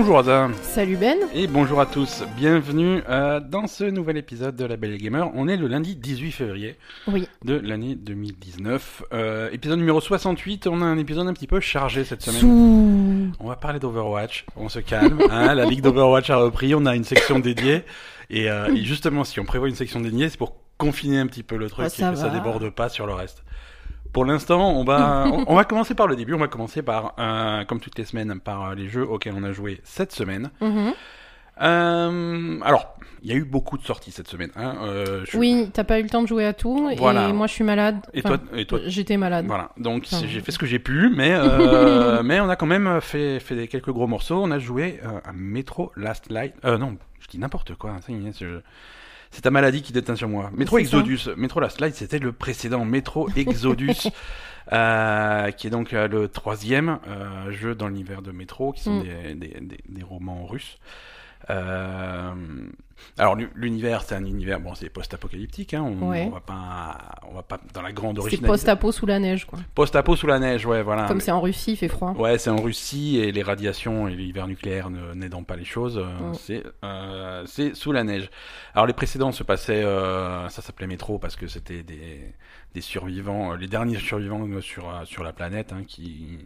Bonjour Ada. Salut Ben. Et bonjour à tous. Bienvenue euh, dans ce nouvel épisode de La Belle et Gamer. On est le lundi 18 février Oui. de l'année 2019. Euh, épisode numéro 68. On a un épisode un petit peu chargé cette semaine. Sous. On va parler d'Overwatch. On se calme. hein, la ligue d'Overwatch a repris. On a une section dédiée. Et, euh, et justement, si on prévoit une section dédiée, c'est pour confiner un petit peu le truc Ah, et ça que ça déborde pas sur le reste. Pour l'instant, on va, on, on va commencer par le début. On va commencer par, euh, comme toutes les semaines, par euh, les jeux auxquels on a joué cette semaine. Mhm. Euh, alors, il y a eu beaucoup de sorties cette semaine. Hein, euh, je- Oui, t'as pas eu le temps de jouer à tout. Voilà. Et moi, je suis malade. Et Enfin, toi, J'étais malade. voilà. Donc Enfin, j'ai fait ce que j'ai pu, mais euh, mais on a quand même fait fait quelques gros morceaux. On a joué à Metro Last Light. Euh, non, je dis n'importe quoi. ça y est, je- C'est ta maladie qui déteint sur moi. Metro. Exodus. Metro Last Light, c'était le précédent Metro Exodus, euh, qui est donc euh, le troisième euh, jeu dans l'univers de Metro, qui sont Mm. des, des, des, des romans russes. Euh, alors l'u- l'univers, c'est un univers, bon, c'est post-apocalyptique. Hein, on, Ouais. on va pas, on va pas dans la grande C'est originalité. post-apo sous la neige, quoi. Post-apo sous la neige, ouais, voilà. Comme c'est en Russie, il fait froid. Ouais, c'est en Russie et les radiations et l'hiver nucléaire n'aidant pas les choses, euh, c'est euh, c'est sous la neige. Alors les précédents se passaient, euh, ça s'appelait Métro parce que c'était des, des survivants, les derniers survivants sur sur la planète hein, qui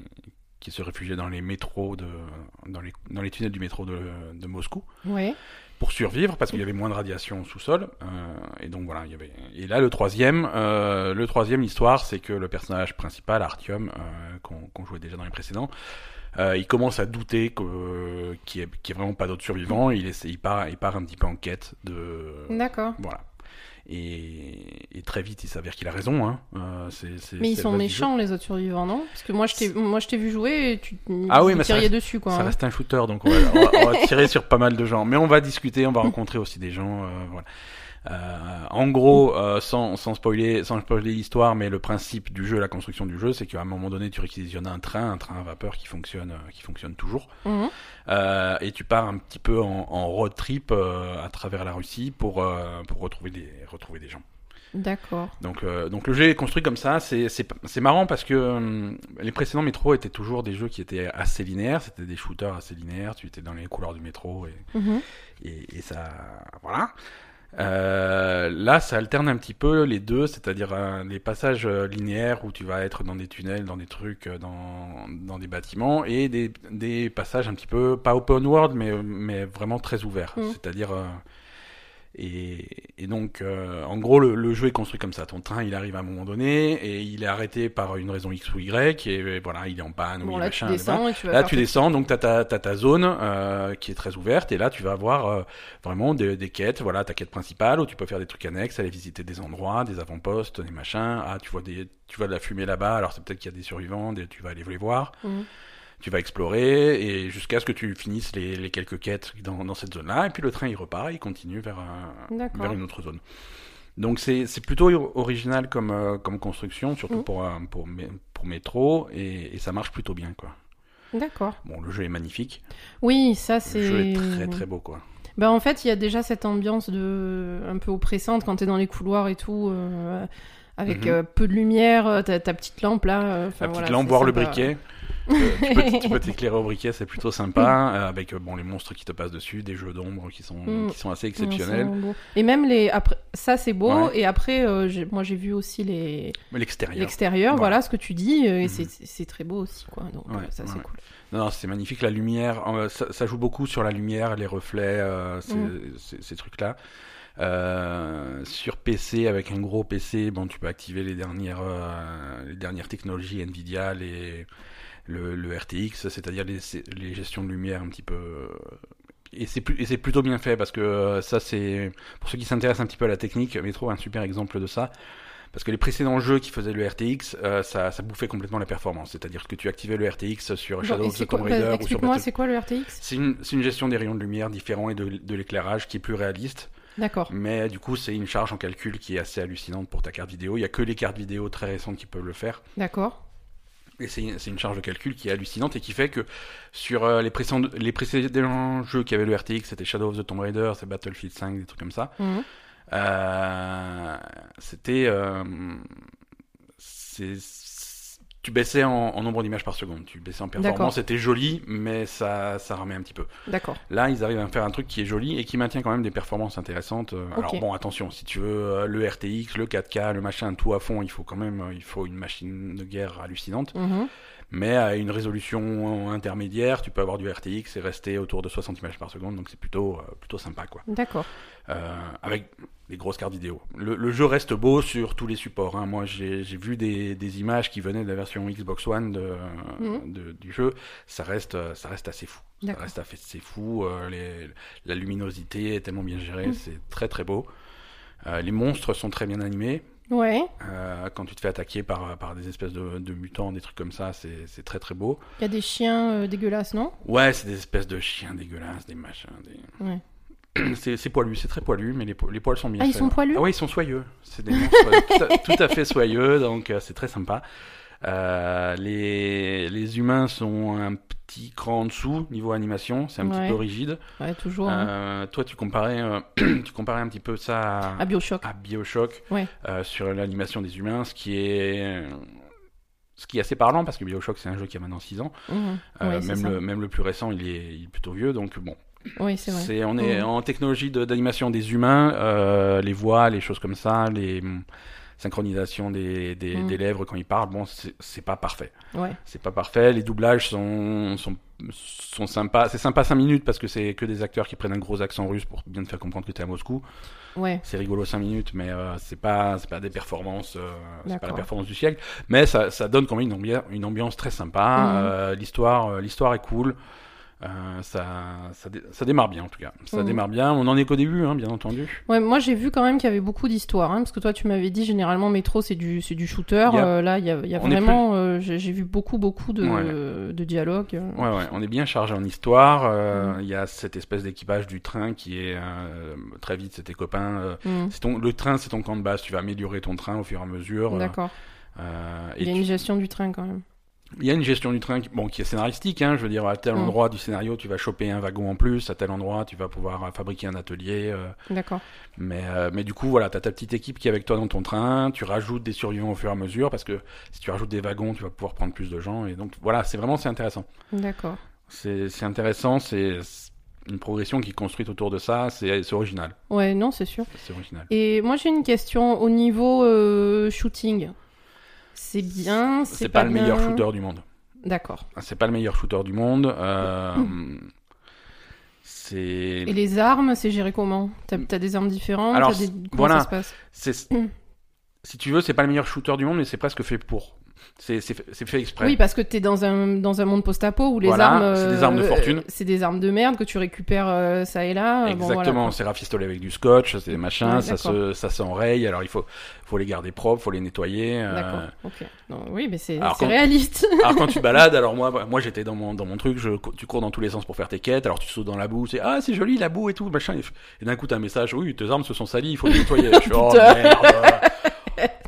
qui se réfugiaient dans les métros de dans les dans les tunnels du métro de, de Moscou Ouais. pour survivre parce qu'il y avait moins de radiation au sous-sol euh, et donc voilà il y avait et là le troisième euh, le troisième histoire c'est que le personnage principal Artyom euh, qu'on jouait déjà dans les précédents euh, il commence à douter qu'il n'y ait, vraiment pas d'autres survivants il essaie, il part il part un petit peu en quête de D'accord. voilà et, et très vite il s'avère qu'il a raison hein. Euh, c'est- c'est- Mais ils sont méchants, les autres survivants, non? Parce que moi, je t'ai, moi, je t'ai vu jouer et tu Ah oui, mais ça reste- dessus, quoi. Ça hein. reste un shooter, donc on va, on va- on va tirer sur pas mal de gens. Mais on va discuter, on va rencontrer aussi des gens. euh, voilà. Euh, en gros, euh, sans, sans spoiler, sans spoiler l'histoire, mais le principe du jeu, la construction du jeu, c'est qu'à un moment donné, tu réquisitionnes un train, un train à vapeur qui fonctionne, euh, qui fonctionne toujours, Mhm. euh, et tu pars un petit peu en, en road trip à travers la Russie pour pour retrouver des retrouver des gens. D'accord. Donc, euh, donc le jeu est construit comme ça. C'est marrant parce que les précédents métros étaient toujours des jeux qui étaient assez linéaires. C'était des shooters assez linéaires. Tu étais dans les couleurs du métro et, Mhm. et, et ça, voilà. Euh, là, ça alterne un petit peu les deux, c'est-à-dire euh, les passages euh, linéaires où tu vas être dans des tunnels, dans des trucs, euh, dans, dans des bâtiments, et des, des passages un petit peu pas open world, mais mais vraiment très ouverts. Mhm. C'est-à-dire et, et donc, euh, en gros, le, le jeu est construit comme ça. Ton train, il arrive à un moment donné et il est arrêté par une raison X ou Y et, voilà, il est en panne ou Bon, là, machin. tu descends et tu vas Là, tu descends, donc tu as ta zone euh, qui est très ouverte, et là, tu vas avoir euh, vraiment des, des quêtes. Voilà, ta quête principale où tu peux faire des trucs annexes, aller visiter des endroits, des avant-postes, des machins. Ah, tu vois, des, tu vois de la fumée là-bas, alors c'est peut-être qu'il y a des survivants, des- tu vas aller les voir. Mhm. Tu vas explorer, et jusqu'à ce que tu finisses les, les quelques quêtes dans, dans cette zone-là, et puis le train, il repart, il continue vers, un- vers une autre zone. Donc c'est c'est plutôt original comme, euh, comme construction, surtout Mhm. pour, euh, pour, pour métro, et, et ça marche plutôt bien, quoi. D'accord. Bon, le jeu est magnifique. Oui, ça, Le jeu est c'est. très très beau quoi. Bah en fait, il y a déjà cette ambiance de un peu oppressante quand t'es dans les couloirs et tout, euh, avec Mhm. euh, peu de lumière, ta, petite lampe là. La petite voilà, lampe, c'est boire le briquet. Euh, tu peux- t'éclairer au briquet, c'est plutôt sympa. euh, avec euh, bon les monstres qui te passent dessus, des jeux d'ombre qui sont Mhm. qui sont assez exceptionnels. Et même les après ça c'est beau Ouais. et après euh, moi j'ai vu aussi les l'extérieur. l'extérieur, Voilà. voilà ce que tu dis et Mhm. c'est très beau aussi quoi. Donc Ouais, ça c'est cool. Non, c'est magnifique la lumière. euh, ça, ça joue beaucoup sur la lumière, les reflets, euh, ces, ces- ces trucs-là. Euh, sur PC avec un gros PC, bon, tu peux activer les dernières euh, les dernières technologies Nvidia, les le, le RTX, c'est-à-dire les, les gestions de lumière un petit peu. euh, Et c'est plus- et c'est plutôt bien fait parce que euh, ça c'est pour ceux qui s'intéressent un petit peu à la technique, Metro est un super exemple de ça. Parce que les précédents jeux qui faisaient le RTX, euh, ça, ça bouffait complètement la performance. C'est-à-dire que tu activais le RTX sur Shadow of the Tomb Raider ou sur Explique-moi Battle... c'est quoi le RTX C'est une, c'est une gestion des rayons de lumière différents et de, de l'éclairage qui est plus réaliste. D'accord. Mais du coup, c'est une charge en calcul qui est assez hallucinante pour ta carte vidéo. Il n'y a que les cartes vidéo très récentes qui peuvent le faire. D'accord. C'est une charge de calcul qui est hallucinante et qui fait que sur euh, les, précédents, les précédents jeux qui avaient le RTX, c'était Shadow of the Tomb Raider, c'est Battlefield 5, des trucs comme ça. Mhm. Euh, c'était. euh, tu baissais en, en nombre d'images par seconde. Tu baissais en performance. C'était joli, mais ça, ça ramait un petit peu. D'accord. Là, ils arrivent à faire un truc qui est joli et qui maintient quand même des performances intéressantes. Euh, Alors bon, attention, si tu veux euh, le RTX, le 4K, le machin, tout à fond, il faut quand même, euh, il faut une machine de guerre hallucinante. Mhm. Mais à une résolution intermédiaire, tu peux avoir du RTX et rester autour de 60 images par seconde, donc c'est plutôt, plutôt sympa, quoi. D'accord. Euh, avec des grosses cartes vidéo. Le, le jeu reste beau sur tous les supports. hein. Moi, j'ai vu des, des images qui venaient de la version Xbox One de, Mhm. de- du jeu. Ça reste, ça reste assez fou. Ça reste assez fou. euh, les- la luminosité est tellement bien gérée, Mhm. c'est très très beau. Euh, les monstres sont très bien animés. Ouais. Euh, quand tu te fais attaquer par, par des espèces de, de mutants, des trucs comme ça, c'est c'est très très beau. Il y a des chiens euh, dégueulasses, non? Ouais, c'est des espèces de chiens dégueulasses, des machins. Des... Ouais. C'est poilu, c'est très poilu, mais les, po- les poils sont bien Ah, ils sont poilus Ah oui, ils sont soyeux. C'est des monstres euh, tout, à, tout à fait soyeux, donc euh, c'est très sympa. Euh, les, les humains sont un petit cran en dessous niveau animation, c'est un Ouais. petit peu rigide. Ouais, toujours. hein. Toi, tu comparais, euh, tu comparais un petit peu ça à, À Bioshock. à Bioshock Ouais. sur l'animation des humains, ce qui est ce qui est assez parlant parce que Bioshock c'est un jeu qui a maintenant 6 ans. Euh, Ouais, même le même le plus récent, il est, il est plutôt vieux, donc bon. Oui, c'est vrai. On est Mhm. en technologie de- d'animation des humains, euh, les voix, les choses comme ça, les hum, synchronisations des, des, Mhm. des lèvres quand ils parlent. Bon, c'est, pas parfait. Ouais. C'est pas parfait. Les doublages sont, sont, sont sympas. C'est sympa 5 minutes parce que c'est que des acteurs qui prennent un gros accent russe pour bien te faire comprendre que t'es à Moscou. Ouais. C'est rigolo 5 minutes, mais euh, c'est pas, c'est pas des performances, euh, c'est pas la performance du siècle. Mais ça, ça donne quand même une ambiance, une ambiance très sympa. L'histoire, l'histoire est cool. Euh, ça, ça, dé- ça démarre bien en tout cas. Ça Mhm. démarre bien. On en est qu'au début, hein, bien entendu. Ouais, moi j'ai vu quand même qu'il y avait beaucoup d'histoires, hein, parce que toi tu m'avais dit généralement Metro c'est du c'est du shooter. Euh, là il y a, y vraiment, euh, j'ai vu beaucoup beaucoup de, de dialogues. Ouais, ouais. On est bien chargé en histoire. Mhm. Il y a cette espèce d'équipage du train qui est très vite, c'est tes copains. Mhm. ton, le train, c'est ton camp de base. Tu vas améliorer ton train au fur et à mesure. D'accord. Il y a tu- une gestion du train quand même. Il y a une gestion du train qui, bon, qui est scénaristique. Hein, je veux dire, à tel Mm. endroit du scénario, tu vas choper un wagon en plus. À tel endroit, tu vas pouvoir euh, fabriquer un atelier. euh, D'accord. mais, euh, mais du coup, voilà, tu as ta petite équipe qui est avec toi dans ton train. Tu rajoutes des survivants au fur et à mesure parce que si tu rajoutes des wagons, tu vas pouvoir prendre plus de gens. Et donc, voilà, c'est vraiment c'est intéressant. D'accord. C'est intéressant. C'est une progression qui est construite autour de ça. C'est c'est original. Ouais, non, c'est sûr. C'est original. Et moi j'ai une question au niveau euh, shooting. C'est bien, c'est pas, le bien. meilleur shooter du monde. D'accord. C'est pas le meilleur shooter du monde. Euh, C'est. Et les armes, c'est géré comment? T'as as des armes différentes? Alors, t'as des... Comment voilà. ça se passe? C'est, si tu veux, c'est pas le meilleur shooter du monde, mais c'est presque fait pour. C'est, c'est, fait- exprès. Oui, parce que t'es dans un, dans un monde post-apo où les Voilà, armes. c'est des armes de euh, fortune. C'est des armes de merde que tu récupères euh, ça et là. Bon, voilà, Exactement, c'est rafistolé avec du scotch, c'est des machins, ça, se, ça s'enraye, alors il faut, faut les garder propres, faut les nettoyer. euh. D'accord, ok. Non, oui, mais c'est réaliste. Alors quand tu balades, alors moi, moi j'étais dans mon, dans mon truc, je, tu cours dans tous les sens pour faire tes quêtes, alors tu sautes dans la boue, c'est ah c'est joli la boue et tout, machin, et, et d'un coup t'as un message, oui tes armes se sont salies, il faut les nettoyer. je suis oh merde.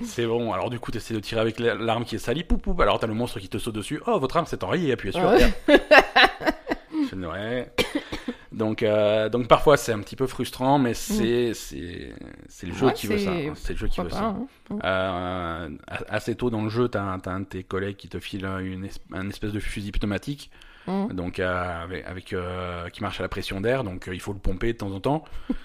C'est bon, alors du coup t'essaies de tirer avec la- l'arme qui est salie, poup poup, alors t'as le monstre qui te saute dessus, oh votre arme s'est enrayée, appuyez sur Ouais. R. Donc, euh, donc parfois c'est un petit peu frustrant, mais c'est c'est c'est le jeu Ouais, qui veut ça. c'est- hein. C'est le jeu qui veut ça. hein. Euh, assez tôt dans le jeu, t'as un, t'as un de tes collègues qui te file une un espèce de fusil pneumatique, Hum. donc euh, avec, avec, qui marche à la pression d'air, donc il faut le pomper de temps en temps.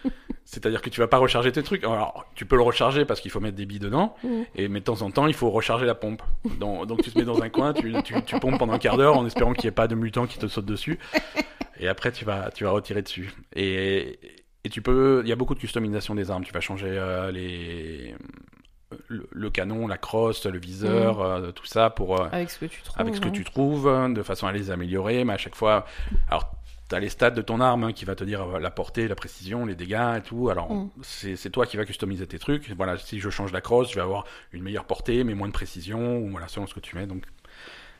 C'est-à-dire que tu vas pas recharger tes trucs. Alors, tu peux le recharger parce qu'il faut mettre des billes dedans, Mhm. et mais de temps en temps, il faut recharger la pompe. Donc, donc tu te mets dans un coin, tu, tu, tu pompes pendant un quart d'heure en espérant qu'il n'y ait pas de mutant qui te saute dessus, et après tu vas, tu vas retirer dessus. Et, et tu peux, il y a beaucoup de customisation des armes. Tu vas changer euh, les le, le canon, la crosse, le viseur, euh, tout ça pour euh, Avec ce que tu trouves. avec ce que hein. tu trouves, de façon à les améliorer, mais à chaque fois, alors t'as les stats de ton arme hein, qui va te dire euh, la portée, la précision, les dégâts et tout. Alors Mm. c'est toi qui vas customiser tes trucs. Voilà, si je change la crosse, je vais avoir une meilleure portée, mais moins de précision, ou voilà selon ce que tu mets. Donc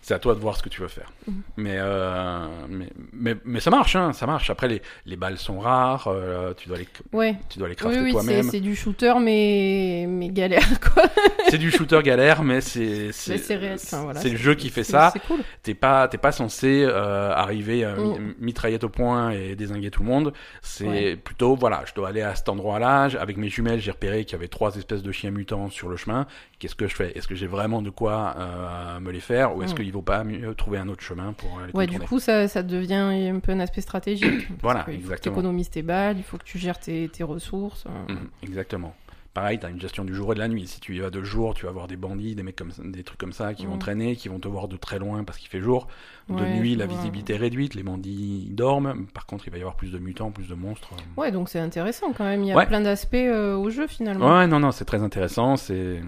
C'est à toi de voir ce que tu veux faire. Mhm. Mais, euh, mais, mais, mais ça marche, hein, ça marche. Après, les, les balles sont rares, euh, tu, dois les, Ouais. tu dois les Oui, crafter oui, c'est toi-même. c'est du shooter, mais, mais galère, quoi. C'est du shooter galère, mais c'est enfin, voilà, le jeu qui fait ça. C'est cool. T'es pas pas censé euh, arriver Mm. mitraillette au point et désinguer tout le monde. C'est Ouais. plutôt voilà, je dois aller à cet endroit-là. Avec mes jumelles, j'ai repéré qu'il y avait trois espèces de chiens mutants sur le chemin. Qu'est-ce que je fais? Est-ce que j'ai vraiment de quoi euh, me les faire ou est-ce Mm. qu'il vaut pas mieux trouver un autre chemin pour les Ouais, du coup, ça, ça devient un peu un aspect stratégique. Voilà, Il faut que tu exactement. économises tes balles, il faut que tu gères tes, tes ressources. euh. Mhm, exactement. Pareil, t'as une gestion du jour et de la nuit. Si tu y vas de jour, tu vas voir des bandits, des mecs comme ça- des trucs comme ça qui vont Mm. traîner, qui vont te voir de très loin parce qu'il fait jour. De Ouais, nuit, la vois. visibilité est réduite, les bandits dorment. Par contre, il va y avoir plus de mutants, plus de monstres. Ouais, donc c'est intéressant quand même. Il y a Ouais. plein d'aspects euh, au jeu finalement. Ouais, non, non, c'est très intéressant. C'est,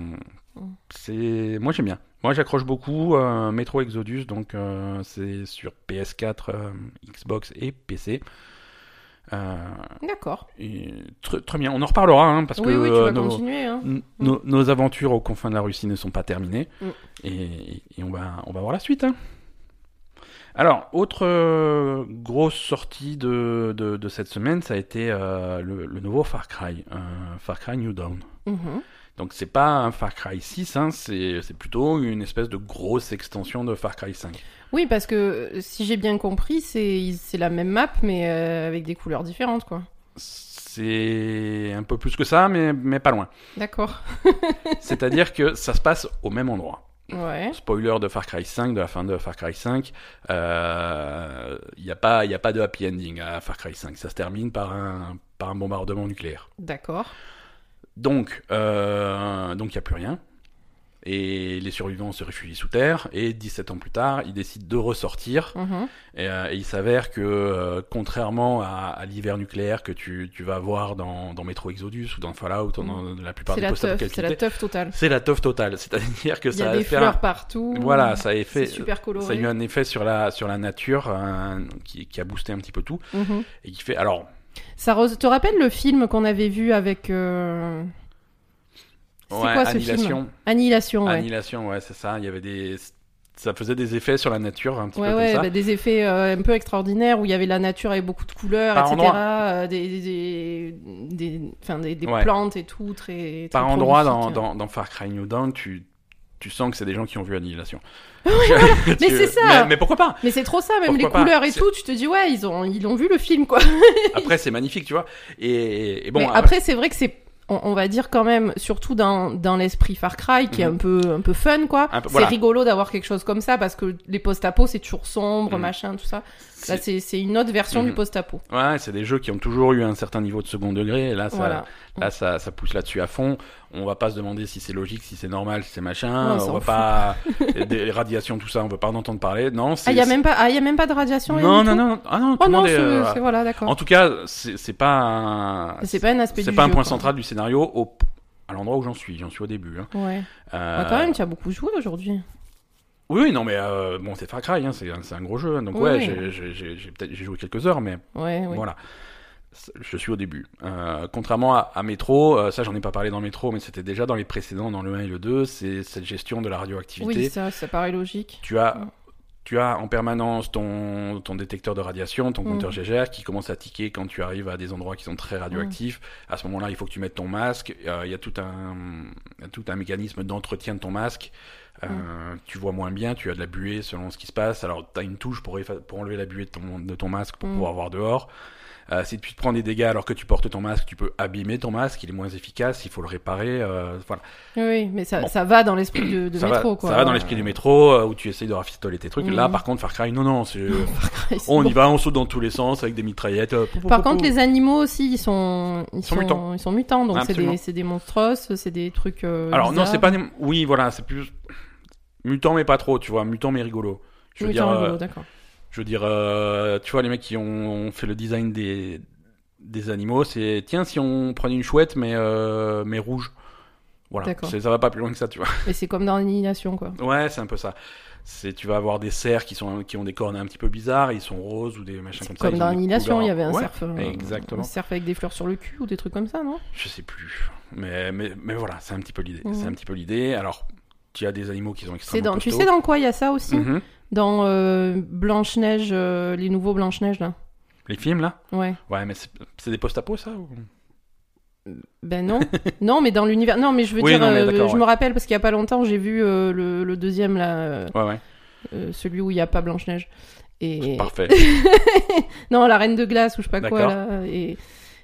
c'est, moi j'aime bien. Moi j'accroche beaucoup. euh, Metro Exodus, donc euh, c'est sur PS4, euh, Xbox et PC. Euh, D'accord. très, bien. On en reparlera hein, parce oui, que oui, euh, nos, continuer. Hein. n- nos, nos aventures aux confins de la Russie ne sont pas terminées Mm. et, et on va, on va voir la suite. hein. Alors, autre euh, grosse sortie de, de, de cette semaine, ça a été euh, le, le nouveau Far Cry, Far Cry New Dawn. Mhm. Donc c'est pas un Far Cry 6, hein, c'est plutôt une espèce de grosse extension de Far Cry 5. Oui, parce que euh, si j'ai bien compris, c'est la même map, mais euh, avec des couleurs différentes, quoi. C'est un peu plus que ça, mais, mais pas loin. D'accord. C'est-à-dire que ça se passe au même endroit. Ouais. Spoiler de Far Cry 5, de la fin de Far Cry 5, il n'y a, pas- y a pas de happy ending à Far Cry 5. Ça se termine par un, par un bombardement nucléaire. D'accord. Donc, euh, donc il n'y a plus rien. Et les survivants se réfugient sous terre. Et 17 ans plus tard, ils décident de ressortir. Mhm. Et, euh, et il s'avère que, euh, contrairement à, à l'hiver nucléaire que tu, tu vas voir dans, dans Metro Exodus ou dans Fallout ou dans la plupart des teuf, c'est la teuf totale. c'est la teuf totale. C'est-à-dire que Il y ça a va des fleurs un- partout. Voilà, ça a, C'est fait, super ça a coloré. eu un effet sur la, sur la nature un- qui, qui a boosté un petit peu tout. Mhm. Et qui fait. Alors, Ça te rappelle le film qu'on avait vu avec. euh, C'est ouais, quoi ce annihilation. film Annihilation, ouais. Annihilation, ouais, c'est ça. Il y avait des. Ça faisait des effets sur la nature un petit Ouais, peu ouais, comme ça. bah, des effets euh, un peu extraordinaires où il y avait la nature avec beaucoup de couleurs, Par etc. euh, des, des, des, enfin, des, des Ouais. plantes et tout, très. très Par endroit dans, dans, dans Far Cry New Dawn, tu, tu sens que c'est des gens qui ont vu Annihilation. Mais Tu- c'est ça. Mais, mais pourquoi pas? Mais c'est trop ça, même Pourquoi les couleurs et tout, tu te dis, ouais, ils ont, ils ont vu le film, quoi. Après, c'est magnifique, tu vois. Et, et bon, Mais euh, après, c'est vrai que c'est. On, on va dire quand même, surtout dans, dans l'esprit Far Cry, qui est Mhm. un peu, un peu fun, quoi. C'est rigolo d'avoir quelque chose comme ça, parce que les post-apo, c'est toujours sombre, Mhm. machin, tout ça. Là, c'est- c'est une autre version Mhm. du post-apo. ouais, c'est des jeux qui ont toujours eu un certain niveau de second degré. Et là, ça, Voilà. Là, ça, ça pousse là-dessus à fond. On va pas se demander si c'est logique, si c'est normal, si c'est machin. On on va fout. pas des radiations, tout ça, on veut pas en entendre parler. Non, Ah, il y a même pas, ah, y a même pas de radiation non, non, tout non, ah non, tout Oh le non, est. euh, voilà, d'accord. En tout cas, c'est pas un... C'est pas un aspect c'est pas un point quoi. central du scénario au... à l'endroit où j'en suis. J'en suis au début. Hein. Ouais. Euh, Bah, quand même, tu as beaucoup joué aujourd'hui. Oui, oui, non, mais euh, bon, c'est Far Cry, hein, c'est un, gros jeu. hein, donc Oui, ouais, oui. j'ai- peut-être joué quelques heures, mais Ouais, voilà. Je suis au début. Euh, contrairement à, à Metro, euh, ça j'en ai pas parlé dans Metro, mais c'était déjà dans les précédents, dans le 1 et le 2, c'est cette gestion de la radioactivité. Oui, ça, ça paraît logique. tu as Ouais. tu as en permanence ton, ton détecteur de radiation, ton Mm. compteur GGR qui commence à tiquer quand tu arrives à des endroits qui sont très radioactifs. Mm. À ce moment-là, il faut que tu mettes ton masque. Il y a tout un, il y a tout un mécanisme d'entretien de ton masque. Euh, Mm. Tu vois moins bien, tu as de la buée selon ce qui se passe. Alors, tu as une touche pour, pour enlever la buée de ton, de ton masque pour Mm. pouvoir voir dehors. Euh, si tu te prends des dégâts alors que tu portes ton masque, tu peux abîmer ton masque, il est moins efficace, il faut le réparer. euh, voilà. Oui, mais ça, Bon. ça va dans l'esprit de, de ça, métro, va, quoi. ça va dans l'esprit du métro euh, où tu essayes de rafistoler tes trucs. Là, par contre, Far Cry, non, non, On bon. y va, on saute dans tous les sens avec des mitraillettes. pou, pou, Par pou, contre, les animaux aussi, ils sont, ils sont sont, mutants. ils sont mutants, donc c'est des, des monstros, c'est des trucs. euh, Alors, non, c'est pas des. Oui, voilà, c'est plus. Mutant, mais pas trop, tu vois. Mutant, mais rigolo. Je veux Mutants dire, euh, d'accord. je veux dire euh, tu vois, les mecs qui ont fait le design des, des animaux, c'est tiens, si on prenait une chouette, mais, euh, mais rouge. Voilà, D'accord. C'est- ça va pas plus loin que ça, tu vois. Et c'est comme dans l'annihilation, quoi. Ouais, c'est un peu ça. C'est, tu vas avoir des cerfs qui, sont, qui ont des cornes un petit peu bizarres, ils sont roses ou des machins comme ça. Comme dans des l'annihilation, il y avait un cerf. euh, exactement. Un cerf avec des fleurs sur le cul ou des trucs comme ça, non? Je sais plus. Mais, mais, mais voilà, c'est un petit peu l'idée. Mhm. C'est un petit peu l'idée. Alors, tu as des animaux qui sont extrêmement dans... Tu sais dans quoi il y a ça aussi Mhm. Dans euh, Blanche-Neige, euh, les nouveaux Blanche-Neige, là. Les films, là Ouais. Ouais, mais c'est des post-apo, ça ou... Ben non. non, mais dans l'univers. Non, mais je veux Oui, dire, non, euh, je ouais. me rappelle parce qu'il y a pas longtemps, j'ai vu le, le deuxième, là, Ouais, ouais. celui où il y a pas Blanche-Neige. Et... Parfait. non, la Reine de Glace ou je sais pas quoi, là. Et,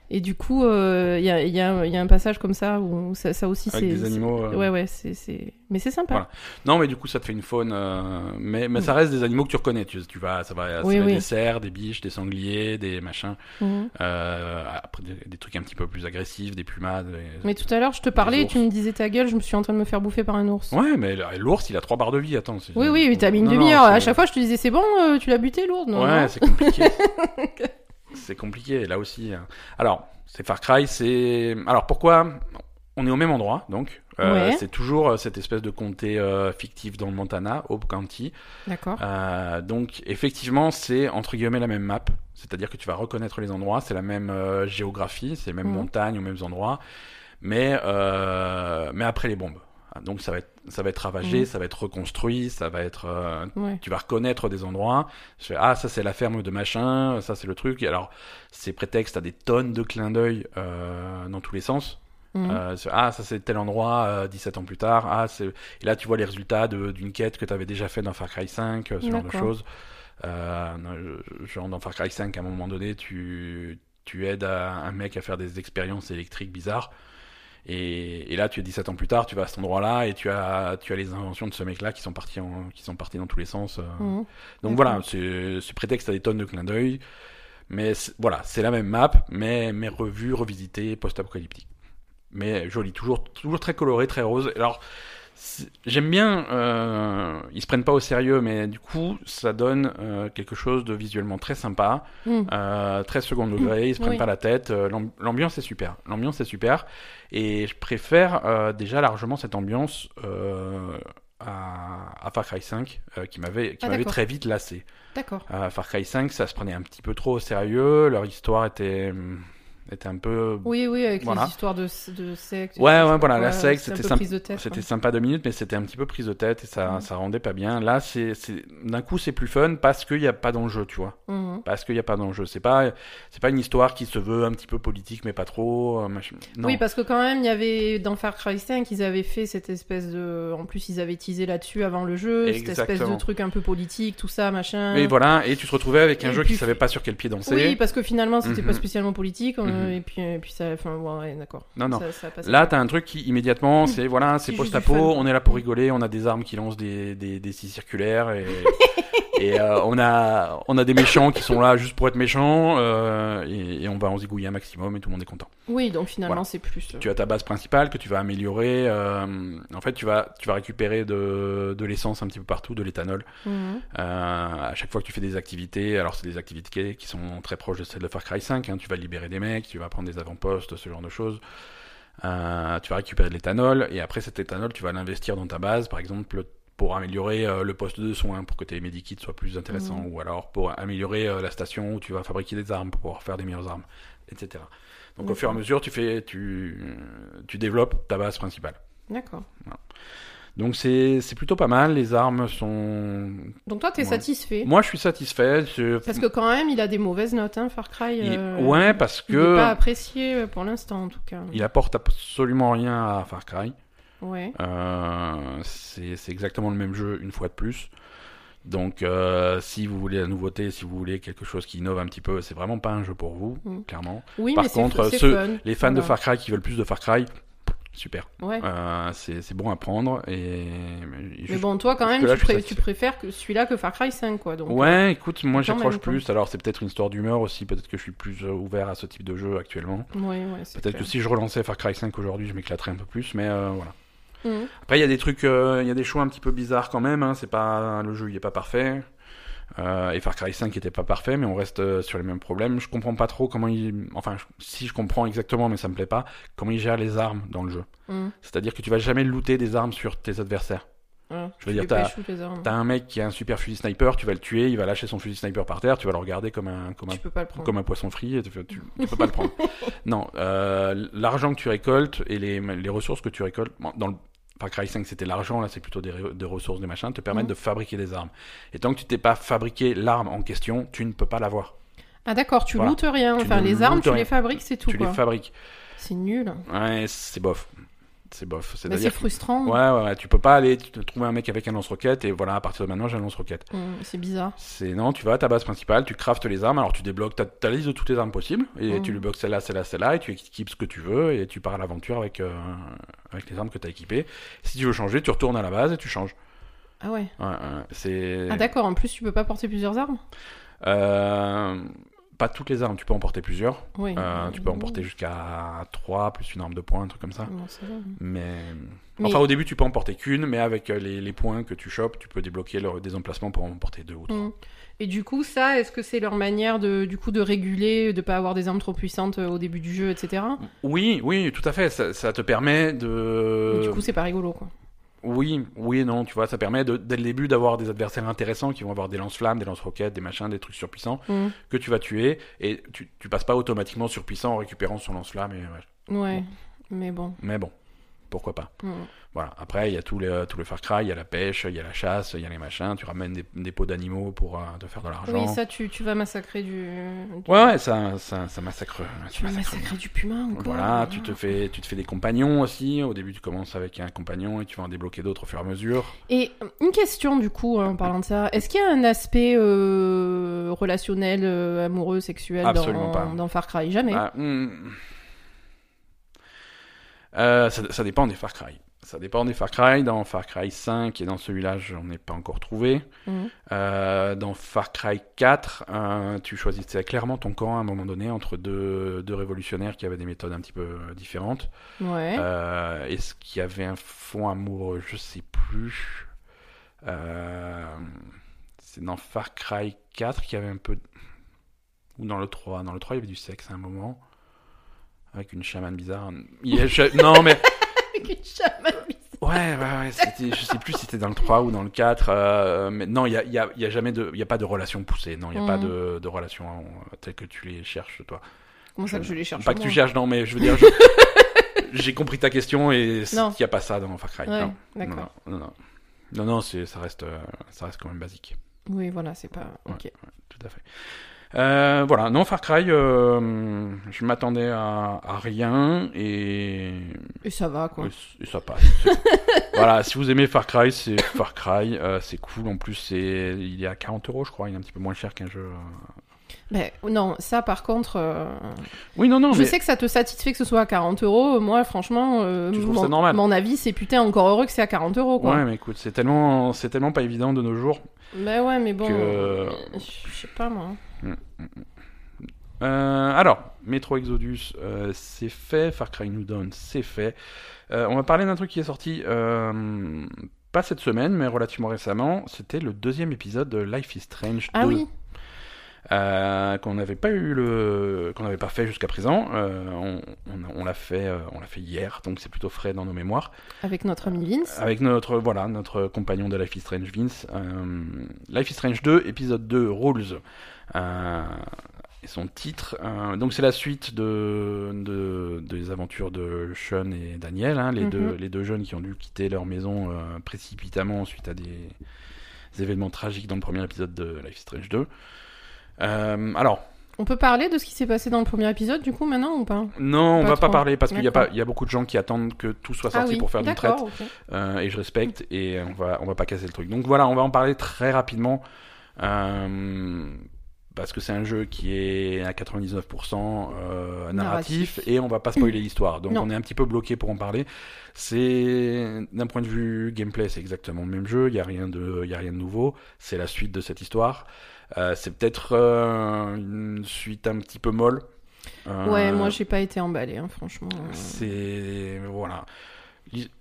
et du coup, euh, il y, a, il y, a, il y a un passage comme ça où ça, ça aussi, c'est. Des animaux. euh, Ouais, ouais, c'est. Mais c'est sympa. Voilà. Non, mais du coup, ça te fait une faune. euh, Mais, mais ça reste des animaux que tu reconnais. Tu, tu vas, ça va, Oui, oui. des cerfs, des biches, des sangliers, des machins. Mhm. Euh, après, des, des trucs un petit peu plus agressifs, des plumades. des- Mais tout à l'heure, je te parlais et tu me disais ta gueule, je me suis en train de me faire bouffer par un ours. Ouais, mais l'ours, il a trois barres de vie. Attends. Oui, oui, mais t'as mis une demi-heure. À chaque fois, je te disais, c'est bon, euh, tu l'as buté, non, Ouais, c'est compliqué. c'est compliqué, là aussi. hein. Alors, c'est Far Cry, c'est. Alors, pourquoi On est au même endroit, donc. Euh, Ouais. C'est toujours euh, cette espèce de comté euh, fictif dans le Montana, Hope County. D'accord. Euh, donc, effectivement, c'est entre guillemets la même map. C'est-à-dire que tu vas reconnaître les endroits, c'est la même géographie, c'est les mêmes Mhm. montagnes aux mêmes endroits, mais, mais après les bombes. Ah, Donc, ça va être, ça va être ravagé, Mhm. ça va être reconstruit, ça va être. euh, Ouais. tu vas reconnaître des endroits. Je fais, ah, ça c'est la ferme de machin, ça c'est le truc. Et alors, c'est prétexte à des tonnes de clins d'œil euh, dans tous les sens. Mhm. Euh, ah, ça c'est tel endroit, euh, 17 ans plus tard. Ah, c'est... Et là, tu vois les résultats d'une quête que tu avais déjà fait dans Far Cry 5, euh, ce genre de choses. Genre dans Far Cry 5, à un moment donné, tu, tu aides à- un mec à faire des expériences électriques bizarres. Et, et là, tu es 17 ans plus tard, tu vas à cet endroit-là et tu as, tu as les inventions de ce mec-là qui sont partis en, qui sont partis dans tous les sens. euh. Mhm. Donc voilà, c'est, c'est prétexte à des tonnes de clins d'œil. Mais voilà, c'est la même map, mais, mais revue, revisitée, post-apocalyptique. Mais jolie, toujours, toujours très coloré, très rose. Alors, j'aime bien, euh, ils se prennent pas au sérieux, mais du coup, ça donne euh, quelque chose de visuellement très sympa, Mhm. euh, très second degré, ils se prennent Oui. pas la tête. euh, l'am- l'ambiance est super, l'ambiance est super. Et je préfère euh, déjà largement cette ambiance euh, à, à Far Cry 5, euh, qui m'avait qui Ah, très vite lassé. D'accord. Far Cry 5, ça se prenait un petit peu trop au sérieux, leur histoire était, était un peu... Oui, oui, avec Voilà. les histoires de, de secte. et Ouais, ouais, voilà, la secte, c'était sympa- C'était sympa deux minutes, mais c'était un petit peu prise de tête et ça, Mhm. ça rendait pas bien. Là, c'est, d'un coup, c'est plus fun parce qu'il n'y a pas d'enjeu, tu vois. Mhm. Parce qu'il n'y a pas d'enjeu. C'est pas, c'est pas une histoire qui se veut un petit peu politique, mais pas trop. euh. Non. Oui, parce que quand même, il y avait dans Far Cry 5, ils avaient fait cette espèce de. En plus, ils avaient teasé là-dessus avant le jeu, cette espèce de truc un peu politique, tout ça, machin. Mais voilà, et tu te retrouvais avec un Et jeu puis- qui savait pas sur quel pied danser. Oui, parce que finalement, c'était Mhm. pas spécialement politique, euh, Mhm. et puis, et puis ça. Enfin, ouais, d'accord. Non, non. Ça, ça. Là, t'as un truc qui immédiatement, c'est voilà, c'est post-apo, on est là pour rigoler, on a des armes qui lancent des, des, des scies circulaires et, et euh, on a on a des méchants qui sont là juste pour être méchants euh, et, et on va en zigouiller un maximum et tout le monde est content. Oui, donc finalement, Voilà. c'est plus. euh, Tu as ta base principale que tu vas améliorer. euh, en fait, tu vas tu vas récupérer de, de l'essence un petit peu partout, de l'éthanol. mhm. À chaque fois que tu fais des activités, alors c'est des activités qui sont très proches de celles de Far Cry 5, hein, tu vas libérer des mecs, tu vas prendre des avant-postes, ce genre de choses. Euh, tu vas récupérer de l'éthanol, et après cet éthanol, tu vas l'investir dans ta base, par exemple pour améliorer euh, le poste de soins, pour que tes medikits soient plus intéressants, ou alors pour améliorer euh, la station où tu vas fabriquer des armes, pour pouvoir faire des meilleures armes, etc. Donc au fur et à mesure, tu, fais, tu, tu développes ta base principale. D'accord. Donc c'est plutôt pas mal, les armes sont... Donc toi, t'es Ouais. satisfait? Moi je suis satisfait, je- Parce que quand même, il a des mauvaises notes, hein, Far Cry. Il- euh, ouais, parce Il est que pas apprécié euh, pour l'instant, en tout cas. il apporte absolument rien à Far Cry. Ouais. Euh, c'est exactement le même jeu une fois de plus. Donc, euh, si vous voulez la nouveauté, si vous voulez quelque chose qui innove un petit peu, c'est vraiment pas un jeu pour vous, Mm. clairement. Oui, Par mais contre, ceux- fun. Les fans de. Far Cry qui veulent plus de Far Cry, super. Ouais. Euh, c'est c'est bon à prendre et. Mais bon, toi, quand même, tu, pré- préfères que celui-là que Far Cry 5, quoi. Donc, euh, Ouais, écoute, moi j'accroche plus. Alors c'est peut-être une histoire d'humeur aussi. Peut-être que je suis plus euh, ouvert à ce type de jeu actuellement. Ouais, ouais, c'est Peut-être que si je relançais Far Cry 5 aujourd'hui, je m'éclaterais un peu plus. Mais euh, voilà. Mhm. Après, il y a des trucs, euh, il y a des choix un petit peu bizarres quand même. Hein. C'est pas le jeu, il est pas parfait. Euh, et Far Cry 5 était pas parfait, mais on reste euh, sur les mêmes problèmes. Je comprends pas trop comment il, enfin, je- si je comprends exactement, mais ça me plaît pas, comment il gère les armes dans le jeu. Mhm. C'est-à-dire que tu vas jamais looter des armes sur tes adversaires. Voilà. Je veux dire, t'as- armes. T'as un mec qui a un super fusil sniper, tu vas le tuer, il va lâcher son fusil sniper par terre, tu vas le regarder comme un, comme un Tu comme poisson frit et tu, tu, tu peux pas le prendre. Non, euh, l'argent que tu récoltes et les, les ressources que tu récoltes, bon, dans le, Far Cry 5 c'était l'argent, là c'est plutôt des, re- des ressources, des machins, te permettent Mhm. de fabriquer des armes. Et tant que tu t'es pas fabriqué l'arme en question, tu ne peux pas l'avoir. Ah d'accord, tu Voilà. lootes rien. Tu Enfin, les armes, tu rien. les fabriques, c'est tout tu quoi. les fabriques. C'est nul. Ouais, c'est bof. C'est bof. Bah, c'est que- frustrant. Ouais, ouais, ouais, tu peux pas aller te trouver un mec avec un lance-roquette et voilà, à partir de maintenant j'ai un lance-roquette. Hum, c'est bizarre. C'est non, tu vas à ta base principale, tu craftes les armes, alors tu débloques ta, ta liste de toutes les armes possibles, et Mhm. tu débloques celle-là, celle-là, celle-là, et tu équipes ce que tu veux, et tu pars à l'aventure avec, euh, avec les armes que tu as équipées. Si tu veux changer, tu retournes à la base et tu changes. Ah ouais. Ouais, ouais, c'est. Ah d'accord, en plus tu peux pas porter plusieurs armes? Euh, Pas toutes les armes, tu peux en porter plusieurs. Oui. Euh, tu peux en porter jusqu'à 3, plus une arme de poing, un truc comme ça. Bon, ça va. Mais... Mais- Enfin, au début, tu peux en porter qu'une, mais avec euh, les, les points que tu chopes, tu peux débloquer le- des emplacements pour en porter deux ou trois. Hum. Et du coup, ça, est-ce que c'est leur manière de, du coup, de réguler, de pas avoir des armes trop puissantes euh, au début du jeu, etc. Oui, oui, tout à fait. Ça, ça te permet de. Mais Du coup, c'est pas rigolo, quoi. Oui, oui et non, tu vois, ça permet de, dès le début d'avoir des adversaires intéressants qui vont avoir des lance-flammes, des lance-roquettes, des machins, des trucs surpuissants Hum. que tu vas tuer et tu, tu passes pas automatiquement surpuissant en récupérant son lance-flamme. Et... ouais. Ouais. Mais bon. Mais bon, pourquoi pas. Hum. Voilà. Après, il y a tous les, tous les Far Cry, il y a la pêche, il y a la chasse, il y a les machins. Tu ramènes des, des pots d'animaux pour euh, te faire de l'argent. Oui, ça, tu, tu vas massacrer du. du- Ouais, ouais, ça, ça, ça massacre. Tu vas massacre. massacrer du puma encore. Voilà, tu te fais, tu te fais des compagnons aussi. Au début, tu commences avec un compagnon et tu vas en débloquer d'autres au fur et à mesure. Et euh, une question, du coup, en parlant de ça. Est-ce qu'il y a un aspect euh, relationnel, euh, amoureux, sexuel Absolument dans, pas. dans Far Cry? Jamais. Ah, hmm. Euh, ça, ça dépend des Far Cry. Ça dépend des Far Cry. Dans Far Cry 5 et dans celui-là, je n'en ai pas encore trouvé. Mhm. Euh, dans Far Cry 4, euh, tu choisissais clairement ton camp à un moment donné entre deux, deux révolutionnaires qui avaient des méthodes un petit peu différentes. Ouais. Euh, Est-ce qu'il y avait un fond amoureux? Je sais plus. Euh, C'est dans Far Cry 4 qu'il y avait un peu. Ou dans le 3. Dans le 3, il y avait du sexe à un moment. Avec une chamane bizarre. Il Non, mais. Avec une chamane bizarre. Ouais, ouais, ouais. Je sais plus si c'était dans le 3 ou dans le 4. euh, mais non, il n'y a, y a- il y a jamais de. Il a pas de relation poussée. Non, il n'y a pas de, de relation euh, telle que tu les cherches, toi. Comment ça que je les cherche Pas que tu cherches, non, mais je veux dire. je- J'ai compris ta question et il n'y a pas ça dans Far Cry. Ouais, non. Non, non, non. Non, ça, reste, euh, ça reste quand même basique. Oui, voilà, c'est pas. Ok. Tout à fait. Euh, voilà, non, Far Cry, euh, je m'attendais à, à rien et, Et ça va, quoi. et ça passe. Voilà, si vous aimez Far Cry, c'est Far Cry, euh, c'est cool. En plus, c'est, il est à 40 euros, je crois. Il est un petit peu moins cher qu'un jeu. Ben, non, ça, par contre. euh, Oui, non, non, je mais sais que ça te satisfait que ce soit à 40 euros. Moi, franchement, euh, Tu mon, ça normal mon avis, c'est putain encore heureux que c'est à 40 euros, quoi. ouais, mais écoute, c'est tellement, c'est tellement pas évident de nos jours. Ben ouais, mais bon. Que- Je sais pas, moi. Euh, alors, Metro Exodus, euh, c'est fait. Far Cry New Dawn, c'est fait. On va parler d'un truc qui est sorti pas cette semaine, mais relativement récemment. C'était le deuxième épisode de Life is Strange 2. Ah oui. Euh, qu'on n'avait pas eu le, qu'on n'avait pas fait jusqu'à présent. Euh, on, on- on l'a fait, euh, on l'a fait hier, donc c'est plutôt frais dans nos mémoires. Avec notre ami Vince. Avec notre, voilà, notre compagnon de Life is Strange, Vince. Euh, Life is Strange 2, épisode 2, Rules. Euh, et son titre. euh, donc c'est la suite de, de- des aventures de Sean et Daniel, hein, les, Mhm. deux, les deux jeunes qui ont dû quitter leur maison euh, précipitamment suite à des, des événements tragiques dans le premier épisode de Life is Strange 2. Euh, alors, On peut parler de ce qui s'est passé dans le premier épisode, du coup, maintenant ou pas? Non, on va pas parler parce qu'il y a, pas- il y a beaucoup de gens qui attendent que tout soit sorti Ah oui, pour faire du traite. Euh, et je respecte et on va on va pas casser le truc. Donc voilà, on va en parler très rapidement euh, parce que c'est un jeu qui est à 99% euh, narratif, Narratif. et on va pas spoiler l'histoire. Donc Non. on est un petit peu bloqué pour en parler. C'est d'un point de vue gameplay, c'est exactement le même jeu. Il y a rien de il y a rien de nouveau. C'est la suite de cette histoire. Euh, c'est peut-être euh, une suite un petit peu molle. Euh, Ouais, moi j'ai pas été emballé, hein, franchement. c'est voilà.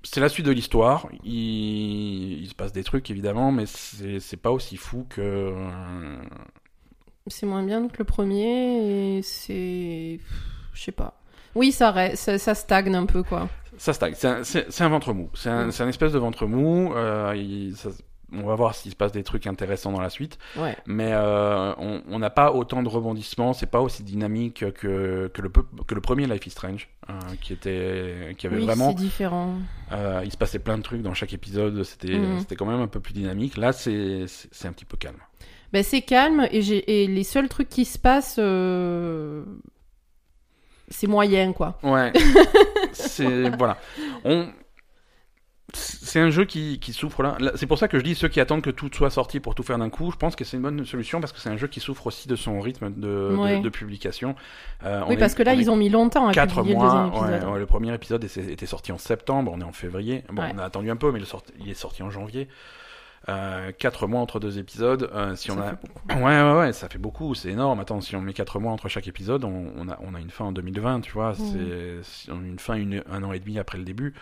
C'est la suite de l'histoire. Il... il se passe des trucs évidemment, mais c'est pas aussi fou que. C'est moins bien que le premier et c'est. Je sais pas. Oui, ça, ça, ça stagne un peu, quoi. Ça stagne. C'est un, ventre mou. C'est un, espèce de ventre mou. euh, il- ça- on va voir s'il se passe des trucs intéressants dans la suite. Ouais. Mais euh, on n'a pas autant de rebondissements, c'est pas aussi dynamique que, que, le, que le premier Life is Strange, euh, qui, était, qui avait Oui, vraiment. c'est différent. euh, il se passait plein de trucs dans chaque épisode, c'était Mhm. c'était quand même un peu plus dynamique. Là, c'est un petit peu calme. Ben, c'est calme et, et les seuls trucs qui se passent, c'est moyen, quoi. Ouais. c'est voilà. On c'est un jeu qui, qui souffre là. C'est pour ça que je dis ceux qui attendent que tout soit sorti pour tout faire d'un coup. Je pense que c'est une bonne solution parce que c'est un jeu qui souffre aussi de son rythme de, de- Ouais. de publication. Euh, on oui, est- parce que là, on ils ont mis longtemps à quatre publier mois. le deuxième épisode. ouais, ouais, le premier épisode était sorti en septembre. On est en février. Bon, on a attendu un peu, mais le il est sorti en janvier. Euh, quatre mois entre deux épisodes. Euh, si on Ça a fait beaucoup. Ouais, ouais, ouais, ça fait beaucoup, c'est énorme. Attends, si on met 4 mois entre chaque épisode, on, on a, on a une fin en 2020, tu vois. C'est on a une fin une, un an et demi après le début.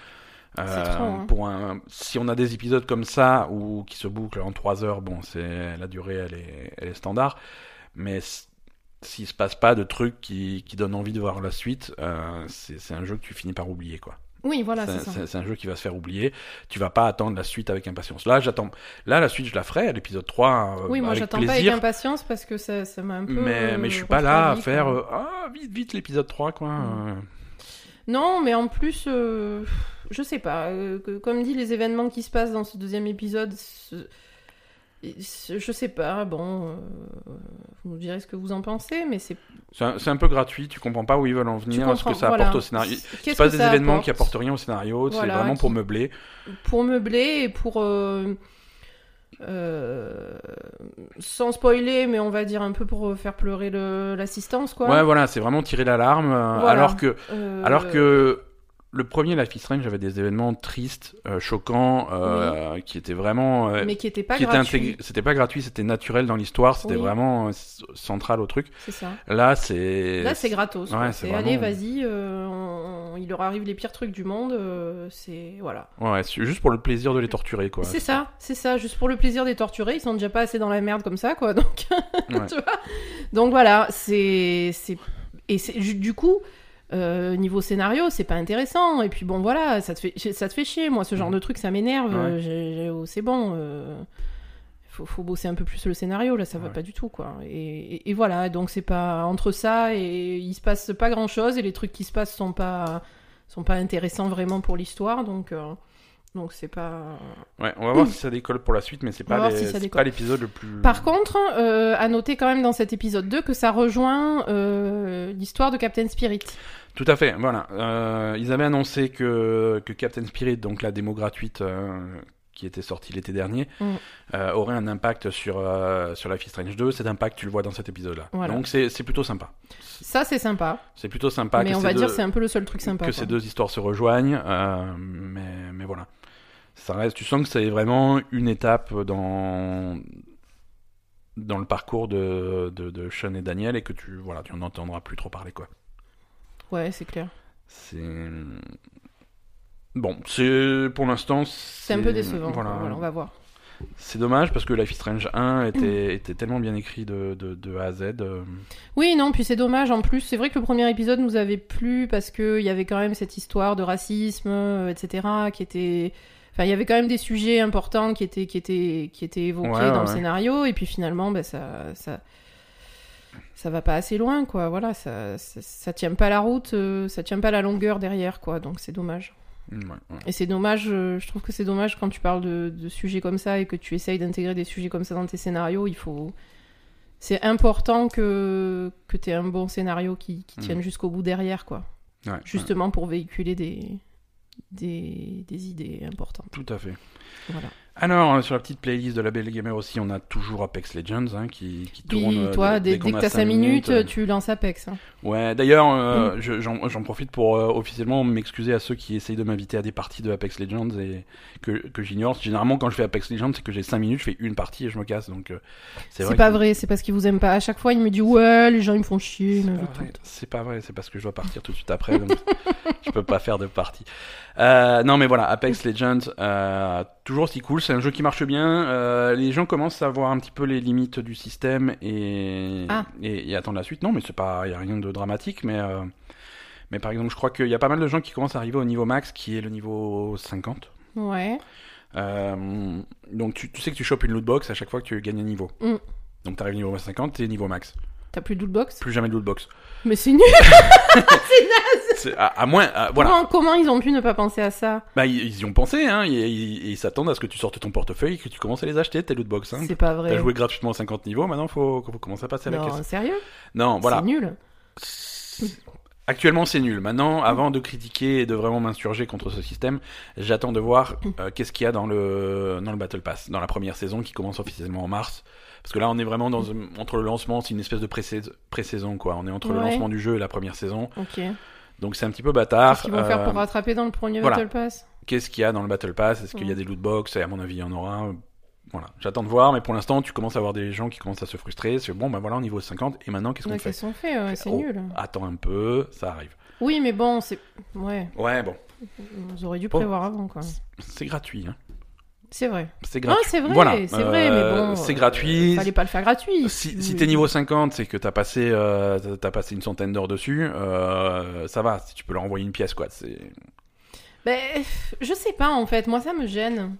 Euh, trop, hein. pour un, si on a des épisodes comme ça ou qui se bouclent en 3 heures, bon, c'est la durée, elle est, elle est standard. Mais s'il se passe pas de trucs qui, qui donnent envie de voir la suite, euh, c'est un jeu que tu finis par oublier, quoi. Oui, voilà, C'est- c'est ça. c'est c'est un jeu qui va se faire oublier. Tu vas pas attendre la suite avec impatience. Là, j'attends. Là, la suite, je la ferai à l'épisode 3. euh, Oui, moi, j'attends pas avec impatience parce que ça, ça m'a un peu. Mais, mais je suis pas là à faire euh, ah vite vite l'épisode 3 quoi. Non, mais en plus, je sais pas. euh, que- comme dit, les événements qui se passent dans ce deuxième épisode, ce- ce- je sais pas. Bon, euh, vous nous direz ce que vous en pensez, mais c'est. C'est un, c'est peu gratuit, tu comprends pas où ils veulent en venir, ce que ça voilà. apporte au scénario. Se passe que des événements qui apportent rien au scénario, c'est vraiment pour meubler. pour meubler et pour euh, euh, sans spoiler mais on va dire un peu pour faire pleurer le- l'assistance quoi Ouais voilà, c'est vraiment tirer l'alarme Voilà. alors que Euh, alors que le premier Life is Strange avait des événements tristes, euh, choquants, euh, qui étaient vraiment euh, mais qui était pas qui étaient gratuit intégrés- c'était pas gratuit, c'était naturel dans l'histoire, c'était Oui. vraiment central au truc. c'est ça Là, c'est là c'est gratos Ouais, c'est vraiment- allez vas-y on- il leur arrive les pires trucs du monde c'est voilà Ouais, c'est juste pour le plaisir de les torturer quoi. c'est ça c'est ça juste pour le plaisir des torturés ils sont déjà pas assez dans la merde comme ça quoi donc Ouais. tu vois donc voilà c'est et du coup euh, niveau scénario c'est pas intéressant. Et puis bon voilà ça te fait ça te fait chier. Moi ce genre Mhm. de truc ça m'énerve. Ouais. euh, oh, c'est bon euh, faut, faut bosser un peu plus le scénario. Là ça va pas du tout quoi. Et, et- et voilà. Donc c'est pas entre ça et il se passe pas grand chose et les trucs qui se passent sont pas sont pas intéressants vraiment pour l'histoire. Donc euh, donc c'est pas Ouais, on va voir si ça décolle pour la suite, mais c'est pas les- si pas l'épisode le plus. Par contre, euh, à noter quand même dans cet épisode 2 que ça rejoint euh, l'histoire de Captain Spirit. Tout à fait, voilà. Euh, ils avaient annoncé que, que Captain Spirit, donc la démo gratuite qui était sortie l'été dernier, Mm. aurait un impact sur, sur Life is Strange 2. Cet impact, tu le vois dans cet épisode-là. Voilà. Donc c'est plutôt sympa. Ça, c'est sympa. C'est plutôt sympa mais que, on va deux, dire c'est un peu le seul truc sympa. que quoi. ces deux histoires se rejoignent. mais, mais voilà. Ça reste, tu sens que c'est vraiment une étape dans, dans le parcours de, de, de Sean et Daniel et que tu voilà, tu en entendras plus trop parler. quoi. Ouais, c'est clair. C'est. Bon, c'est pour l'instant. C'est un peu décevant. Voilà. Voilà, on va voir. C'est dommage parce que Life is Strange 1 Mm. était, était tellement bien écrit de, de, de A à Z. euh, Oui, non, puis c'est dommage. En plus, c'est vrai que le premier épisode nous avait plu parce que il y avait quand même cette histoire de racisme, euh, etc., qui était. Enfin, il y avait quand même des sujets importants qui étaient, qui étaient, qui étaient évoqués Ouais, dans ouais, le scénario, et puis finalement, ben, ça, ça, ça va pas assez loin, quoi. Voilà, ça, ça, ça tient pas la route, euh, ça tient pas la longueur derrière, quoi. Donc c'est dommage. ouais, ouais. Et c'est dommage, euh, je trouve que c'est dommage quand tu parles de, de sujets comme ça et que tu essayes d'intégrer des sujets comme ça dans tes scénarios, il faut... C'est important que, que tu aies un bon scénario qui, qui Mm. tienne jusqu'au bout derrière, quoi. Ouais. Justement pour véhiculer des, des, des idées importantes. Tout à fait. Voilà. Alors, euh, sur la petite playlist de la Belle Gamer aussi, on a toujours Apex Legends hein, qui, qui tourne. Puis euh, toi, dès, que t'as cinq 5 minutes, euh, tu lances Apex. hein. Ouais, d'ailleurs, Mm. euh, je- j'en profite pour euh, officiellement m'excuser à ceux qui essayent de m'inviter à des parties de Apex Legends et que, que j'ignore. Généralement, quand je fais Apex Legends, c'est que j'ai 5 minutes, je fais une partie et je me casse. Donc, euh, c'est pas que- vrai, c'est parce qu'ils vous aiment pas. À chaque fois, il me dit Ouais, les gens ils me font chier, ils C'est pas vrai. C'est pas vrai, c'est parce que je dois partir tout de suite après, donc je peux pas faire de partie. Euh, non mais voilà, Apex Legends, euh, toujours si cool, c'est un jeu qui marche bien. Euh, les gens commencent à voir un petit peu les limites du système et, Ah. et, et attendent la suite. Non mais c'est pas, y a rien de dramatique, mais euh, mais par exemple, je crois qu'il y a pas mal de gens qui commencent à arriver au niveau max, qui est le niveau 50. Ouais. Euh, donc tu, tu sais que tu chopes une loot box à chaque fois que tu gagnes un niveau. Mm. Donc t'arrives niveau 50, t'es niveau max. T'as plus de lootbox? Plus jamais de loot box. Mais c'est nul C'est- À, à moins, à- voilà. comment, comment ils ont pu ne pas penser à ça? Bah ils, ils y ont pensé, hein. Ils, s'attendent à ce que tu sortes ton portefeuille et que tu commences à les acheter tes loot box. Hein. C'est pas vrai. T'as joué gratuitement 50 niveaux, maintenant faut, faut commencer à passer à la non, caisse. sérieux? Non, voilà. C'est nul. Actuellement, c'est nul. Maintenant, avant de critiquer et de vraiment m'insurger contre ce système, j'attends de voir euh, qu'est-ce qu'il y a dans le dans le Battle Pass, dans la première saison qui commence officiellement en mars. Parce que là, on est vraiment dans entre le lancement, c'est une espèce de pré-sais- pré-saison quoi. On est entre le lancement du jeu et la première saison, Ok. donc c'est un petit peu bâtard. Qu'est-ce qu'ils vont faire Euh, pour rattraper dans le premier voilà. Battle Pass? Qu'est-ce qu'il y a dans le Battle Pass? Est-ce qu'il y a des loot box? À mon avis, il y en aura. Voilà, j'attends de voir, mais pour l'instant, tu commences à avoir des gens qui commencent à se frustrer. C'est bon, ben voilà, au niveau 50, et maintenant, qu'est-ce qu'on Ouais, fait? Qu'est-ce qu'on fait? Ouais, C'est Oh, nul. Attends un peu, ça arrive. Oui, mais bon, c'est. Ouais, Ouais, bon, ils auraient dû Bon. prévoir avant, quoi. c'est gratuit. Hein. C'est vrai. C'est Ah, gratuit. c'est vrai, Voilà, c'est vrai, mais euh, bon. C'est euh, gratuit. Fallait pas le faire gratuit. Si, t'es niveau 50, c'est que t'as passé, euh, passé une centaine d'heures dessus, euh, ça va, si tu peux leur envoyer une pièce, quoi. C'est... Ben, je sais pas, en fait. Moi, ça me gêne.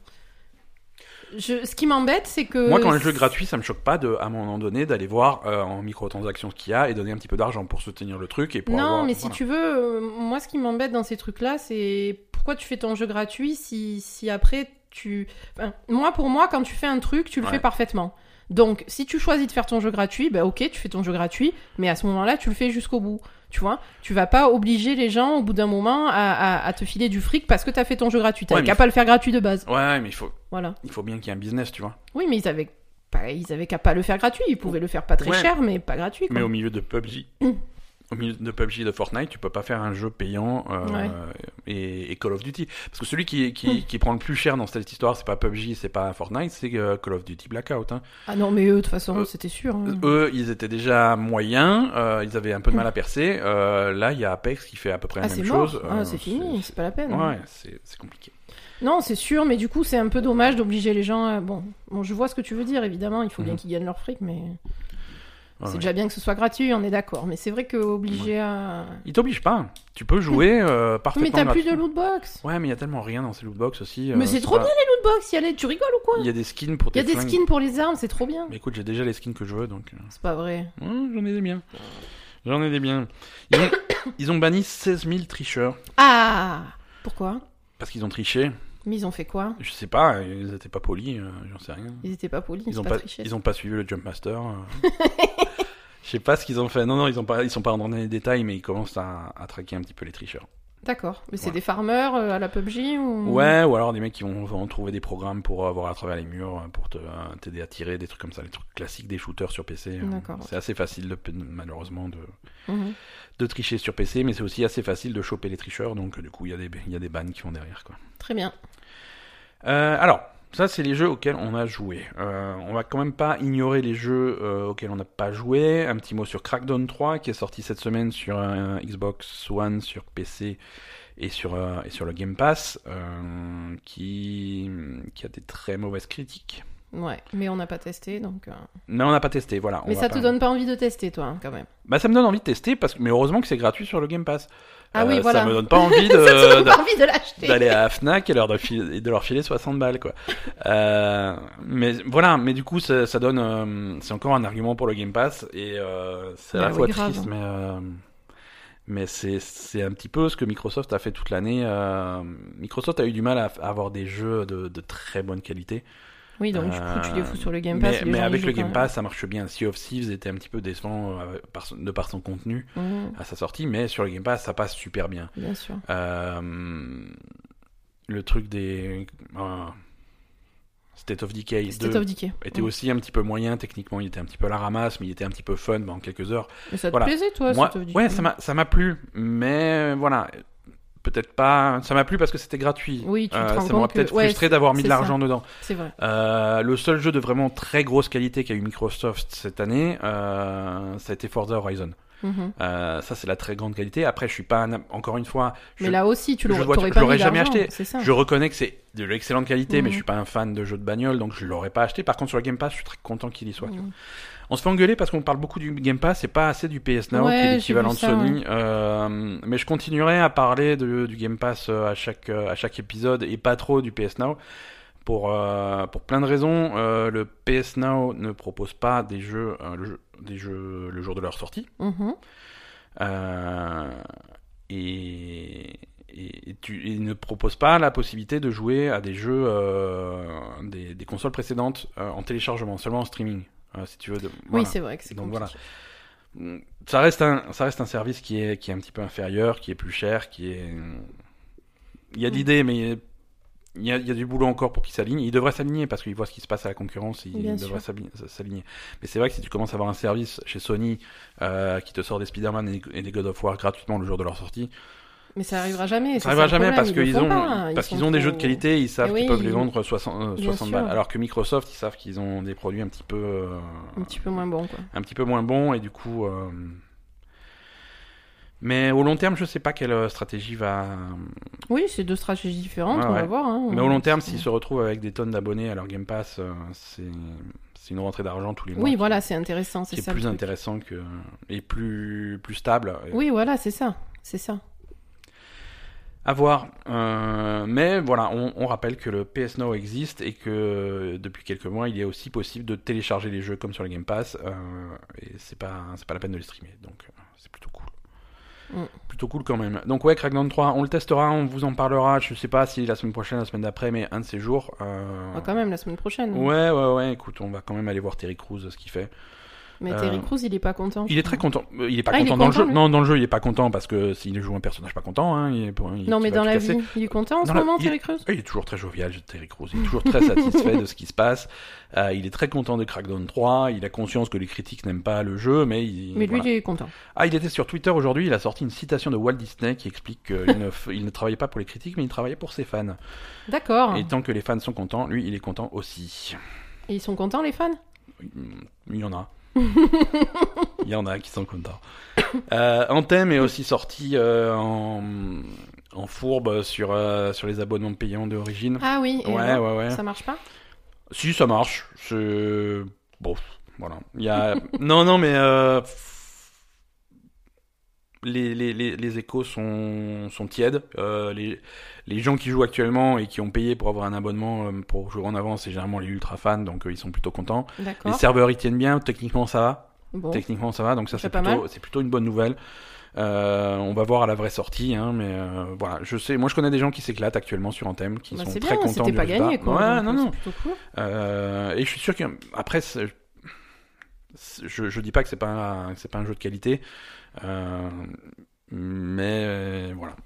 Je... Ce qui m'embête, c'est que. Moi, quand un jeu gratuit, ça me choque pas, de, à un moment donné, d'aller voir euh, en microtransactions ce qu'il y a et donner un petit peu d'argent pour soutenir le truc et pour Non, avoir- mais si tu veux, euh, moi, ce qui m'embête dans ces trucs-là, c'est pourquoi tu fais ton jeu gratuit si, si après tu. Enfin, moi, pour moi, quand tu fais un truc, tu le Ouais. fais parfaitement. Donc, si tu choisis de faire ton jeu gratuit, ben ok, tu fais ton jeu gratuit, mais à ce moment-là, tu le fais jusqu'au bout. Tu vois? Tu vas pas obliger les gens, au bout d'un moment, à, à- à te filer du fric parce que t'as fait ton jeu gratuit. T'avais Ouais, qu'à pas le faire gratuit de base. Ouais, mais il faut, Voilà. il faut bien qu'il y ait un business, tu vois. Oui, mais ils avaient, pas, ils avaient qu'à pas le faire gratuit. Ils pouvaient le faire pas très Ouais. cher, mais pas gratuit. Quoi. Mais au milieu de PUBG, Mm. Au milieu de PUBG et de Fortnite, tu peux pas faire un jeu payant euh, Ouais. et, et Call of Duty. Parce que celui qui, qui, Mm. qui prend le plus cher dans cette histoire, c'est pas PUBG, c'est pas Fortnite, c'est euh, Call of Duty Blackout. Hein. Ah non, mais eux, de toute façon, Euh, c'était sûr. hein. Eux, ils étaient déjà moyens, euh, ils avaient un peu de mal à percer. Euh, là, il y a Apex qui fait à peu près la Ah, même mort. chose. Ah, c'est fini, c'est pas la peine. Ouais, c'est compliqué. Non, c'est sûr, mais du coup, c'est un peu dommage d'obliger les gens à... Bon, bon, je vois ce que tu veux dire, évidemment, il faut bien Mhm. qu'ils gagnent leur fric, mais Ouais, c'est déjà bien que ce soit gratuit, on est d'accord. Mais c'est vrai que obliger à... Ils t'obligent pas. Tu peux jouer euh, Oui, parfaitement. mais t'as plus de gratuitement. loot box Ouais, mais il y a tellement rien dans ces lootbox aussi. euh, Mais c'est trop pas- bien les loot box, y tu rigoles ou quoi Il y a des skins pour Il y tes a des flingues. skins pour les armes, c'est trop bien. Mais écoute, j'ai déjà les skins que je veux, donc... euh, C'est pas vrai. ouais, J'en ai des biens. J'en ai des biens. Ils ont, ils ont banni 16 000 tricheurs. Ah Pourquoi? Parce qu'ils ont triché. Mais ils ont fait quoi? Je sais pas, ils étaient pas polis, euh, j'en sais rien. Ils étaient pas polis, Ils c'est ont pas, pas, triché. ils ont pas suivi le Jump Master. euh. Je sais pas ce qu'ils ont fait. Non, non, ils ont pas, ils sont pas rentrés dans les détails, mais ils commencent à, à traquer un petit peu les tricheurs. D'accord. Mais c'est Voilà. des farmers euh, à la PUBG ou... Ouais, ou alors des mecs qui vont, vont trouver des programmes pour avoir à travers les murs, pour t'aider à tirer, des trucs comme ça, les trucs classiques des shooters sur PC. euh. D'accord. C'est assez facile, de, malheureusement, de, Mhm. de tricher sur PC, mais c'est aussi assez facile de choper les tricheurs, donc du coup, il y, a des- y a des bans qui vont derrière, quoi. Très bien. Euh, alors, ça, c'est les jeux auxquels on a joué. Euh, on va quand même pas ignorer les jeux euh, auxquels on n'a pas joué. Un petit mot sur Crackdown 3, qui est sorti cette semaine sur euh, Xbox One, sur PC et sur, et sur le Game Pass, qui, qui a des très mauvaises critiques. Ouais, mais on n'a pas testé, donc... Mais on n'a pas testé, voilà. Mais ça pas- te donne pas envie de tester, toi, hein, quand même. Bah, ça me donne envie de tester, parce que... mais heureusement que c'est gratuit sur le Game Pass. Ah oui, Euh, voilà. Ça me donne pas envie de... d'aller à Fnac et leur de, filer- et de leur filer 60 balles quoi. Euh, mais voilà, mais du coup ça, ça donne, euh, c'est encore un argument pour le Game Pass et c'est à la Bah fois grave. triste, mais mais c'est un petit peu ce que Microsoft a fait toute l'année. Microsoft a eu du mal à, à avoir des jeux de, de très bonne qualité. Oui, donc du coup, tu les fous sur le Game Pass. mais avec le Game. Pass, ça marche bien. Sea of Thieves était un petit peu décevant euh, de par son contenu Mhm, à sa sortie, mais sur le Game Pass, ça passe super bien. bien sûr. Euh, le truc des euh, State of Decay State 2 of Decay. était Mhm. aussi un petit peu moyen techniquement, il était un petit peu à la ramasse, mais il était un petit peu fun pendant quelques heures. Mais ça te voilà. plaisait, toi, Moi, State of Decay ouais, ça m'a plu, mais voilà, peut-être pas. Ça m'a plu parce que c'était gratuit. Oui, tu te Euh, rends ça m'aurait que- peut-être ouais, frustré d'avoir mis de l'argent dedans. C'est vrai. Euh, le seul jeu de vraiment très grosse qualité qu'a eu Microsoft cette année, euh, ça a été Forza Horizon. Mhm. Euh, ça, c'est la très grande qualité. Après, je suis pas un- encore une fois, je, Mais là aussi, tu l'aurais jamais acheté. Je reconnais que c'est de l'excellente qualité, mais Mhm. je suis pas un fan de jeux de bagnole, donc je l'aurais pas acheté. Par contre, sur le Game Pass, je suis très content qu'il y soit. Mhm. On se fait engueuler parce qu'on parle beaucoup du Game Pass et pas assez du PS Now, Ouais, qui est l'équivalent de Sony. Euh, mais je continuerai à parler de- du Game Pass euh, à chaque, euh, à chaque épisode et pas trop du PS Now. pour, euh, pour plein de raisons. Euh, le PS Now ne propose pas des jeux, le, jeu- des jeux le jour de leur sortie. Mhm. Euh, et, et, tu, ne propose pas la possibilité de jouer à des jeux euh, des, des consoles précédentes euh, en téléchargement, seulement en streaming. Euh, si tu veux. de- Oui, c'est vrai que c'est Donc compliqué. voilà. ça reste un ça reste un service qui est qui est un petit peu inférieur, qui est plus cher, qui est il y a de Mm. l'idée mais il y, a, il y a du boulot encore pour qu'il s'aligne. Il devrait s'aligner parce qu'il voit ce qui se passe à la concurrence. Il Bien s'ali- s'aligner. Mais c'est vrai que si tu commences à avoir un service chez Sony euh, qui te sort des Spider-Man et, et des God of War gratuitement le jour de leur sortie, Mais ça arrivera jamais. ça arrivera jamais problème, parce qu'ils ont pas, parce qu'ils ont des jeux de qualité, ils savent qu'ils peuvent les vendre 60, euh, Bien 60 sûr. balles. Alors que Microsoft, ils savent qu'ils ont des produits un petit peu euh, Un petit peu moins bon, quoi. un petit peu moins bon et du coup. euh, Mais au long terme, je sais pas quelle euh, stratégie va. Oui, c'est deux stratégies différentes, on va ouais. voir. hein. Mais au long terme, s'ils se retrouvent avec des tonnes d'abonnés à leur Game Pass, euh, c'est c'est une rentrée d'argent tous les mois. Oui, qui- voilà, c'est intéressant, c'est ça. plus intéressant que et plus plus stable. Oui, voilà, c'est ça. C'est ça. À voir. Euh, mais voilà, on, on rappelle que le PS Now existe et que depuis quelques mois, il est aussi possible de télécharger les jeux comme sur le Game Pass. euh, et c'est pas, c'est pas la peine de les streamer. Donc euh, c'est plutôt cool. Mm. Plutôt cool quand même. Donc ouais, Crackdown 3, on le testera, on vous en parlera. Je sais pas si la semaine prochaine, la semaine d'après, mais un de ces jours. euh, Ah, quand même, la semaine prochaine. Ouais, ouais, ouais. Écoute, on va quand même aller voir Terry Crews ce qu'il fait. Mais Euh, Terry Crews, il est pas content. Il est très content. Euh, Il est pas Ah, est content dans le jeu. Non, dans le jeu, il est pas content parce que s'il joue un personnage pas content, hein, il est il- Non, mais dans la casser. vie, il est content en Dans ce moment, Terry Crews Il est toujours très jovial, Terry Crews. Il est toujours très satisfait de ce qui se passe. Euh, il est très content de Crackdown 3. Il a conscience que les critiques n'aiment pas le jeu, mais il. Mais lui, voilà. il est content. Ah, il était sur Twitter aujourd'hui. Il a sorti une citation de Walt Disney qui explique qu'il ne, f- il ne travaillait pas pour les critiques, mais il travaillait pour ses fans. D'accord. Et tant que les fans sont contents, lui, il est content aussi. Et ils sont contents, les fans Il y en a. il y en a qui sont contents. Euh, Anthem est aussi sorti euh, en, en fourbe sur, euh, sur les abonnements payants d'origine. Ah oui, et ouais, ouais, ouais. ça marche pas? Si, ça marche. C'est. Bon, voilà. Il y a. non, non, mais. Les, les, les, les échos sont, sont tièdes. Euh, les, les gens qui jouent actuellement et qui ont payé pour avoir un abonnement euh, pour jouer en avance, c'est généralement les ultra fans, donc euh, ils sont plutôt contents. Les serveurs ils tiennent bien, techniquement ça va. Bon. Techniquement ça va, donc ça C'est plutôt, une bonne nouvelle. Euh, on va voir à la vraie sortie, hein, mais euh, voilà. Je sais, moi je connais des gens qui s'éclatent actuellement sur Anthem, qui Bah, sont c'est très bien, contents c'était du pas résultat. gagné, quoi. Ouais, non, non. cool. Euh, et je suis sûr que après, je, je dis pas que c'est pas un, c'est pas un jeu de qualité, mais euh, voilà.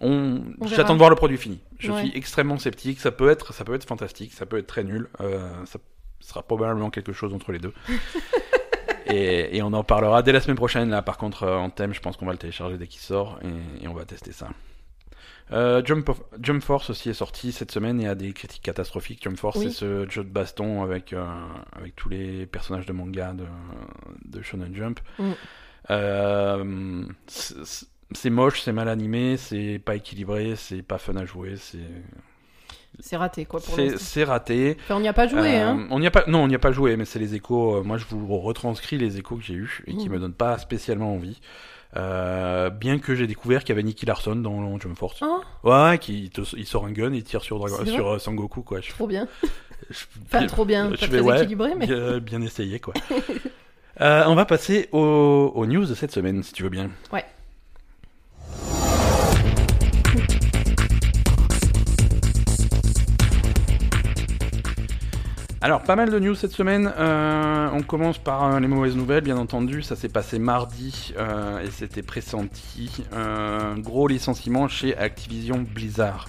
On, On verra. j'attends de voir le produit fini. Je Ouais. suis extrêmement sceptique. Ça peut être, ça peut être fantastique, ça peut être très nul. Euh, ça sera probablement quelque chose entre les deux. et, et on en parlera dès la semaine prochaine. Là, par contre, euh, en thème, je pense qu'on va le télécharger dès qu'il sort et, et on va tester ça. Euh, Jump, of- Jump Force aussi est sorti cette semaine et a des critiques catastrophiques. Jump Force, Oui. c'est ce jeu de baston avec, euh, avec tous les personnages de manga de, de Shonen Jump. Mm. Euh, c'est- moche, c'est mal animé, c'est pas équilibré, c'est pas fun à jouer, c'est C'est raté, quoi, pour c'est raté. Enfin, on n'y a pas joué, Euh, hein. On n'y a pas, non, on n'y a pas joué, mais c'est les échos. euh, moi, je vous retranscris les échos que j'ai eus et qui Mhm. me donnent pas spécialement envie. Euh, bien que j'ai découvert qu'il y avait Nicky Larson dans Jump Force. Oh, Ouais, qui te- il sort un gun il tire sur sur euh, Sangoku quoi. Je, trop bien. je- bien- trop bien. je Pas vais, très ouais, équilibré, mais. bien, bien essayé quoi. Euh, on va passer aux, aux news de cette semaine, si tu veux bien. Ouais. Alors, pas mal de news cette semaine. Euh, on commence par euh, les mauvaises nouvelles, bien entendu. Ça s'est passé mardi euh, et c'était pressenti. Un gros licenciement chez Activision Blizzard.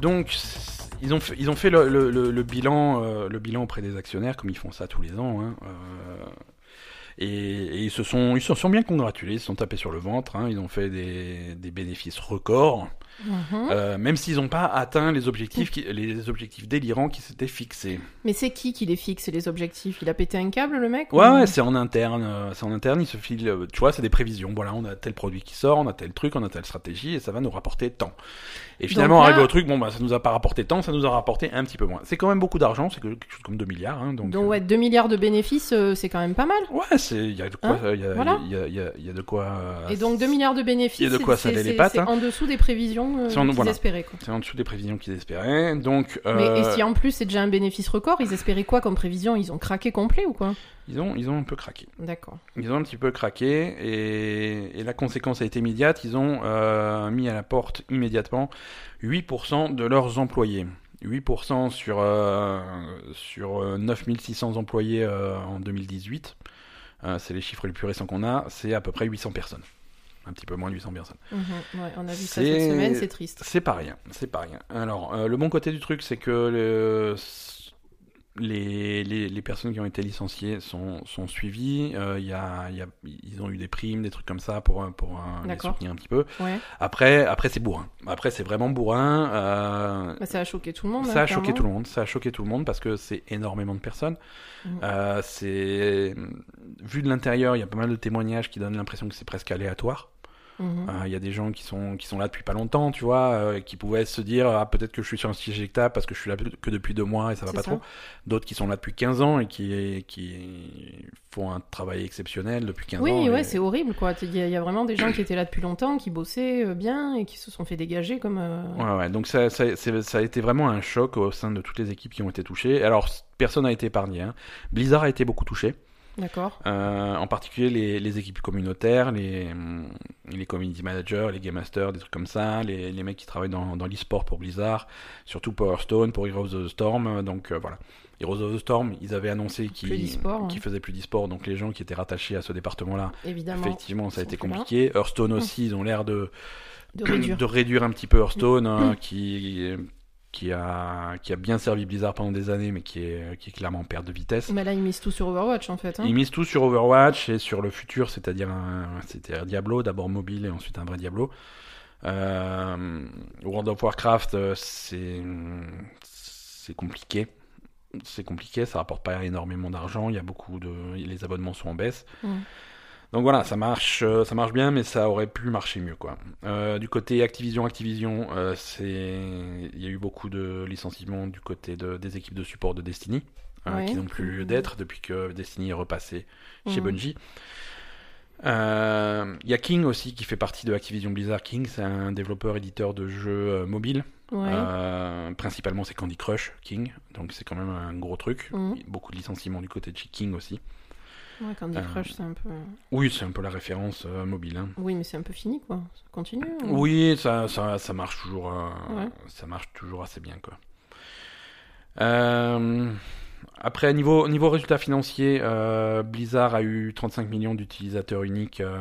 Donc, ils ont fait, ils ont fait le, le- bilan, euh, le bilan auprès des actionnaires, comme ils font ça tous les ans. hein. Euh, et, ils se sont, ils se sont bien congratulés, ils se sont tapés sur le ventre. hein. Ils ont fait des bénéfices records. Mhm. Euh, même s'ils n'ont pas atteint les objectifs, qui- les objectifs délirants qui s'étaient fixés. Mais c'est qui qui les fixe, les objectifs? Il a pété un câble, le mec? Ouais, ou- ouais, c'est en interne. euh, C'est en interne, il se file. euh, Tu vois, c'est des prévisions. Voilà, on a tel produit qui sort, on a tel truc, on a telle stratégie, et ça va nous rapporter tant. Et finalement, Donc là- arrivé au truc, bon, bah, ça nous a pas rapporté tant, ça nous a rapporté un petit peu moins. C'est quand même beaucoup d'argent, c'est que- quelque chose comme 2 milliards. Hein, donc, Donc, euh, ouais, 2 milliards de bénéfices, euh, c'est quand même pas mal. ouais, il y a de quoi, Hein il y a, Voilà. il y a- y a- y a de quoi. euh, Et donc 2 milliards de bénéfices, il y a de quoi c'est- saler c'est- les pattes, c'est hein. en dessous des prévisions prévisions euh, C'est en- qu'ils voilà. espéraient. Quoi. C'est en dessous des prévisions qu'ils espéraient. Donc, Mais et euh, si en plus c'est déjà un bénéfice record, ils espéraient quoi comme prévision? Ils ont craqué complet ou quoi? Ils, ont, ils ont un peu craqué. D'accord. Ils ont un petit peu craqué et, et la conséquence a été immédiate. Ils ont euh, mis à la porte immédiatement 8% de leurs employés. 8% sur, euh, sur euh, 9600 employés euh, en 2018. Euh, c'est les chiffres les plus récents qu'on a. C'est à peu près 800 personnes. Un petit peu moins de 800 personnes. Mhm, ouais, on a vu ça C'est- cette semaine, c'est triste. C'est pas rien, c'est pas rien. Alors, euh, le bon côté du truc, c'est que le- les, les, les personnes qui ont été licenciées sont, sont suivies. Euh, y a, y a- ils ont eu des primes, des trucs comme ça pour, pour euh, les soutenir un petit peu. Ouais. Après, après c'est bourrin. Après, c'est vraiment bourrin. Euh, Bah, ça a choqué tout le monde. ça hein, a choqué tout le monde. Ça a choqué tout le monde parce que c'est énormément de personnes. Mhm. C'est vu de l'intérieur, il y a pas mal de témoignages qui donnent l'impression que c'est presque aléatoire. Mhm. Euh, Il y a des gens qui sont, qui sont là depuis pas longtemps, tu vois, euh, qui pouvaient se dire ah, peut-être que je suis sur un éjectable parce que je suis là que depuis deux mois et ça va pas ça. trop. D'autres qui sont là depuis 15 ans et qui, qui font un travail exceptionnel depuis 15 Oui, ans. ouais, et- c'est horrible quoi. Il y, a- il y a vraiment des gens qui étaient là depuis longtemps, qui bossaient euh, bien et qui se sont fait dégager comme. Ouais, ouais, donc ça, ça, ça a été vraiment un choc au sein de toutes les équipes qui ont été touchées. Alors, personne n'a été épargné. hein. Blizzard a été beaucoup touché. D'accord. Euh, en particulier les, les équipes communautaires, les, hum, les community managers, les game masters, des trucs comme ça, les, les mecs qui travaillent dans, dans l'e-sport pour Blizzard, surtout pour Hearthstone, pour Heroes of the Storm. Donc euh, voilà. Heroes of the Storm, ils avaient annoncé qu'ils hein. qu'ils faisaient plus d'e-sport, donc les gens qui étaient rattachés à ce département-là, effectivement, ça a été compliqué. Hearthstone aussi, ils ont l'air de, De réduire. de réduire un petit peu Hearthstone, hein, qui, qui, a, qui a bien servi Blizzard pendant des années, mais qui est, qui est clairement en perte de vitesse. Mais là, ils misent tout sur Overwatch en fait. hein. Ils misent tout sur Overwatch et sur le futur, c'est-à-dire un, Diablo, d'abord mobile et ensuite un vrai Diablo. Euh, World of Warcraft, euh, c'est c'est compliqué. C'est compliqué, ça rapporte pas énormément d'argent. Il y a beaucoup de, les abonnements sont en baisse. Mm. Donc voilà, ça marche, euh, ça marche bien, mais ça aurait pu marcher mieux, quoi. Euh, du côté Activision, Activision, euh, c'est, il y a eu beaucoup de licenciements du côté de, des équipes de support de Destiny, euh, Ouais. qui n'ont plus lieu d'être depuis que Destiny est repassé chez Mhm. Bungie. Il y a King aussi qui fait partie de Activision Blizzard. King, c'est un développeur éditeur de jeux mobiles. Ouais. Principalement, c'est Candy Crush, King. Donc c'est quand même un gros truc. Mhm. Beaucoup de licenciements du côté de chez King aussi. Ouais, Candy euh, Crush, c'est un peu. Oui, c'est un peu la référence euh, mobile. hein. Oui, mais c'est un peu fini quoi. Ça continue. ou- Oui, ça, ça, ça marche toujours, euh, Ouais. ça marche toujours assez bien, quoi. Euh, après, niveau, niveau résultat financier, euh, Blizzard a eu 35 millions d'utilisateurs uniques euh,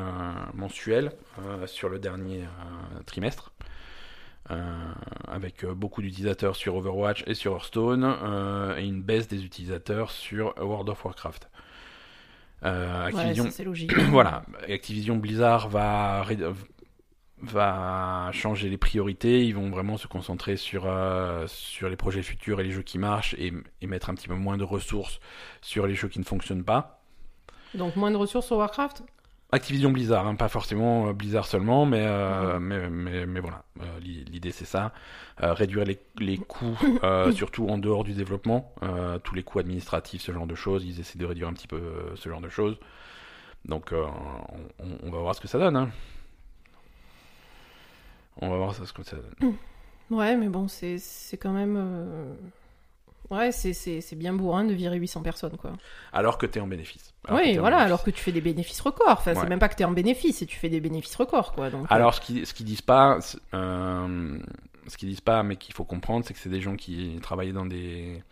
mensuels euh, sur le dernier euh, trimestre. Euh, avec euh, beaucoup d'utilisateurs sur Overwatch et sur Hearthstone euh, et une baisse des utilisateurs sur World of Warcraft. Euh, Ouais, Activision, ça, c'est logique. voilà, Activision Blizzard va changer les priorités. Ils vont vraiment se concentrer sur, euh, sur les projets futurs et les jeux qui marchent et, et mettre un petit peu moins de ressources sur les jeux qui ne fonctionnent pas. Donc moins de ressources sur Warcraft? Activision Blizzard, hein, pas forcément euh, Blizzard seulement, mais, euh, Mhm. mais, mais, mais voilà, Euh, l'i- l'idée c'est ça. Euh, réduire les, les coûts, surtout en dehors du développement, tous les coûts administratifs, ce genre de choses, ils essaient de réduire un petit peu ce genre de choses. Donc on, on va voir ce que ça donne. hein. On va voir ce que ça donne. Ouais, mais bon, c'est c'est quand même. Euh, Ouais, c'est- bien bourrin de virer 800 personnes, quoi. Alors que tu es en bénéfice. Alors oui, voilà, alors que tu fais des bénéfices records. Enfin, Ouais. c'est même pas que tu es en bénéfice, c'est que tu fais des bénéfices records, quoi. Donc, euh, Alors, ce qu'ils ce disent pas, euh, ce qu'ils disent pas, mais qu'il faut comprendre, c'est que c'est des gens qui travaillaient dans des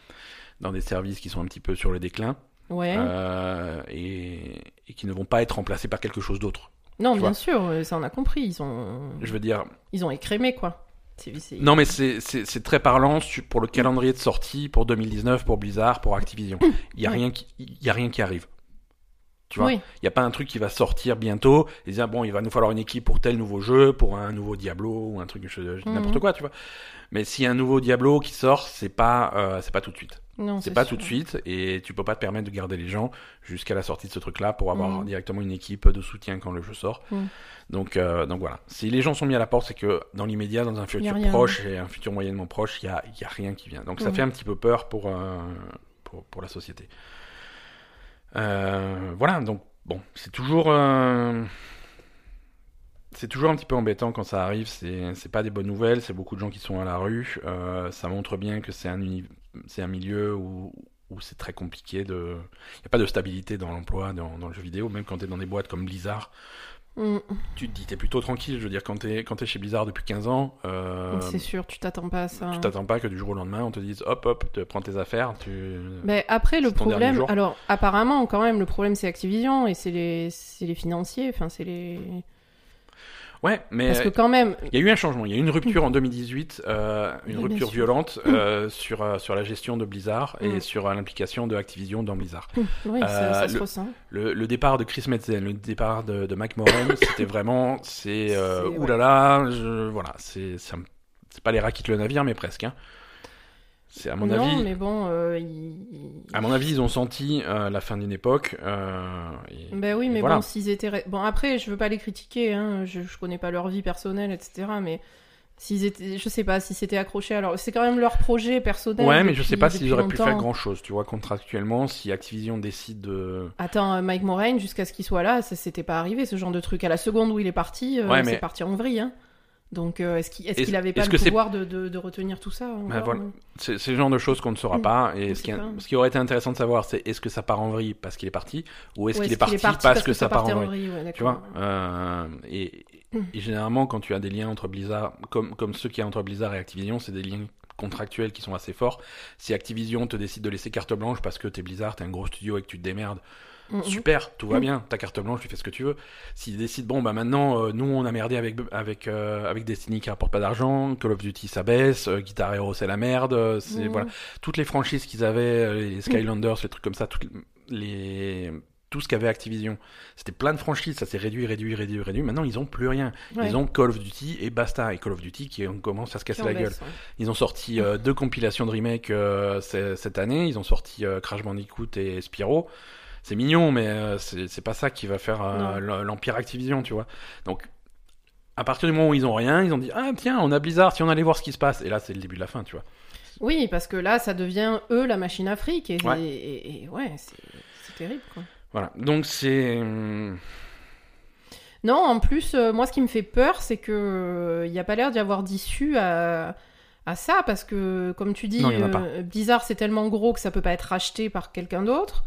dans des services qui sont un petit peu sur le déclin ouais. euh, et, et qui ne vont pas être remplacés par quelque chose d'autre. non, bien sûr, euh, ça on a compris. Ils ont, Je veux dire, ils ont écrémé, quoi. Non, mais c'est très parlant pour le calendrier de sortie pour 2019, pour Blizzard, pour Activision. Il y a rien qui y a rien qui arrive. Tu vois, Oui, il n'y a pas un truc qui va sortir bientôt et dire bon il va nous falloir une équipe pour tel nouveau jeu pour un nouveau Diablo ou un truc je- je- n'importe quoi tu vois. Mais s'il y a un nouveau Diablo qui sort c'est pas euh, c'est pas tout de suite c'est pas sûr. tout de suite et tu peux pas te permettre de garder les gens jusqu'à la sortie de ce truc là pour avoir Mhm. directement une équipe de soutien quand le jeu sort Mhm. donc donc donc voilà si les gens sont mis à la porte c'est que dans l'immédiat dans un futur proche et un futur moyennement proche il y a y a rien qui vient donc ça Mhm. fait un petit peu peur pour euh, pour, pour la société euh, voilà donc Bon, c'est toujours. euh, c'est toujours un petit peu embêtant quand ça arrive. C'est pas des bonnes nouvelles. C'est beaucoup de gens qui sont à la rue. Euh, ça montre bien que c'est un c'est un milieu où où c'est très compliqué de. Il n'y a pas de stabilité dans l'emploi, dans, dans le jeu vidéo, même quand tu es dans des boîtes comme Blizzard. Mm, Tu te dis, t'es plutôt tranquille. Je veux dire, quand t'es quand t'es chez Blizzard depuis 15 ans, euh, c'est sûr, tu t'attends pas à ça. tu t'attends pas que du jour au lendemain, on te dise, hop, hop, tu prends tes affaires, tu. Mais après, le problème, alors apparemment, quand même, le problème c'est Activision et c'est les, c'est les financiers, enfin c'est les. Ouais, mais Parce que quand même, il y a eu un changement. Il y a eu une rupture en 2018, euh, une rupture violente euh, sur euh, sur la gestion de Blizzard et Mm. sur euh, l'implication de Activision dans Blizzard. oui, ça, Euh, ça se le- ressent. Le, le départ de Chris Metzen, le départ de, de Mike Moran, c'était vraiment, c'est, euh, C'est- ouais. oulala, je, voilà, c'est, c'est pas les rats qui quittent le navire, mais presque. Hein. C'est à mon non, avis, mais bon, euh, il- à mon avis, ils ont senti euh, la fin d'une époque. euh, et- Ben oui, mais voilà. bon, s'ils étaient. Bon, après, je veux pas les critiquer, hein, je, je connais pas leur vie personnelle, etc. Mais s'ils étaient. Je sais pas, si c'était accroché alors C'est quand même leur projet personnel. Ouais, mais je depuis- sais pas s'ils auraient pu faire grand chose, tu vois, contractuellement, si Activision décide de. Attends, Mike Moraine, jusqu'à ce qu'il soit là, ça s'était pas arrivé, ce genre de truc. À la seconde où il est parti, Ouais, mais- c'est parti en vrille. Hein. Donc, euh, est-ce qu'il est Est-ce- qu'il avait pas le pouvoir de, de, de retenir tout ça Ben voilà. euh C'est, le genre de choses qu'on ne saura Mm. pas. Et ce qui, sait pas. ce qui aurait été intéressant de savoir, c'est est-ce que ça part en vrille parce qu'il est parti, ou est-ce qu'il est, parti parce, que, ça part en vrille. ouais, Tu vois euh, et, Mm. et généralement, quand tu as des liens entre Blizzard, comme, comme ceux qu'il y a entre Blizzard et Activision, c'est des liens contractuels qui sont assez forts. Si Activision te décide de laisser carte blanche parce que t'es Blizzard, t'es un gros studio et que tu te démerdes, Mhm. super, tout va Mm. bien, ta carte blanche, tu fais ce que tu veux. S'ils décident, bon, bah maintenant, euh, nous, on a merdé avec, avec, euh, avec Destiny qui rapporte pas d'argent, Call of Duty ça baisse, euh, Guitar Hero c'est la merde, c'est, voilà. Toutes les franchises qu'ils avaient, les Skylanders, les trucs comme ça, toutes les, tout ce qu'avait Activision, c'était plein de franchises, ça s'est réduit, réduit, réduit, réduit. Maintenant, ils ont plus rien. Ouais. Ils ont Call of Duty et basta. Et Call of Duty qui commence à se casser la gueule. ouais. Ils ont sorti euh, deux compilations de remake euh, cette année. Ils ont sorti euh, Crash Bandicoot et Spyro. C'est mignon, mais euh, c'est pas ça qui va faire euh, l'empire Activision, tu vois. Donc, à partir du moment où ils ont rien, ils ont dit ah tiens, on a Blizzard, si on allait voir ce qui se passe. Et là, c'est le début de la fin, tu vois. Oui, parce que là, ça devient eux la machine fric. Et, Ouais. et- et- et ouais, c'est terrible, quoi. Voilà. Donc c'est hum, Non, en plus, euh, moi, ce qui me fait peur, c'est que il n'y a pas l'air d'y avoir d'issue à, à ça, parce que, comme tu dis, Non, euh, Blizzard, c'est tellement gros que ça peut pas être racheté par quelqu'un d'autre.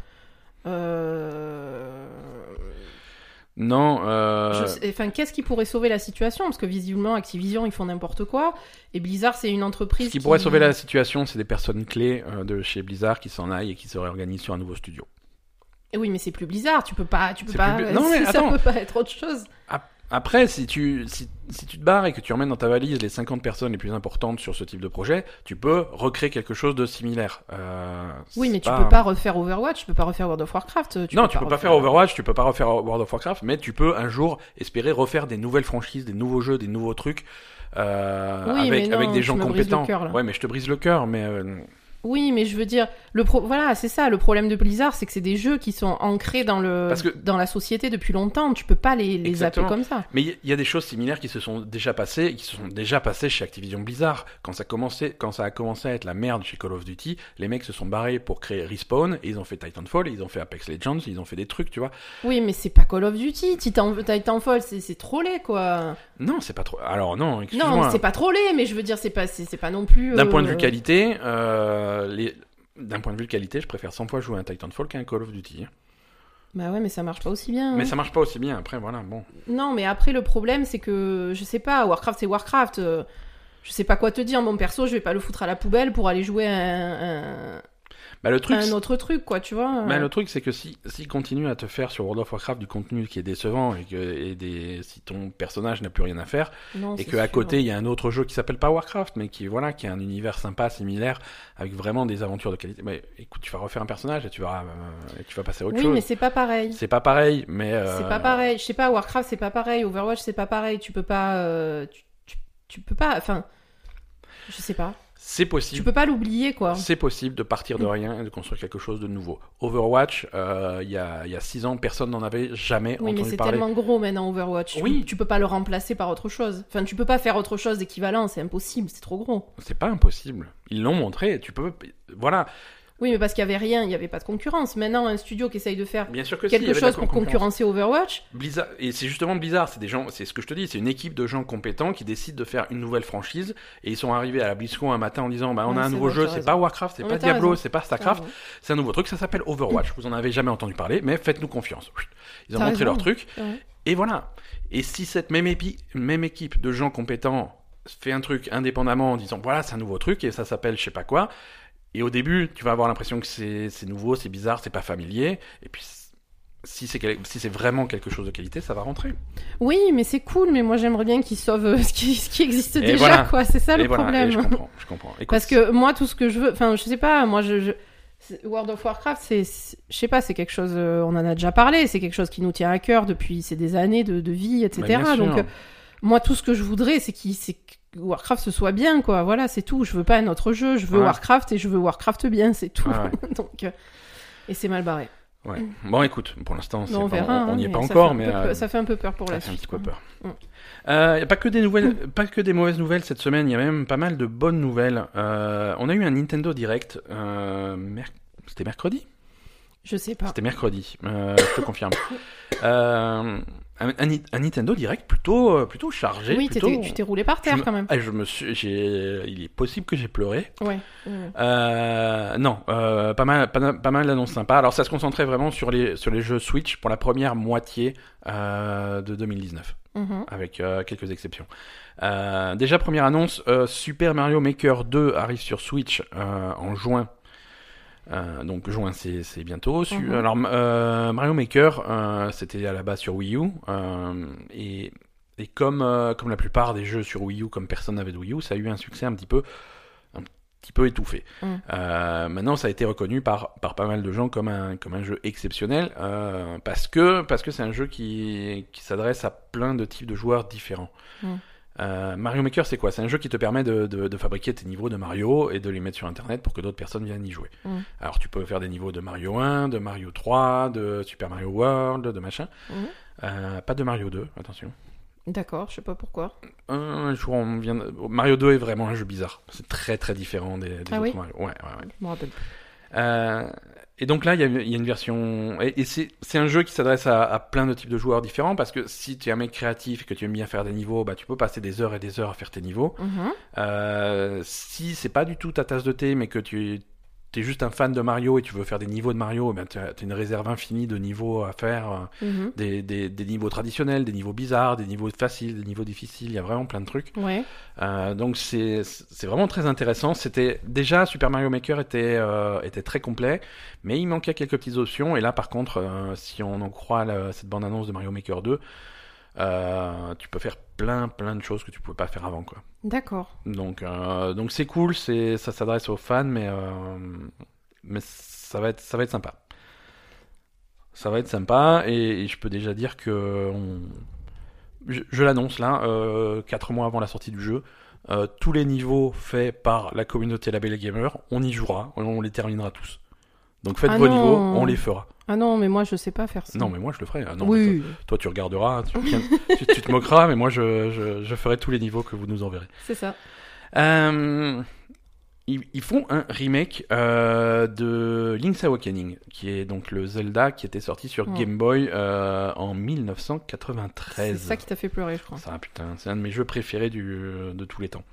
Euh, non. euh, sais- Enfin, qu'est-ce qui pourrait sauver la situation? Parce que visiblement, Activision, ils font n'importe quoi, et Blizzard, c'est une entreprise Ce qui pourrait sauver la situation, c'est des personnes clés euh, de chez Blizzard qui s'en aillent et qui se réorganisent sur un nouveau studio. Eh Oui, mais c'est plus Blizzard, tu peux pas, tu peux pas. plus Non, mais ça attends. peut pas être autre chose. Après, si tu, si, si tu te barres et que tu emmènes dans ta valise les 50 personnes les plus importantes sur ce type de projet, tu peux recréer quelque chose de similaire. Euh, Oui, mais tu peux pas refaire Overwatch, tu peux pas refaire World of Warcraft. non, tu peux pas faire Overwatch, tu peux pas refaire World of Warcraft, mais tu peux un jour espérer refaire des nouvelles franchises, des nouveaux jeux, des nouveaux trucs euh, Oui, avec, non, avec des gens compétents. cœur, là. ouais, mais je te brise le cœur, mais euh, Oui, mais je veux dire, le pro... voilà, c'est ça. Le problème de Blizzard, c'est que c'est des jeux qui sont ancrés dans le Parce que- dans la société depuis longtemps. Tu peux pas les, les zapper comme ça. Mais il y- a des choses similaires qui se sont déjà passées, et qui se sont déjà passées chez Activision Blizzard. Quand ça, commençait, quand ça a commencé à être la merde chez Call of Duty, les mecs se sont barrés pour créer Respawn, et ils ont fait Titanfall, et ils ont fait Apex Legends, ils ont fait des trucs, tu vois. Oui, mais c'est pas Call of Duty. Titan... Titanfall, c'est c'est trollé, quoi. Non, c'est pas trop. Alors non, Non, excuse-moi. c'est pas trollé, mais je veux dire, c'est pas c'est c'est pas non plus. D'un euh, point de vue qualité, euh, les... d'un point de vue qualité, je préfère 100 fois jouer un Titanfall qu'à un Call of Duty. hein. Bah ouais, mais ça marche pas aussi bien. Mais hein. ça marche pas aussi bien. Après, voilà, bon. Non, mais après le problème, c'est que je sais pas. Warcraft, c'est Warcraft. euh, Je sais pas quoi te dire. Mon perso, je vais pas le foutre à la poubelle pour aller jouer à un, un- Bah le truc, un autre truc, quoi, tu vois. Bah, le truc, c'est que si s'ils continuent à te faire sur World of Warcraft du contenu qui est décevant et que et des si ton personnage n'a plus rien à faire Non, et que à sûr. côté il y a un autre jeu qui s'appelle pas Warcraft mais qui voilà qui a un univers sympa similaire avec vraiment des aventures de qualité. Bah, écoute, tu vas refaire un personnage et tu vas euh, et tu vas passer à autre Oui, chose. mais c'est pas pareil. C'est pas pareil, mais euh, C'est pas pareil. Je sais pas, Warcraft, c'est pas pareil. Overwatch, c'est pas pareil. Tu peux pas. euh, tu, tu, tu peux pas. Enfin. Je sais pas. C'est Tu possible. peux pas l'oublier, quoi. C'est possible de partir de rien et de construire quelque chose de nouveau. Overwatch, euh, il y a y a six ans, personne n'en avait jamais Oui, mais entendu c'est parler. tellement gros maintenant, Overwatch. Tu Oui. peux- Tu peux pas le remplacer par autre chose. Enfin, tu peux pas faire autre chose d'équivalent. C'est impossible. C'est trop gros. C'est pas impossible. Ils l'ont montré. Tu peux, voilà. Oui, mais parce qu'il y avait rien, il y avait pas de concurrence. Maintenant, un studio qui essaye de faire Bien sûr que quelque chose pour concurrence. concurrencer Overwatch, Blizzard, et c'est justement bizarre, c'est des gens, c'est ce que je te dis, c'est une équipe de gens compétents qui décident de faire une nouvelle franchise et ils sont arrivés à la BlizzCon un matin en disant bah on Ouais, a un nouveau jeu, c'est pas Warcraft, c'est pas Diablo, c'est pas Starcraft, c'est un nouveau truc, ça s'appelle Overwatch. Vous en avez jamais entendu parler, mais faites-nous confiance. Ils ont montré raison. leur truc Ouais. et voilà. Et si cette même, épi- même équipe de gens compétents fait un truc indépendamment en disant voilà c'est un nouveau truc et ça s'appelle je sais pas quoi, et au début tu vas avoir l'impression que c'est nouveau, c'est bizarre, c'est pas familier, et puis si c'est quel- si c'est vraiment quelque chose de qualité, ça va rentrer. Oui, mais c'est cool, mais moi j'aimerais bien qu'ils sauvent euh, ce qui, ce qui existe Et déjà, voilà. quoi. C'est ça et le voilà, problème. et je comprends, je comprends. Écoute, Parce que moi, tout ce que je veux, enfin, je sais pas, moi, je, je- c'est- World of Warcraft, c'est, je sais pas, c'est quelque chose, euh, on en a déjà parlé, c'est quelque chose qui nous tient à cœur depuis c'est des années de, de vie, etc. bah. Donc, euh, moi, tout ce que je voudrais, c'est qu'il, c'est que Warcraft ce soit bien, quoi. Voilà, c'est tout. Je veux pas un autre jeu, je veux Ouais. Warcraft et je veux Warcraft bien, c'est tout. Ouais, Donc, euh, et c'est mal barré. ouais. Bon, écoute, pour l'instant, on hein, n'y est pas encore, mais euh, ça fait un peu peur pour ça la fait un suite. petit peu peur. Mm. Euh, pas que des nouvelles, pas que des mauvaises nouvelles cette semaine. Il y a même pas mal de bonnes nouvelles. On a eu un Nintendo Direct. C'était mercredi? Je sais pas. C'était mercredi. je te confirme. Un, un Ni- un Nintendo Direct plutôt, euh, plutôt chargé. Oui, plutôt... tu t'es roulé par terre me- quand même. Ah, je me suis, j'ai, il est possible que j'ai pleuré. Ouais. Euh, non, euh, pas mal, pas, pas mal d'annonces sympas. Alors ça se concentrait vraiment sur les sur les jeux Switch pour la première moitié euh, de 2019, Mhm. avec quelques exceptions. Déjà première annonce, Super Mario Maker 2 arrive sur Switch en juin. Euh, donc juin c'est bientôt. Su- Mhm. Alors euh, Mario Maker euh, c'était à la base sur Wii U et et comme comme la plupart des jeux sur Wii U, comme personne n'avait de Wii U, ça a eu un succès un petit peu un petit peu étouffé. Mhm. Maintenant, ça a été reconnu par, par pas mal de gens comme un, comme un jeu exceptionnel parce que parce que c'est un jeu qui, qui s'adresse à plein de types de joueurs différents. Mm. Euh, Mario Maker, c'est quoi? C'est un jeu qui te permet de, de, de fabriquer tes niveaux de Mario et de les mettre sur Internet pour que d'autres personnes viennent y jouer. Mm. Alors, tu peux faire des niveaux de Mario 1, de Mario 3, de Super Mario World, de machin. Mhm. Euh, pas de Mario 2, attention. D'accord, je sais pas pourquoi. Un jour, on vient Mario 2 est vraiment un jeu bizarre. C'est très très différent des, des Ah autres oui? Mario. Ouais, ouais, ouais. Je me rappelle. Euh, et donc là, il y a, il y a une version. Et, et c'est un jeu qui s'adresse à, à plein de types de joueurs différents parce que si tu es un mec créatif et que tu aimes bien faire des niveaux, bah, tu peux passer des heures et des heures à faire tes niveaux. Mhm. Euh, si c'est pas du tout ta tasse de thé, mais que tu es juste un fan de Mario et tu veux faire des niveaux de Mario, ben tu as, une réserve infinie de niveaux à faire. euh, Mhm. Des, des, des niveaux traditionnels, des niveaux bizarres, des niveaux faciles, des niveaux difficiles, il y a vraiment plein de trucs. Ouais. Euh, donc c'est c'est vraiment très intéressant. C'était déjà Super Mario Maker était euh, était très complet, mais il manquait quelques petites options. Et là, par contre, euh, si on en croit la- cette bande annonce de Mario Maker 2, euh, tu peux faire plein plein de choses que tu pouvais pas faire avant, quoi. D'accord. Donc euh, donc c'est cool, c'est ça s'adresse aux fans, mais euh, mais ça va être ça va être sympa. Ça va être sympa et, et je peux déjà dire que on- je, je l'annonce là, euh, 4 mois avant la sortie du jeu. tous les niveaux faits par la communauté Label Gamer, on y jouera, on, on les terminera tous. Donc faites Ah vos non. niveaux, on les fera. Ah non, mais moi je sais pas faire ça. Non mais moi je le ferai. Ah non, oui, toi, toi, tu regarderas, tu, tu- tu te moqueras, mais moi je, je, je ferai tous les niveaux que vous nous enverrez. c'est ça. Euh, ils, ils font un remake euh, de Link's Awakening, qui est donc le Zelda qui était sorti sur. Game Boy euh, en C'est 1993. ça qui t'a fait pleurer, je crois. Ça, putain, c'est un de mes jeux préférés du, de tous les temps.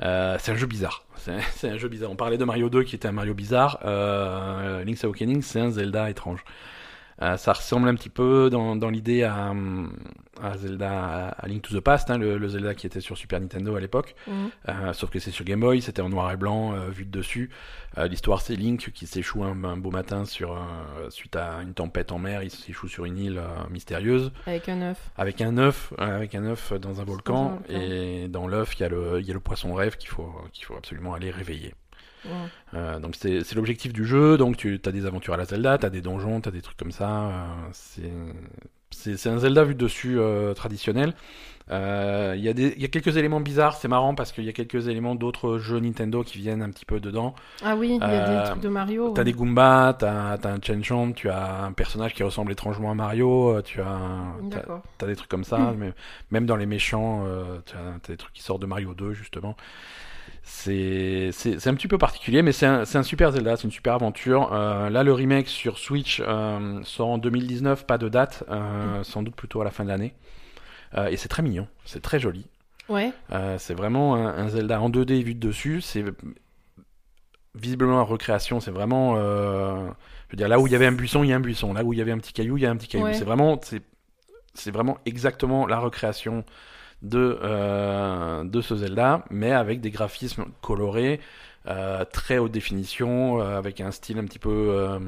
Euh, c'est un jeu bizarre. C'est un jeu bizarre. On parlait de Mario 2 qui était un Mario bizarre. Euh, Link's Awakening, c'est un Zelda étrange. Euh, ça ressemble un petit peu dans, dans l'idée à, à Zelda, à, Link to the Past, hein, le, le Zelda qui était sur Super Nintendo à l'époque. Mhm. Euh, sauf que c'est sur Game Boy, c'était en noir et blanc, euh, vu de dessus. L'histoire, c'est Link qui s'échoue un, un beau matin sur, suite à une tempête en mer. Il s'échoue sur une île mystérieuse Avec un œuf. avec un œuf, avec un œuf dans un volcan. Dans un volcan. Et dans l'œuf, il y a le, il y a le poisson rêve qu'il faut, qu'il faut absolument aller réveiller. Euh, donc c'est l'objectif du jeu. Donc tu as des aventures à la Zelda, tu as des donjons, tu as des trucs comme ça. euh, c'est un Zelda vu de dessus euh, traditionnel. Euh, Il y, a y quelques éléments bizarres, c'est marrant parce qu'il y a quelques éléments d'autres jeux Nintendo qui viennent un petit peu dedans. Ah oui, il y a Euh, des trucs de Mario. T'as ouais. des Goombas, t'as as un Chen tu as un personnage qui ressemble étrangement à Mario, tu as, des trucs comme ça, mais même dans les méchants, euh, t'as t'as des trucs qui sortent de Mario 2 justement. C'est un petit peu particulier, mais c'est un, super Zelda, c'est une super aventure. Euh, là, le remake sur Switch euh, sort en 2019, pas de date, euh, sans doute plutôt à la fin de l'année. Et c'est très mignon, c'est très joli. Ouais. C'est vraiment un, un Zelda en 2D vu de dessus. C'est visiblement en recréation. C'est vraiment, je veux dire, là où il y avait un buisson, il y a un buisson. Là où il y avait un petit caillou, il y a un petit caillou. Ouais. C'est vraiment, c'est, vraiment exactement la recréation de euh, de ce Zelda, mais avec des graphismes colorés, euh, très haute définition, euh, avec un style un petit peu,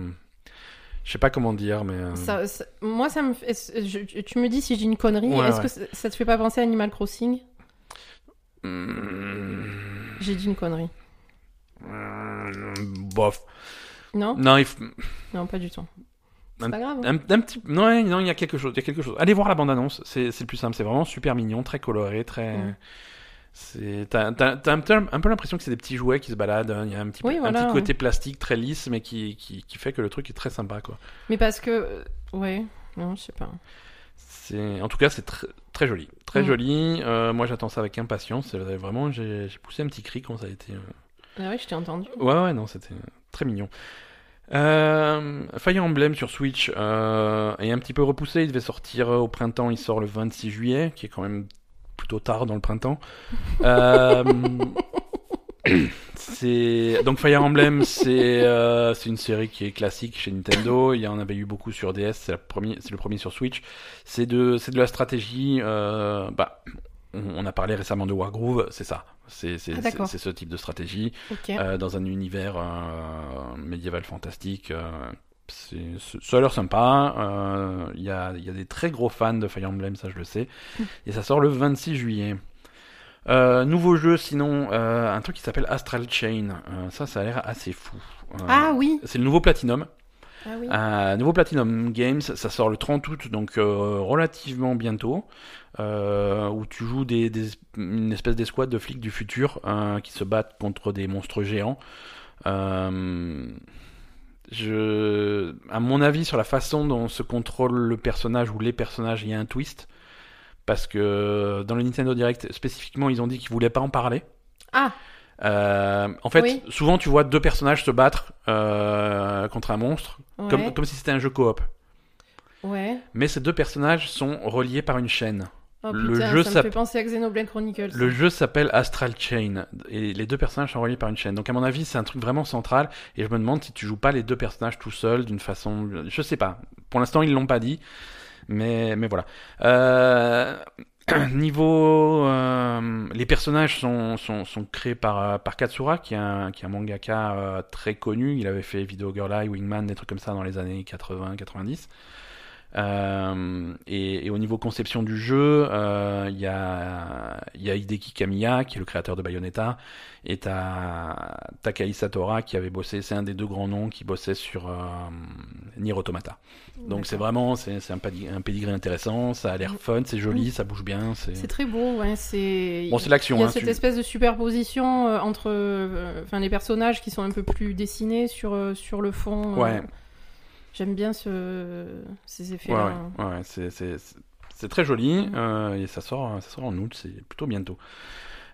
je sais pas comment dire, mais Ça, ça- moi, ça me fait- je- tu me dis si j'ai une connerie. Ouais, Est-ce ouais. que ça, te fait pas penser à Animal Crossing? Hmm, J'ai dit une connerie. hmm, bof. Non? Non, il faut- Non, pas du tout. C'est Un- pas grave. Un, un petit non il y a quelque chose il y a quelque chose allez voir la bande annonce c'est le plus simple c'est vraiment super mignon très coloré très Mm. t'as un, peu- l'impression que c'est des petits jouets qui se baladent hein. il y a un petit, un petit côté plastique très lisse mais qui, qui qui fait que le truc est très sympa quoi Mais parce que. euh, Ouais. Non, je sais pas. en tout cas c'est très très joli très Mm. joli Euh, moi j'attends ça avec impatience vraiment j'ai j'ai poussé un petit cri quand ça a été euh, Ah oui, je t'ai entendu. Ouais, ouais, non, c'était très mignon. Euh, Fire Emblem sur Switch euh, est un petit peu repoussé. Il devait sortir euh, au printemps. Il sort le 26 juillet, qui est quand même plutôt tard dans le printemps. Euh, c'est donc Fire Emblem, c'est euh, une série qui est classique chez Nintendo. Il y en avait eu beaucoup sur DS. C'est le premier sur Switch. C'est de c'est de la stratégie. euh, bah, on, a parlé récemment de Wargroove. C'est ça. C'est Ah, ce type de stratégie euh, dans un univers euh, médiéval fantastique. euh, ça a l'air sympa. Il y, a, il y a des très gros fans de Fire Emblem, ça je le sais. Et ça sort le 26 juillet. Nouveau jeu, sinon, un truc qui s'appelle Astral Chain. Ça, ça a l'air assez fou. Ah oui. C'est le nouveau Platinum. Ah oui. Nouveau Platinum Games, ça sort le 30 août, donc euh, relativement bientôt, euh, où tu joues des, des- une espèce d'escouade de flics du futur euh, qui se battent contre des monstres géants. Euh, je, à mon avis, sur la façon dont se contrôle le personnage ou les personnages, il y a un twist. Parce que dans le Nintendo Direct, spécifiquement, ils ont dit qu'ils voulaient pas en parler. Ah, Euh, en fait, Oui. souvent tu vois deux personnages se battre euh, contre un monstre, ouais. comme, comme si c'était un jeu coop. Ouais. Mais ces deux personnages sont reliés par une chaîne. Oh, Le jeu ça me s'app- fait penser à Xenoblade Chronicles. Le jeu s'appelle Astral Chain et les deux personnages sont reliés par une chaîne. Donc à mon avis, c'est un truc vraiment central et je me demande si tu joues pas les deux personnages tout seul d'une façon, je sais pas. Pour l'instant, ils l'ont pas dit, mais mais voilà. Euh... Niveau, euh, les personnages sont, sont, sont créés par, euh, par Katsura, qui est un, qui est un mangaka euh, très connu. Il avait fait Video Girl Eye, Wingman, des trucs comme ça dans les années 80-90. Euh, et, et au niveau conception du jeu, euh, il y, a, y a Hideki Kamiya, qui est le créateur de Bayonetta, et t'as Takai Satora, qui avait bossé, c'est un des deux grands noms qui bossait sur euh, Nier Automata. Donc c'est vraiment, c'est c'est un, un pédigré intéressant, ça a l'air fun, c'est joli, ça bouge bien. C'est C'est très beau, ouais. C'est. Bon, c'est l'action, Il y a hein, cette tu- espèce de superposition euh, entre, euh, enfin, les personnages qui sont un peu plus dessinés sur euh, sur le fond. euh, Ouais. J'aime bien ce ces effets-là. ouais, ouais, c'est- très joli euh, et ça sort, ça sort en août, c'est plutôt bientôt.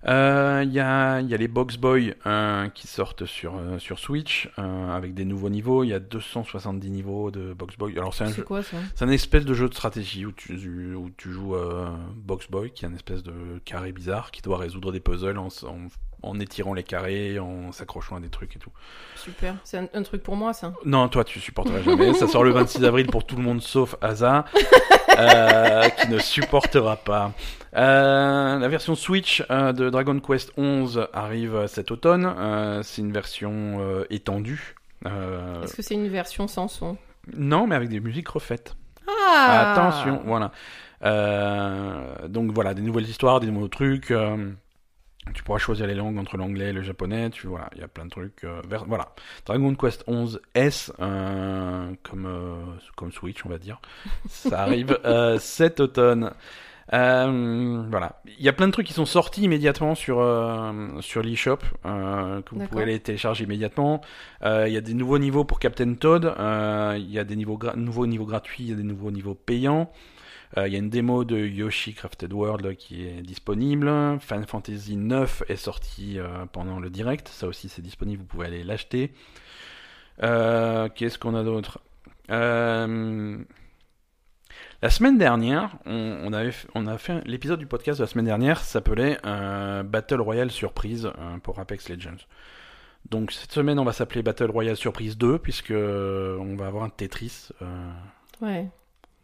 Euh, Il y, a, il y a les Box Boy euh, qui sortent sur, euh, sur Switch euh, avec des nouveaux niveaux. Il y a 270 niveaux de Box Boy. Alors c'est un jeu, quoi ça? C'est un espèce de jeu de stratégie où tu, où tu joues euh, Box Boy, qui est un espèce de carré bizarre, qui doit résoudre des puzzles en, en étirant les carrés, en s'accrochant à des trucs et tout. Super. C'est un, un truc pour moi, ça. Non, toi, tu supporteras jamais. Ça sort le 26 avril pour tout le monde sauf Asa, euh, qui ne supportera pas. Euh, la version Switch euh, de Dragon Quest 11 arrive cet automne. C'est une version étendue. Est-ce que c'est une version sans son? Non, mais avec des musiques refaites. Ah Attention, voilà. Euh, donc voilà, des nouvelles histoires, des nouveaux trucs. euh, tu pourras choisir les langues entre l'anglais et le japonais. Tu voilà, il y a plein de trucs. euh, vers- voilà, Dragon Quest 11 S, euh, comme euh, comme Switch, on va dire. Ça arrive euh, cet automne. Euh, voilà, il y a plein de trucs qui sont sortis immédiatement sur euh, sur l'eShop euh, que vous pouvez les télécharger immédiatement. Euh, Il y a des nouveaux niveaux pour Captain Toad. euh, Il y a des niveaux nouveaux niveaux gratuits, il y a des nouveaux niveaux payants. Euh, Il y a une démo de Yoshi Crafted World qui est disponible. Final Fantasy 9 est sorti euh, pendant le direct. Ça aussi, c'est disponible. Vous pouvez aller l'acheter. Euh, Qu'est-ce qu'on a d'autre? La semaine dernière, on, avait, on a fait l'épisode du podcast de la semaine dernière s'appelait Battle Royale Surprise pour Apex Legends. Donc cette semaine, on va s'appeler Battle Royale Surprise 2 puisque on va avoir un Tetris. Ouais.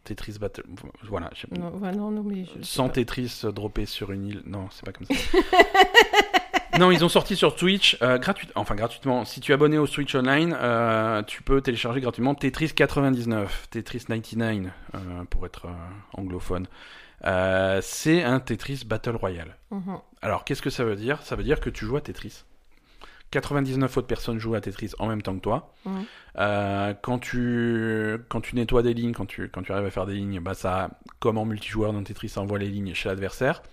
Tetris Battle. Voilà. je. Non, ouais, non, non, mais je sais Sans. Tetris euh, droppé sur une île. Non, c'est pas comme ça. non, ils ont sorti sur Twitch euh, gratuit... enfin gratuitement. Si tu es abonné au Switch Online, euh, tu peux télécharger gratuitement Tetris 99, Tetris 99 euh, pour être euh, anglophone. C'est un Tetris Battle Royale. Mhm. Alors, qu'est-ce que ça veut dire? Ça veut dire que tu joues à Tetris. 99 autres personnes jouent à Tetris en même temps que toi. Euh, quand, tu, quand tu nettoies des lignes, quand tu, quand tu arrives à faire des lignes, bah ça, comme en multijoueur dans Tetris, ça envoie les lignes chez l'adversaire.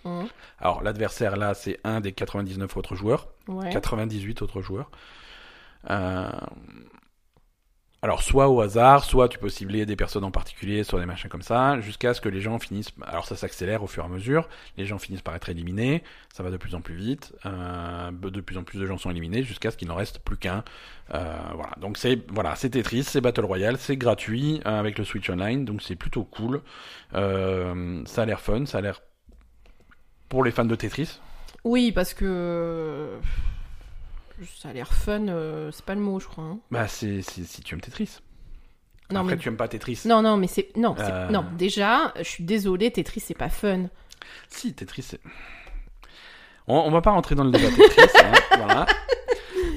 Alors, l'adversaire, là, c'est un des 99 autres joueurs. Ouais. 98 autres joueurs. Euh, Alors, soit au hasard, soit tu peux cibler des personnes en particulier, soit des machins comme ça, jusqu'à ce que les gens finissent. Alors, ça s'accélère au fur et à mesure. Les gens finissent par être éliminés. Ça va de plus en plus vite. Euh, de plus en plus de gens sont éliminés jusqu'à ce qu'il n'en reste plus qu'un. Euh, voilà. Donc, c'est voilà, c'est Tetris, c'est Battle Royale, c'est gratuit euh, avec le Switch Online. Donc, c'est plutôt cool. Ça a l'air fun. Ça a l'air. Pour les fans de Tetris, Oui, parce que. Ça a l'air fun, euh, c'est pas le mot, je crois. hein. bah, c'est c'est- si tu aimes Tetris. Non, Après, mais... tu aimes pas Tetris. non, non, mais c'est. Non, c'est- Euh. non, déjà, je suis désolée, Tetris, c'est pas fun. Si, Tetris, c'est. On, on va pas rentrer dans le débat Tetris, hein, voilà.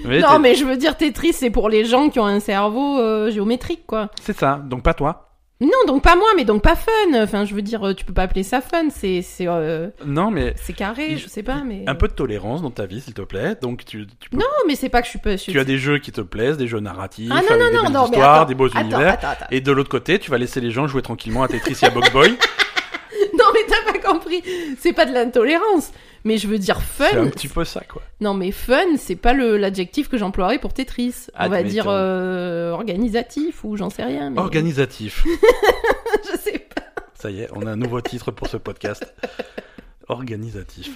Mais non, mais je veux dire, Tetris, c'est pour les gens qui ont un cerveau euh, géométrique, quoi. C'est ça, donc pas toi. Non, donc pas moi, mais donc pas fun. Enfin, je veux dire, euh, tu peux pas appeler ça fun, c'est c'est euh, Non, mais c'est carré, Il- je sais pas, mais. un peu de tolérance dans ta vie, s'il te plaît. Donc tu, tu, peux- Non, mais c'est pas que je suis pas. tu as des jeux qui te plaisent, des jeux narratifs, Ah non, avec non, des non, belles histoires, attends, des beaux attends, univers. attends, attends. Et de l'autre côté, tu vas laisser les gens jouer tranquillement à Tetris et à Box Boy. Non, mais t'as pas compris. C'est pas de l'intolérance. Mais je veux dire C'est fun. un petit peu ça, quoi. Non, mais fun, c'est pas l'adjectif que j'emploierais pour Tetris. On va Admettons. dire euh, organisatif ou j'en sais rien. Mais... Organisatif. je sais pas. Ça y est, on a un nouveau titre pour ce podcast. Organisatif.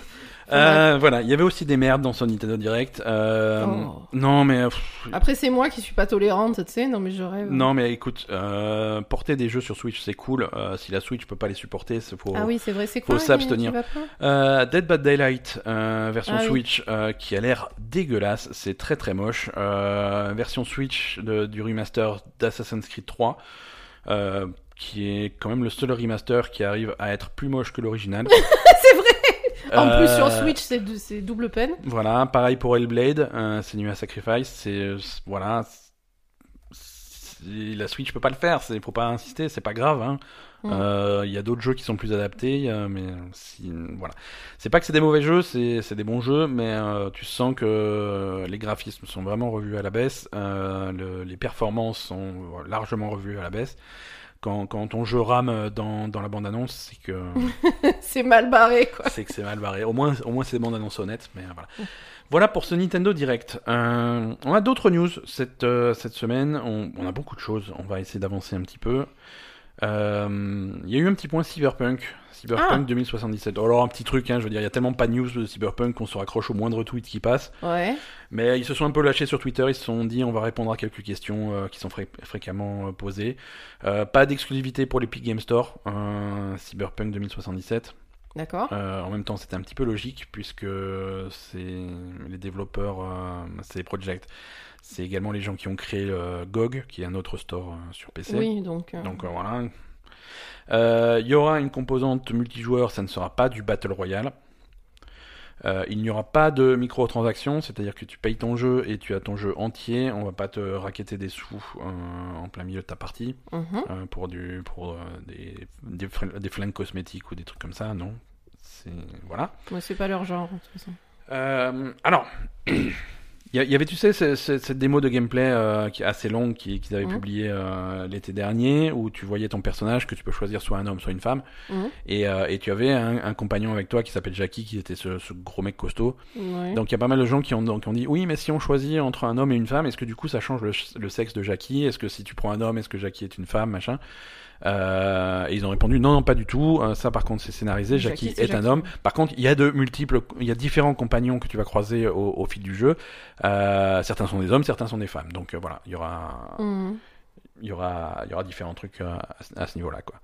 Voilà. Euh, voilà, il y avait aussi des merdes dans son Nintendo Direct. Euh, Oh. Non, mais pff, Après, c'est moi qui suis pas tolérante, tu sais. Non, mais je rêve. Non, mais écoute, euh, porter des jeux sur Switch, c'est cool. Si la Switch peut pas les supporter, c'est faut. Ah oui, c'est vrai, c'est faut s'abstenir. Dead by Daylight, version Ah. Switch, qui a l'air dégueulasse. C'est très très moche. Version Switch de- du remaster d'Assassin's Creed 3. euh, qui est quand même le seul remaster qui arrive à être plus moche que l'original. c'est vrai En plus, sur Euh, Switch, c'est double peine. Voilà, pareil pour Hellblade, euh, c'est nu à Sacrifice, c'est c'est- voilà, la Switch peut pas le faire, faut pas insister, c'est pas grave. hein. Mm. Euh, Il y a d'autres jeux qui sont plus adaptés, euh, mais si, voilà, c'est pas que c'est des mauvais jeux, c'est des bons jeux, mais euh, tu sens que les graphismes sont vraiment revus à la baisse, euh, le- les performances sont largement revues à la baisse. Quand, quand ton jeu rame dans, dans la bande-annonce, c'est que c'est mal barré, quoi. c'est que c'est mal barré. Au moins, au moins c'est des bandes annonces honnêtes, mais voilà. Voilà pour ce Nintendo Direct. Euh, on a d'autres news cette, euh, cette semaine. On, on a beaucoup de choses. On va essayer d'avancer un petit peu. Euh, Il y a eu un petit point Cyberpunk. Cyberpunk Ah. 2077. Alors un petit truc, hein, je veux dire, il y a tellement pas de news de Cyberpunk qu'on se raccroche au moindre tweet qui passe. Ouais. Mais ils se sont un peu lâchés sur Twitter, ils se sont dit on va répondre à quelques questions euh, qui sont fré- fréquemment euh, posées. Euh, pas d'exclusivité pour l'Epic Game Store, Cyberpunk 2077. D'accord. En même temps, c'était un petit peu logique puisque c'est les développeurs, c'est Project. C'est également les gens qui ont créé euh, GOG, qui est un autre store euh, sur PC. Oui, donc. euh, Donc voilà. Euh, Il y aura une composante multijoueur, ça ne sera pas du Battle Royale. Euh, il n'y aura pas de microtransactions, c'est-à-dire que tu payes ton jeu et tu as ton jeu entier. On va pas te raqueter des sous euh, en plein milieu de ta partie mhm. euh, pour, du, pour des, des, fringues- des flingues cosmétiques ou des trucs comme ça, non. C'est voilà. Ouais, c'est pas leur genre, de toute façon. Alors, il y, avait, tu sais, ce- ce- cette démo de gameplay euh, qui est assez longue qui- qu'ils avaient Mhm. publiée euh, l'été dernier, où tu voyais ton personnage que tu peux choisir soit un homme, soit une femme, Mhm. et, euh, et tu avais un, un compagnon avec toi qui s'appelle Jackie, qui était ce, ce gros mec costaud. Ouais. Donc il y a pas mal de gens qui ont, qui ont dit, oui, mais si on choisit entre un homme et une femme, est-ce que du coup ça change le, le sexe de Jackie? Est-ce que si tu prends un homme, est-ce que Jackie est une femme, machin Euh, et ils ont répondu non, non, pas du tout. Euh, ça, par contre, c'est scénarisé. Jackie, est un homme. Par contre, il y a de multiples, il y a différents compagnons que tu vas croiser au, au fil du jeu. Euh, certains sont des hommes, certains sont des femmes. Donc euh, voilà, il y aura, Mhm. il y aura, il y aura différents trucs euh, à, ce- à ce niveau-là, quoi.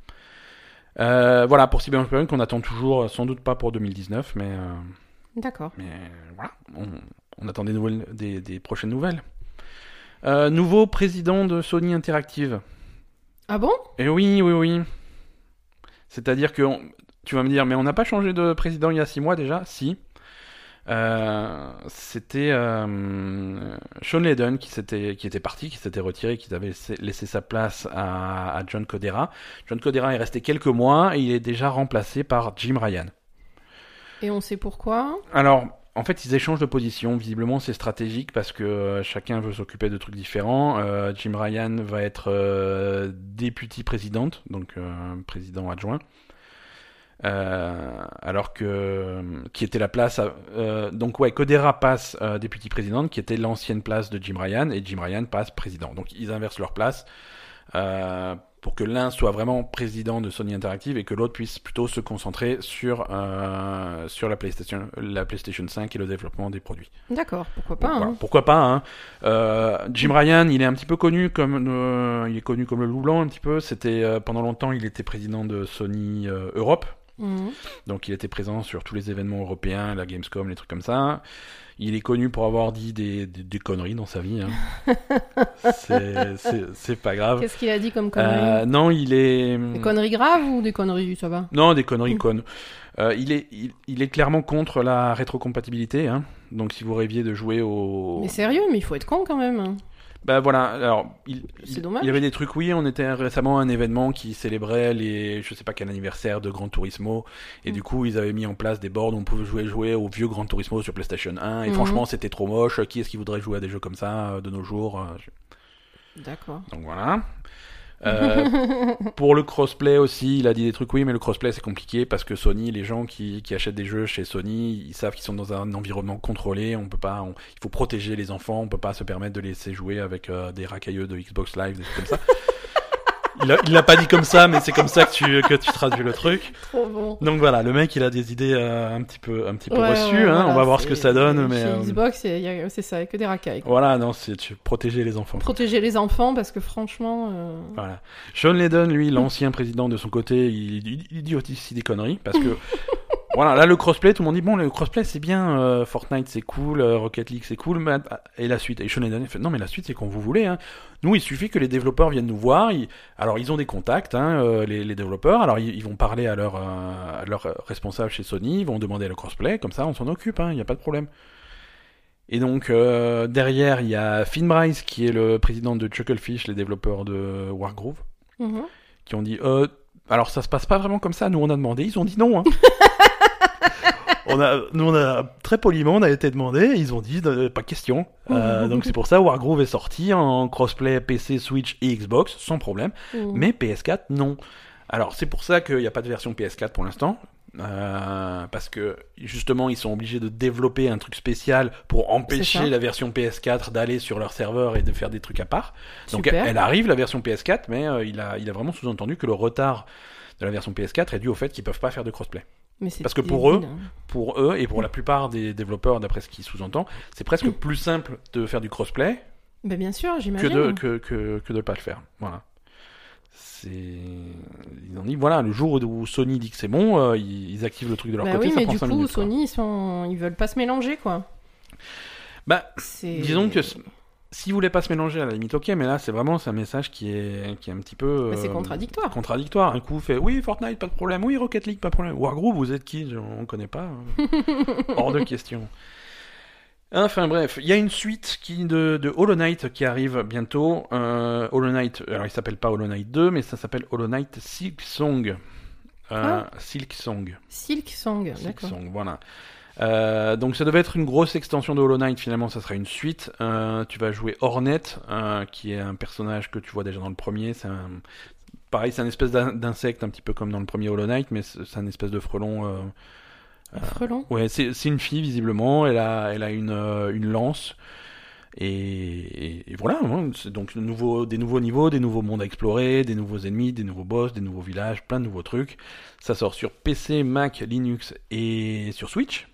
Euh, voilà pour Cyberpunk, on attend toujours, euh, sans doute pas pour 2019, mais, euh, D'accord. mais voilà, on, on attend des nouvelles, des, des prochaines nouvelles. Euh, nouveau président de Sony Interactive. Ah bon? Et oui, oui, oui. C'est-à-dire que on- tu vas me dire, mais on n'a pas changé de président il y a six mois déjà? Si. Euh, C'était euh, Sean Layden qui, s'était- qui était parti, qui s'était retiré, qui avait laissé, laissé sa place à, à John Codera. John Codera est resté quelques mois et il est déjà remplacé par Jim Ryan. Et on sait pourquoi? Alors, en fait, ils échangent de position. Visiblement, c'est stratégique parce que euh, chacun veut s'occuper de trucs différents. Euh, Jim Ryan va être euh, député présidente, donc euh, président adjoint. Euh, alors que qui était la place à- donc ouais Codera passe député présidente qui était l'ancienne place de Jim Ryan et Jim Ryan passe président donc ils inversent leur place pour que l'un soit vraiment président de Sony Interactive et que l'autre puisse plutôt se concentrer sur euh, sur la PlayStation la PlayStation 5 et le développement des produits. D'accord, pourquoi pas. Hein. pourquoi pas hein. Euh, Jim Ryan, il est un petit peu connu comme euh, il est connu comme le loup blanc un petit peu. C'était euh, pendant longtemps, il était président de Sony euh, Europe. Mhm. Donc il était présent sur tous les événements européens, la Gamescom, les trucs comme ça. Il est connu pour avoir dit des, des, des conneries dans sa vie. Hein. c'est- pas grave. Qu'est-ce qu'il a dit comme conneries Euh, non, il est. Des conneries graves ou des conneries, ça va? Non, des conneries Mm. connes. Euh, il, est, il, il est clairement contre la rétrocompatibilité. Hein. Donc si vous rêviez de jouer au. Mais sérieux, mais il faut être con quand même. hein. Bah voilà, alors il, C'est il- dommage. il y avait des trucs, oui, on était récemment à un événement qui célébrait les, je sais pas quel anniversaire de Gran Turismo, et Mm. du coup ils avaient mis en place des boards où on pouvait jouer, jouer au vieux Gran Turismo sur PlayStation 1, et Mhm. franchement c'était trop moche, qui est-ce qui voudrait jouer à des jeux comme ça euh, de nos jours euh, D'accord. Donc voilà. Euh, pour le crossplay aussi, il a dit des trucs, oui, mais le crossplay c'est compliqué parce que Sony, les gens qui, achètent des jeux chez Sony, ils savent qu'ils sont dans un environnement contrôlé, on peut pas, on- il faut protéger les enfants, on peut pas se permettre de laisser jouer avec euh, des racailleux de Xbox Live, des trucs comme ça. Il, l'a pas dit comme ça, mais c'est comme ça que tu, que tu traduis le truc. Trop bon. Donc voilà, le mec il a des idées euh, un petit peu, un petit peu Ouais, reçues, ouais, hein, voilà, on va voir ce que ça donne, mais Chez euh, Xbox, c'est ça, que des racailles. quoi. voilà, non, c'est protéger les enfants. Protéger les enfants parce que franchement. euh, Voilà. Sean Layden, lui, l'ancien président de son côté, il, il- il dit aussi des conneries parce que voilà, là le crossplay, tout le monde dit bon, le crossplay c'est bien, euh, Fortnite c'est cool, euh, Rocket League c'est cool, mais et la suite. Et Sean il fait non mais la suite c'est quand vous voulez. Hein. Nous, il suffit que les développeurs viennent nous voir. ils- Alors ils ont des contacts, hein, euh, les, les développeurs. Alors ils, ils vont parler à leur euh, à leur responsable chez Sony, ils vont demander le crossplay, comme ça on s'en occupe, il n'y a pas de problème. Et donc euh, derrière, il y a Finn Bryce qui est le président de Chucklefish, les développeurs de Wargroove, mhm. qui ont dit euh, alors ça se passe pas vraiment comme ça. Nous on a demandé, ils ont dit non. On a, nous on a très poliment, on a été demandé, ils ont dit euh, pas question. Euh, donc c'est pour ça Wargroove est sorti en crossplay PC, Switch et Xbox sans problème. Mhm. Mais PS4, non. Alors, c'est pour ça qu'il n'y a pas de version PS4 pour l'instant. Euh, parce que justement, ils sont obligés de développer un truc spécial pour empêcher la version PS4 d'aller sur leur serveur et de faire des trucs à part. Donc, Super. elle arrive, la version PS4, mais euh, il, a, il a vraiment sous-entendu que le retard de la version PS4 est dû au fait qu'ils peuvent pas faire de crossplay. Mais parce que pour eux, hein. Pour eux et pour la plupart des développeurs, d'après ce qu'il sous-entend, c'est presque plus simple de faire du crossplay Ben, bien sûr, que de que, que, que de pas le faire. Voilà. C'est ils ont dit voilà le jour où Sony dit que c'est bon, euh, ils, activent le truc de leur Bah côté, oui, ça mais prend du 5 coup, minutes. Sony, ils, sont... ils veulent pas se mélanger, quoi. Bah disons que c- s'ils voulaient pas se mélanger à la limite ok, mais là c'est vraiment c'est un message qui est qui est un petit peu Bah, c'est euh, contradictoire. contradictoire. Un coup fait oui Fortnite pas de problème, oui Rocket League pas de problème. Wargroove vous êtes qui? On connaît pas. hein. Hors de question. Enfin bref, il y a une suite qui, de, de Hollow Knight qui arrive bientôt. Euh, Hollow Knight, alors il s'appelle pas Hollow Knight 2, mais ça s'appelle Hollow Knight Silk Song. Euh, Silk Song. Silk Song, Silk d'accord. Song, voilà. Euh, donc ça devait être une grosse extension de Hollow Knight, finalement ça sera une suite. Euh, tu vas jouer Hornet, euh, qui est un personnage que tu vois déjà dans le premier. C'est un... Pareil, c'est un espèce d'in- d'insecte, un petit peu comme dans le premier Hollow Knight, mais c'est un espèce de frelon. Un frelon Ouais, c'est une fille visiblement. Elle a, elle a une, une lance. Et, et- et voilà, hein, c'est donc des nouveaux niveaux, des nouveaux mondes à explorer, des nouveaux ennemis, des nouveaux boss, des nouveaux villages, plein de nouveaux trucs. Ça sort sur PC, Mac, Linux et sur Switch.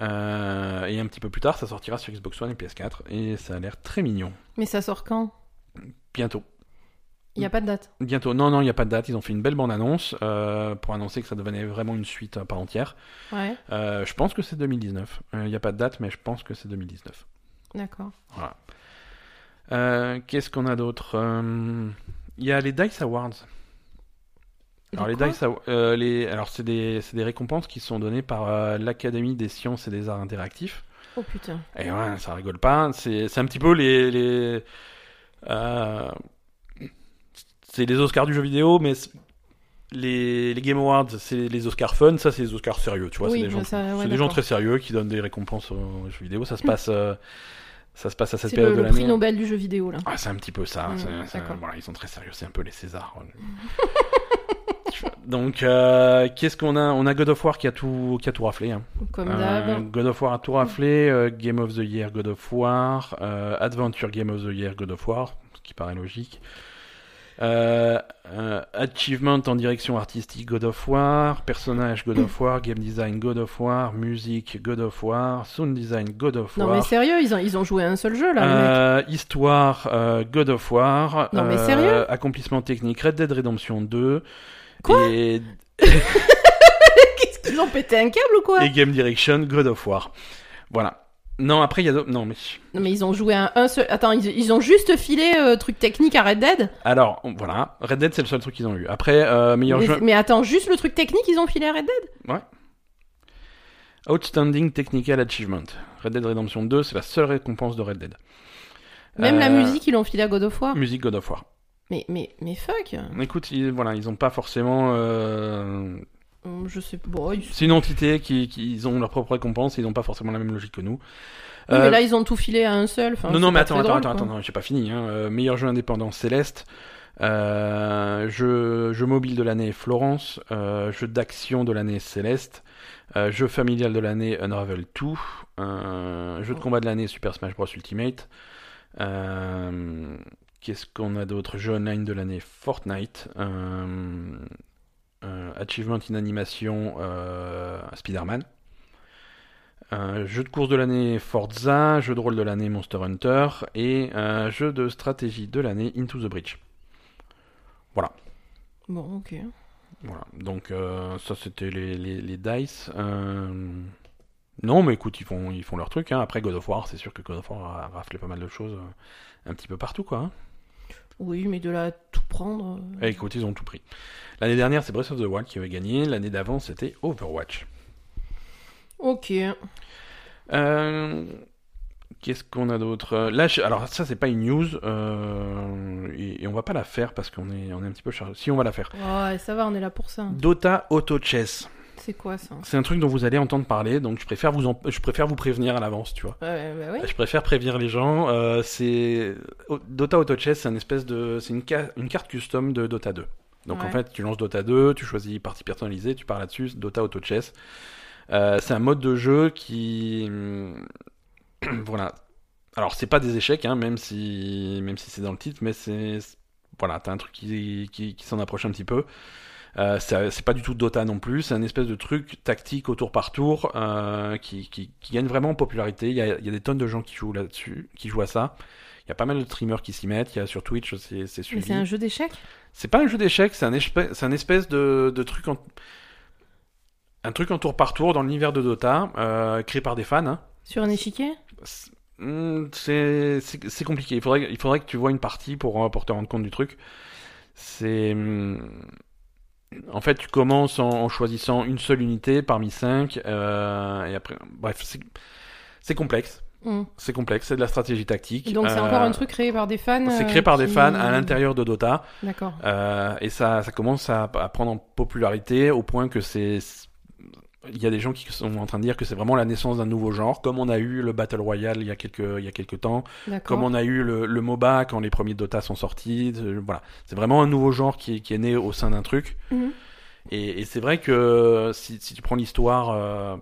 Euh, et un petit peu plus tard, ça sortira sur Xbox One et PS4. Et ça a l'air très mignon. Mais ça sort quand? Bientôt. Il n'y a pas de date? Bientôt. Non, non, il n'y a pas de date. Ils ont fait une belle bande-annonce euh, pour annoncer que ça devenait vraiment une suite à part entière. Ouais, Euh, je pense que c'est 2019. Euh, Il n'y a pas de date, mais je pense que c'est 2019. d'accord. Euh, Qu'est-ce qu'on a d'autre? Euh, Il y a les Dice Awards. Alors les, Dice euh, les, alors c'est des, c'est des récompenses qui sont données par euh, l'Académie des sciences et des arts interactifs. Oh putain. Et ouais, ça rigole pas. C'est, c'est un petit peu les, les euh, c'est les Oscars du jeu vidéo, mais c'est- les, les Game Awards, c'est les Oscars fun. Ça, c'est les Oscars sérieux. Tu vois, Oui, c'est des gens, ça, ouais, c'est des gens très sérieux qui donnent des récompenses aux jeux vidéo. Ça se passe, ça se passe à cette C'est période le, de le prix l'année. Nobel du jeu vidéo là. Ah, c'est un petit peu ça. C'est- c'est- voilà, ils sont très sérieux. C'est un peu les Césars. Donc, euh, qu'est-ce qu'on a On a God of War qui a tout, qui a tout raflé. hein. Comme Euh, d'hab. God of War a tout raflé. euh, Game of the Year, God of War. euh, Adventure Game of the Year, God of War. Ce qui paraît logique. Euh, euh, achievement en direction artistique God of War, personnage God of War, game design God of War, musique God of War, sound design God of Non War. mais sérieux, ils ont, ils ont joué à un seul jeu là. les mecs. Euh, histoire euh, God of War. Non, mais euh, sérieux Accomplissement technique Red Dead Redemption 2. Quoi et, Qu'est-ce qu'ils ont pété un câble ou quoi et Game Direction God of War. Voilà. Non, après il y a d'autres. Non, mais. Non mais ils ont joué à un seul. Attends, ils, ils ont juste filé euh, truc technique à Red Dead. Alors, voilà. Red Dead, c'est le seul truc qu'ils ont eu. Après, euh, meilleur Mais, jeu. mais attends, juste le truc technique, ils ont filé à Red Dead. Outstanding Technical Achievement. Red Dead Redemption 2, c'est la seule récompense de Red Dead. Même la Euh, musique, ils l'ont filé à God of War. Musique God of War. Mais mais mais fuck. Écoute, ils, voilà, ils ont pas forcément. euh, Hum, Je sais. Bon, ils- C'est une entité qui, qui ils ont leur propre récompense, et ils n'ont pas forcément la même logique que nous. Oui, Euh, mais là, ils ont tout filé à un seul. Enfin, non, non, mais pas attends, attends, drôle, attends, attends, j'ai pas fini. Hein. Euh, meilleur jeu indépendant Céleste, jeu, jeu mobile de l'année Florence, jeu d'action de l'année Céleste, jeu familial de l'année Unravel 2, euh, jeu de combat de l'année Super Smash Bros Ultimate. Euh, Qu'est-ce qu'on a d'autre Jeu online de l'année Fortnite. Euh, euh, achievement in animation euh, Spider-Man. Jeu de course de l'année Forza, jeu de rôle de l'année Monster Hunter et jeu de stratégie de l'année Into the Breach. Bon, ok. Voilà, donc ça c'était les, les, les dice. Non, mais écoute, ils font, ils font leur truc. hein. Après God of War, c'est sûr que God of War a raflé pas mal de choses un petit peu partout, quoi. Oui, mais de là à tout prendre. euh, Et écoute, ils ont tout pris. L'année dernière, c'est Breath of the Wild qui avait gagné. L'année d'avant, c'était Overwatch. Ok. Euh, Qu'est-ce qu'on a d'autre? Euh, Là, je- alors ça, c'est pas une news euh, et, et on va pas la faire parce qu'on est, on est un petit peu chargé. Si, on va la faire. Ouais, ça va, on est là pour ça. Dota Auto Chess. C'est quoi ça C'est un truc dont vous allez entendre parler, donc je préfère vous, en- je préfère vous prévenir à l'avance, tu vois. Bah oui. Je préfère prévenir les gens. euh, c'est Dota Auto Chess, c'est une espèce de, c'est une, ca- une carte custom de Dota 2. Donc en fait, tu lances Dota 2, tu choisis partie personnalisée, tu pars là-dessus, Dota Auto Chess. Euh, c'est un mode de jeu qui, voilà. Alors c'est pas des échecs, hein, même si, même si c'est dans le titre, mais c'est, voilà, t'as un truc qui, qui, qui s'en approche un petit peu. Euh, c'est pas du tout Dota non plus, c'est un espèce de truc tactique au tour par tour euh, qui, qui, qui gagne vraiment en popularité. Il y, a, il y a des tonnes de gens qui jouent là-dessus, qui jouent à ça. Il y a pas mal de streamers qui s'y mettent. Il y a sur Twitch, c'est c'est Mais suivi. c'est un jeu d'échecs? C'est pas un jeu d'échecs, c'est un, un espèce de, de truc en un truc en tour par tour dans l'univers de Dota, euh, créé par des fans. hein. Sur un échiquier? C'est- hmm, C'est compliqué. Il faudrait, il faudrait que tu vois une partie pour, euh, pour te rendre compte du truc. C'est. En fait, tu commences en, en choisissant une seule unité parmi cinq. euh, et après. Bref, c'est- complexe. Hmm. C'est complexe, c'est de la stratégie tactique. Et Donc c'est Euh, encore un truc créé par des fans C'est euh, créé par des qui- fans à l'intérieur de Dota. D'accord. Euh, et ça, ça commence à, à prendre en popularité au point que c'est. Il y a des gens qui sont en train de dire que c'est vraiment la naissance d'un nouveau genre, comme on a eu le Battle Royale il y a quelques, il y a quelques temps, comme on a eu le, le MOBA quand les premiers Dota sont sortis. euh, Voilà. C'est vraiment un nouveau genre qui, est- qui est né au sein d'un truc. Mhm. Et, et c'est vrai que si, si tu prends l'histoire, euh,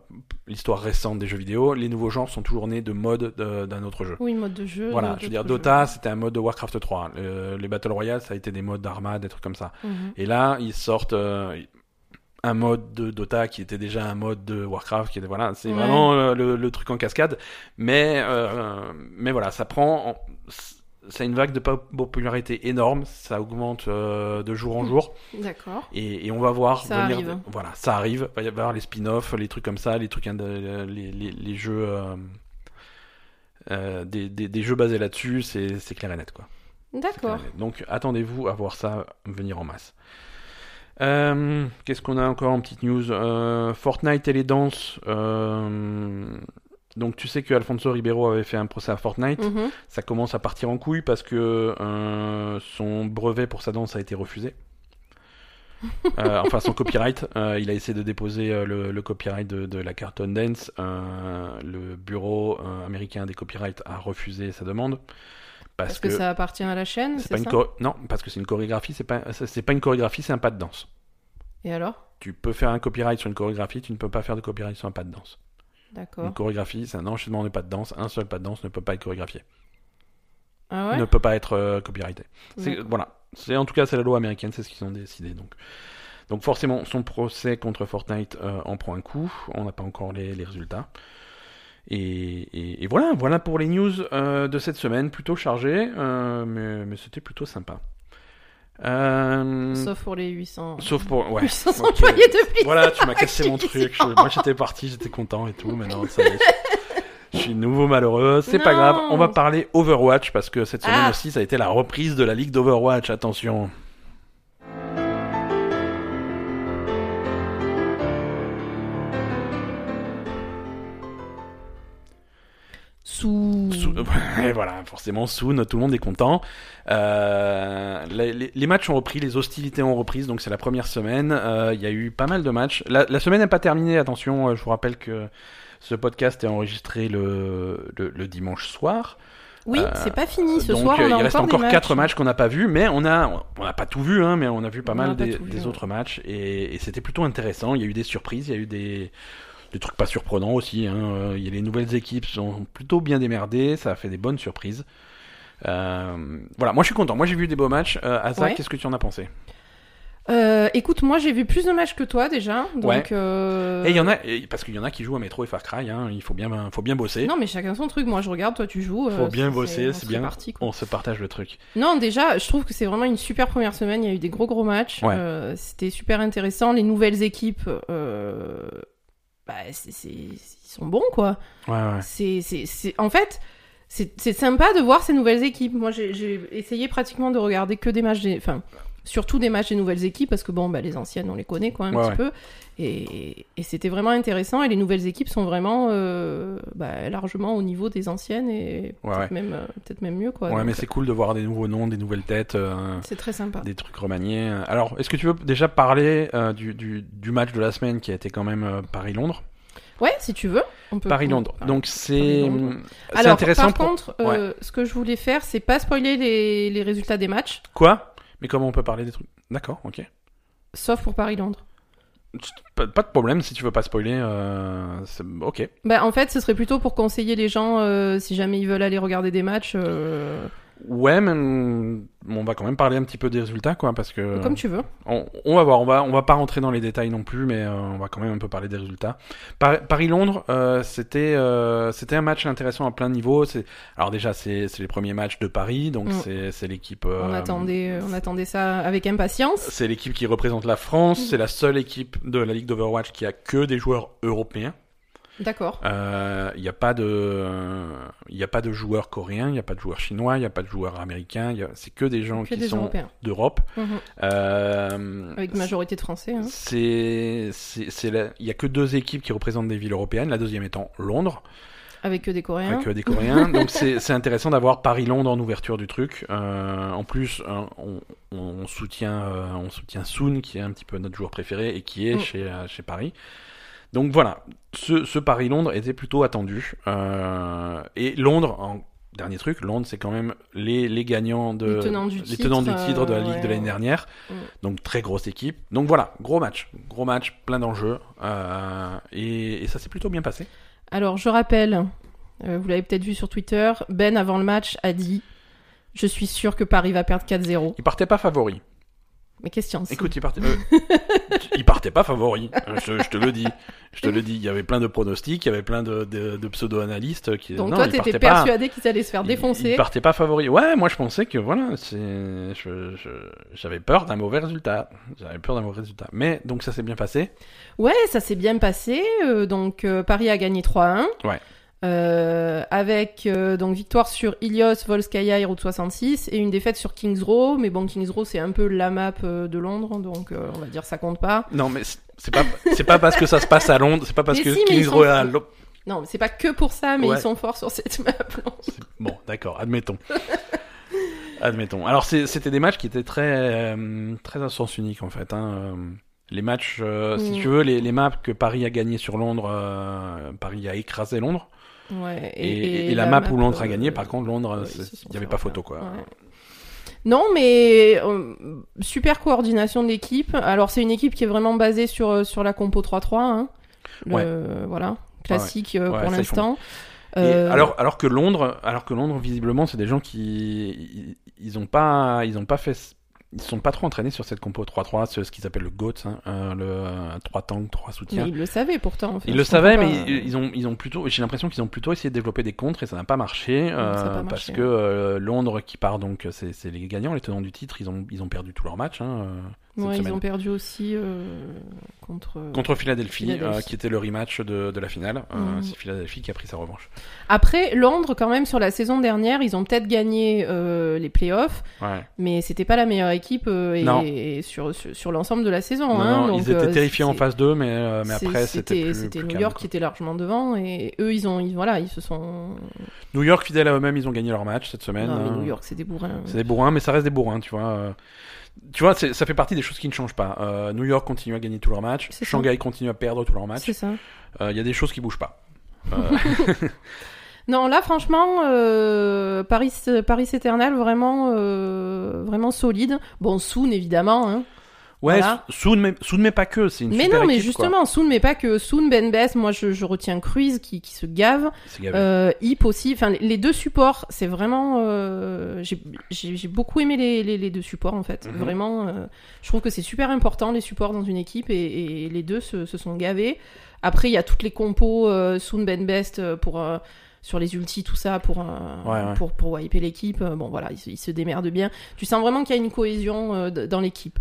l'histoire récente des jeux vidéo, les nouveaux genres sont toujours nés de modes de- d'un autre jeu. Oui, mode de jeu. Voilà, je veux dire. Dota, c'était un mode de Warcraft 3. Euh, les Battle Royale, ça a été des modes d'Arma, des trucs comme ça. Mhm. Et là, ils sortent euh, un mode de Dota qui était déjà un mode de Warcraft, qui était voilà, c'est Ouais. vraiment euh, le, le truc en cascade. Mais euh, mais voilà, ça prend, en- c'est une vague de pop- popularité énorme, ça augmente euh, de jour en Mm. jour, D'accord. et, et on va voir Ça venir. arrive. Voilà, ça arrive. Il va y avoir les spin-offs, les trucs comme ça, les trucs, les, les, les jeux, euh, des, des, des jeux basés là-dessus, c'est c'est clair et net quoi. D'accord. Donc attendez-vous à voir ça venir en masse. Euh, Qu'est-ce qu'on a encore en petite news? Euh, Fortnite et les danses. euh, donc tu sais que Alfonso Ribeiro avait fait un procès à Fortnite. Mhm. Ça commence à partir en couille parce que son brevet pour sa danse a été refusé. Enfin son copyright. Il a essayé de déposer le, le copyright de, de la Cartoon Dance. Le bureau américain des copyrights a refusé sa demande. Parce, Parce que, ça appartient à la chaîne, c'est une ça non, parce que c'est une chorégraphie, c'est pas c'est pas une chorégraphie, c'est un pas de danse. Et alors? Tu peux faire un copyright sur une chorégraphie, tu ne peux pas faire de copyright sur un pas de danse. Une D'accord. chorégraphie, c'est un enchaînement de pas de danse, un seul pas de danse ne peut pas être chorégraphié, Ah ouais? Ne peut pas être euh, copyrighté. Voilà, c'est en tout cas c'est la loi américaine, c'est ce qu'ils ont décidé donc. Donc forcément, son procès contre Fortnite euh, en prend un coup. On n'a pas encore les, les résultats. Et, et- et voilà, voilà pour les news euh, de cette semaine, plutôt chargées, euh, mais, mais c'était plutôt sympa. Euh, Sauf pour les 800. Sauf pour. Ouais. 800 ok. employés de Blizzard. Voilà, tu m'as cassé mon truc. Je- Moi j'étais parti, j'étais content et tout, mais non, ça y est. Je suis nouveau malheureux, c'est pas grave. On va parler Overwatch parce que cette semaine Ah. aussi ça a été la reprise de la ligue d'Overwatch. Attention. Sous. Voilà, forcément, soon, tout le monde est content. Euh, les, les- matchs ont repris, les hostilités ont repris, donc c'est la première semaine. Euh, Il y a eu pas mal de matchs. La, la semaine n'est pas terminée, attention, euh, je vous rappelle que ce podcast est enregistré le, le, le dimanche soir. Oui, Euh, c'est pas fini. Ce donc soir, on a il reste encore, des quatre matchs. matchs qu'on n'a pas vus, mais on a on n'a pas tout vu, hein, mais on a vu pas On mal pas des, tout vu, des ouais. autres matchs et, et c'était plutôt intéressant. Il y a eu des surprises, il y a eu des, des trucs pas surprenants aussi. Hein. Euh, Il y a les nouvelles équipes sont plutôt bien démerdées, ça a fait des bonnes surprises. Euh, voilà, moi je suis content. Moi j'ai vu des beaux matchs. Euh, Asa, Ouais. qu'est-ce que tu en as pensé? Euh, écoute, moi j'ai vu plus de matchs que toi déjà. Donc, Ouais. euh, Et il y en a, parce qu'il y en a qui jouent à Metro et Far Cry. Hein, il faut bien, faut bien bosser. Non, mais chacun son truc. Moi je regarde, toi tu joues. Faut euh, bien bosser, c'est bien. quoi. On se partage le truc. Non, déjà, je trouve que c'est vraiment une super première semaine. Il y a eu des gros gros matchs. Ouais. C'était super intéressant. Les nouvelles équipes, bah, ils sont bons quoi. Ouais, ouais. C'est, En fait, c'est sympa de voir ces nouvelles équipes. Moi, j'ai j'ai essayé pratiquement de regarder que des matchs, des... enfin, surtout des matchs des nouvelles équipes, parce que bon, bah, les anciennes, on les connaît quoi un Ouais, petit ouais. peu. Et, et c'était vraiment intéressant. Et les nouvelles équipes sont vraiment euh, bah, largement au niveau des anciennes et Ouais, peut-être, Même, euh, peut-être même mieux quoi. Ouais, Donc, mais c'est cool de voir des nouveaux noms, des nouvelles têtes. euh, c'est très sympa. des trucs remaniés. Alors, est-ce que tu veux déjà parler euh, du, du, du match de la semaine qui a été quand même euh, Paris-Londres? Ouais, si tu veux, on peut. Paris-Londres. on- Donc, c'est Alors, intéressant par pour... contre, ce que je voulais faire, c'est pas spoiler les, les résultats des matchs, Quoi? Mais comment on peut parler des trucs D'accord, ok. sauf pour Paris-Londres. Pas, pas de problème si tu veux pas spoiler. euh, ok. Bah, en fait, ce serait plutôt pour conseiller les gens euh, si jamais ils veulent aller regarder des matchs, euh, Ouais, mais mm, on va quand même parler un petit peu des résultats, quoi, parce que comme tu veux. on, on va voir. On va on va pas rentrer dans les détails non plus, mais euh, on va quand même un peu parler des résultats. Par- Paris-Londres, euh, c'était euh, c'était un match intéressant à plein de niveaux. C'est alors déjà c'est c'est les premiers matchs de Paris, donc Mm. c'est c'est l'équipe. euh, On, attendait, on attendait ça avec impatience. C'est l'équipe qui représente la France. C'est la seule équipe de la Ligue d'Overwatch qui a que des joueurs européens. D'accord. Il n'y a pas de, il y a pas de joueurs coréens, il n'y a pas de joueurs chinois, il n'y a pas de joueurs américains. C'est que des gens Que qui des sont d'Europe. Mhm. Euh, Avec majorité de Français. hein. c'est, il y a que deux équipes qui représentent des villes européennes. La deuxième étant Londres, Avec que des Coréens. avec euh, des Coréens. Donc c'est, intéressant d'avoir Paris-Londres en ouverture du truc. Euh, en plus, euh, on, on soutient, euh, on soutient Soon, qui est un petit peu notre joueur préféré et qui est Mm. chez, euh, chez Paris. Donc voilà, ce, ce Paris-Londres était plutôt attendu. Euh, et Londres, en, dernier truc, Londres, c'est quand même les, les gagnants de Les tenants du les titre, tenants du titre de la Ligue de l'année dernière. Mm. Donc très grosse équipe. Donc voilà, gros match. Gros match, plein d'enjeux. Euh, et, et ça s'est plutôt bien passé. Alors, je rappelle, euh, vous l'avez peut-être vu sur Twitter, Ben, avant le match, a dit Je suis sûr que Paris va perdre 4-0. Il partait pas favori. Mais question. si. Écoute, il partait, euh, il partait pas favori. Euh, Je, je te le dis. Je te le dis. Il y avait plein de pronostics, il y avait plein de, de, de pseudo-analystes qui. Donc, non, toi, t'étais persuadé qu'ils allaient se faire défoncer. Il, partait pas favori. Ouais, moi je pensais que voilà, c'est, je- j'avais peur d'un mauvais résultat. J'avais peur d'un mauvais résultat. Mais donc ça s'est bien passé. Ouais, ça s'est bien passé. euh, donc euh, Paris a gagné 3-1. Ouais. Euh, avec euh, donc victoire sur Ilios, Volskaya et Route 66 et une défaite sur Kings Row. Mais bon, Kings Row c'est un peu la map euh, de Londres, donc on va dire ça compte pas. Non, mais c'est pas, c'est pas parce que ça se passe à Londres, c'est pas parce Mais que si, Kings Row est à fous. Lo- Non, mais c'est pas que pour ça, mais Ouais. ils sont forts sur cette map. Bon, d'accord, admettons. admettons. Alors c'était des matchs qui étaient très, très à sens unique en fait. Hein. Les matchs, si Mm. tu veux, les, les maps que Paris a gagné sur Londres, Paris a écrasé Londres. Ouais, Et, et la, map où Londres a euh, gagné, par contre, Londres, ouais, il n'y avait pas photo quoi. Ouais. Non, mais euh, super coordination de l'équipe. Alors, c'est une équipe qui est vraiment basée sur, euh, sur la compo 3-3. Hein. Le-. Voilà, classique pour l'instant. Euh, alors, alors que Londres, alors que Londres, visiblement, c'est des gens qui, ils, ils ont pas, ils ont pas fait, ils sont pas trop entraînés sur cette compo 3-3, ce, ce qu'ils appellent le GOAT, hein, euh, le euh, 3 tanks, 3 soutiens. mais ils le savaient pourtant. enfin, Ils le savaient, pas. mais ils, ils ont, ils ont plutôt, j'ai l'impression qu'ils ont plutôt essayé de développer des contres et ça n'a pas marché, euh, pas parce marché, que euh, Londres qui part donc, c'est les gagnants, les tenants du titre, ils ont, ils ont perdu tous leurs matchs. Hein, euh, Ouais, ils ont perdu aussi euh, contre. Contre Philadelphie, Philadelphie. euh, qui était le rematch de, de la finale. Euh, Mhm. C'est Philadelphie qui a pris sa revanche. Après, Londres, quand même, sur la saison dernière, ils ont peut-être gagné euh, les playoffs, Ouais. mais c'était pas la meilleure équipe euh, et, Non. et sur, sur, sur l'ensemble de la saison. Non, hein, non, donc, ils étaient euh, terrifiés en phase 2, mais, euh, mais après c'était c'était New calme, York quoi. qui était largement devant et eux ils ont ils, voilà ils se sont New York, fidèles à eux-mêmes, ils ont gagné leur match cette semaine. Non, mais hein. New York c'est des bourrins C'est des bourrins, mais ça reste des bourrins, tu vois. Tu vois, ça fait partie des choses qui ne changent pas. Euh, New York continue à gagner tous leurs matchs. Ça. Shanghai continue à perdre tous leurs matchs. c'est ça Euh, Il y a des choses qui bougent pas. Euh, non là franchement euh, Paris Paris Eternal vraiment vraiment solide bon Soon évidemment hein. Ouais, Voilà. Soon, mais, Soon, mais pas que. C'est une mais super non mais équipe, quoi. justement Soon mais pas que Soon Ben Bess moi je, je retiens Cruise qui, qui se gave. Euh, Hip aussi, enfin les- deux supports, c'est vraiment. euh, j'ai- beaucoup aimé les, les, les deux supports en fait. Mhm. Vraiment, euh, je trouve que c'est super important les supports dans une équipe et, et les deux se, se sont gavés. Après, il y a toutes les compos euh, Soon Ben Best pour. euh, sur les ultis, tout ça, pour, euh, Ouais, ouais. pour, pour wiper l'équipe. Euh, Bon, voilà, ils, se- ils se démerdent bien. Tu sens vraiment qu'il y a une cohésion euh, dans l'équipe.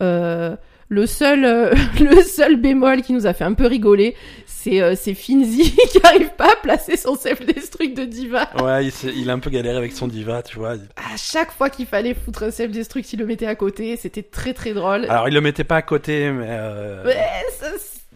Euh, le seul, euh, le seul bémol qui nous a fait un peu rigoler, c'est euh, Finzi qui arrive pas à placer son self-destruct de diva. Ouais, il, a un peu galéré avec son diva, tu vois. À chaque fois qu'il fallait foutre un self-destruct, il le mettait à côté. C'était très très drôle. Alors, il le mettait pas à côté, mais. euh, ça,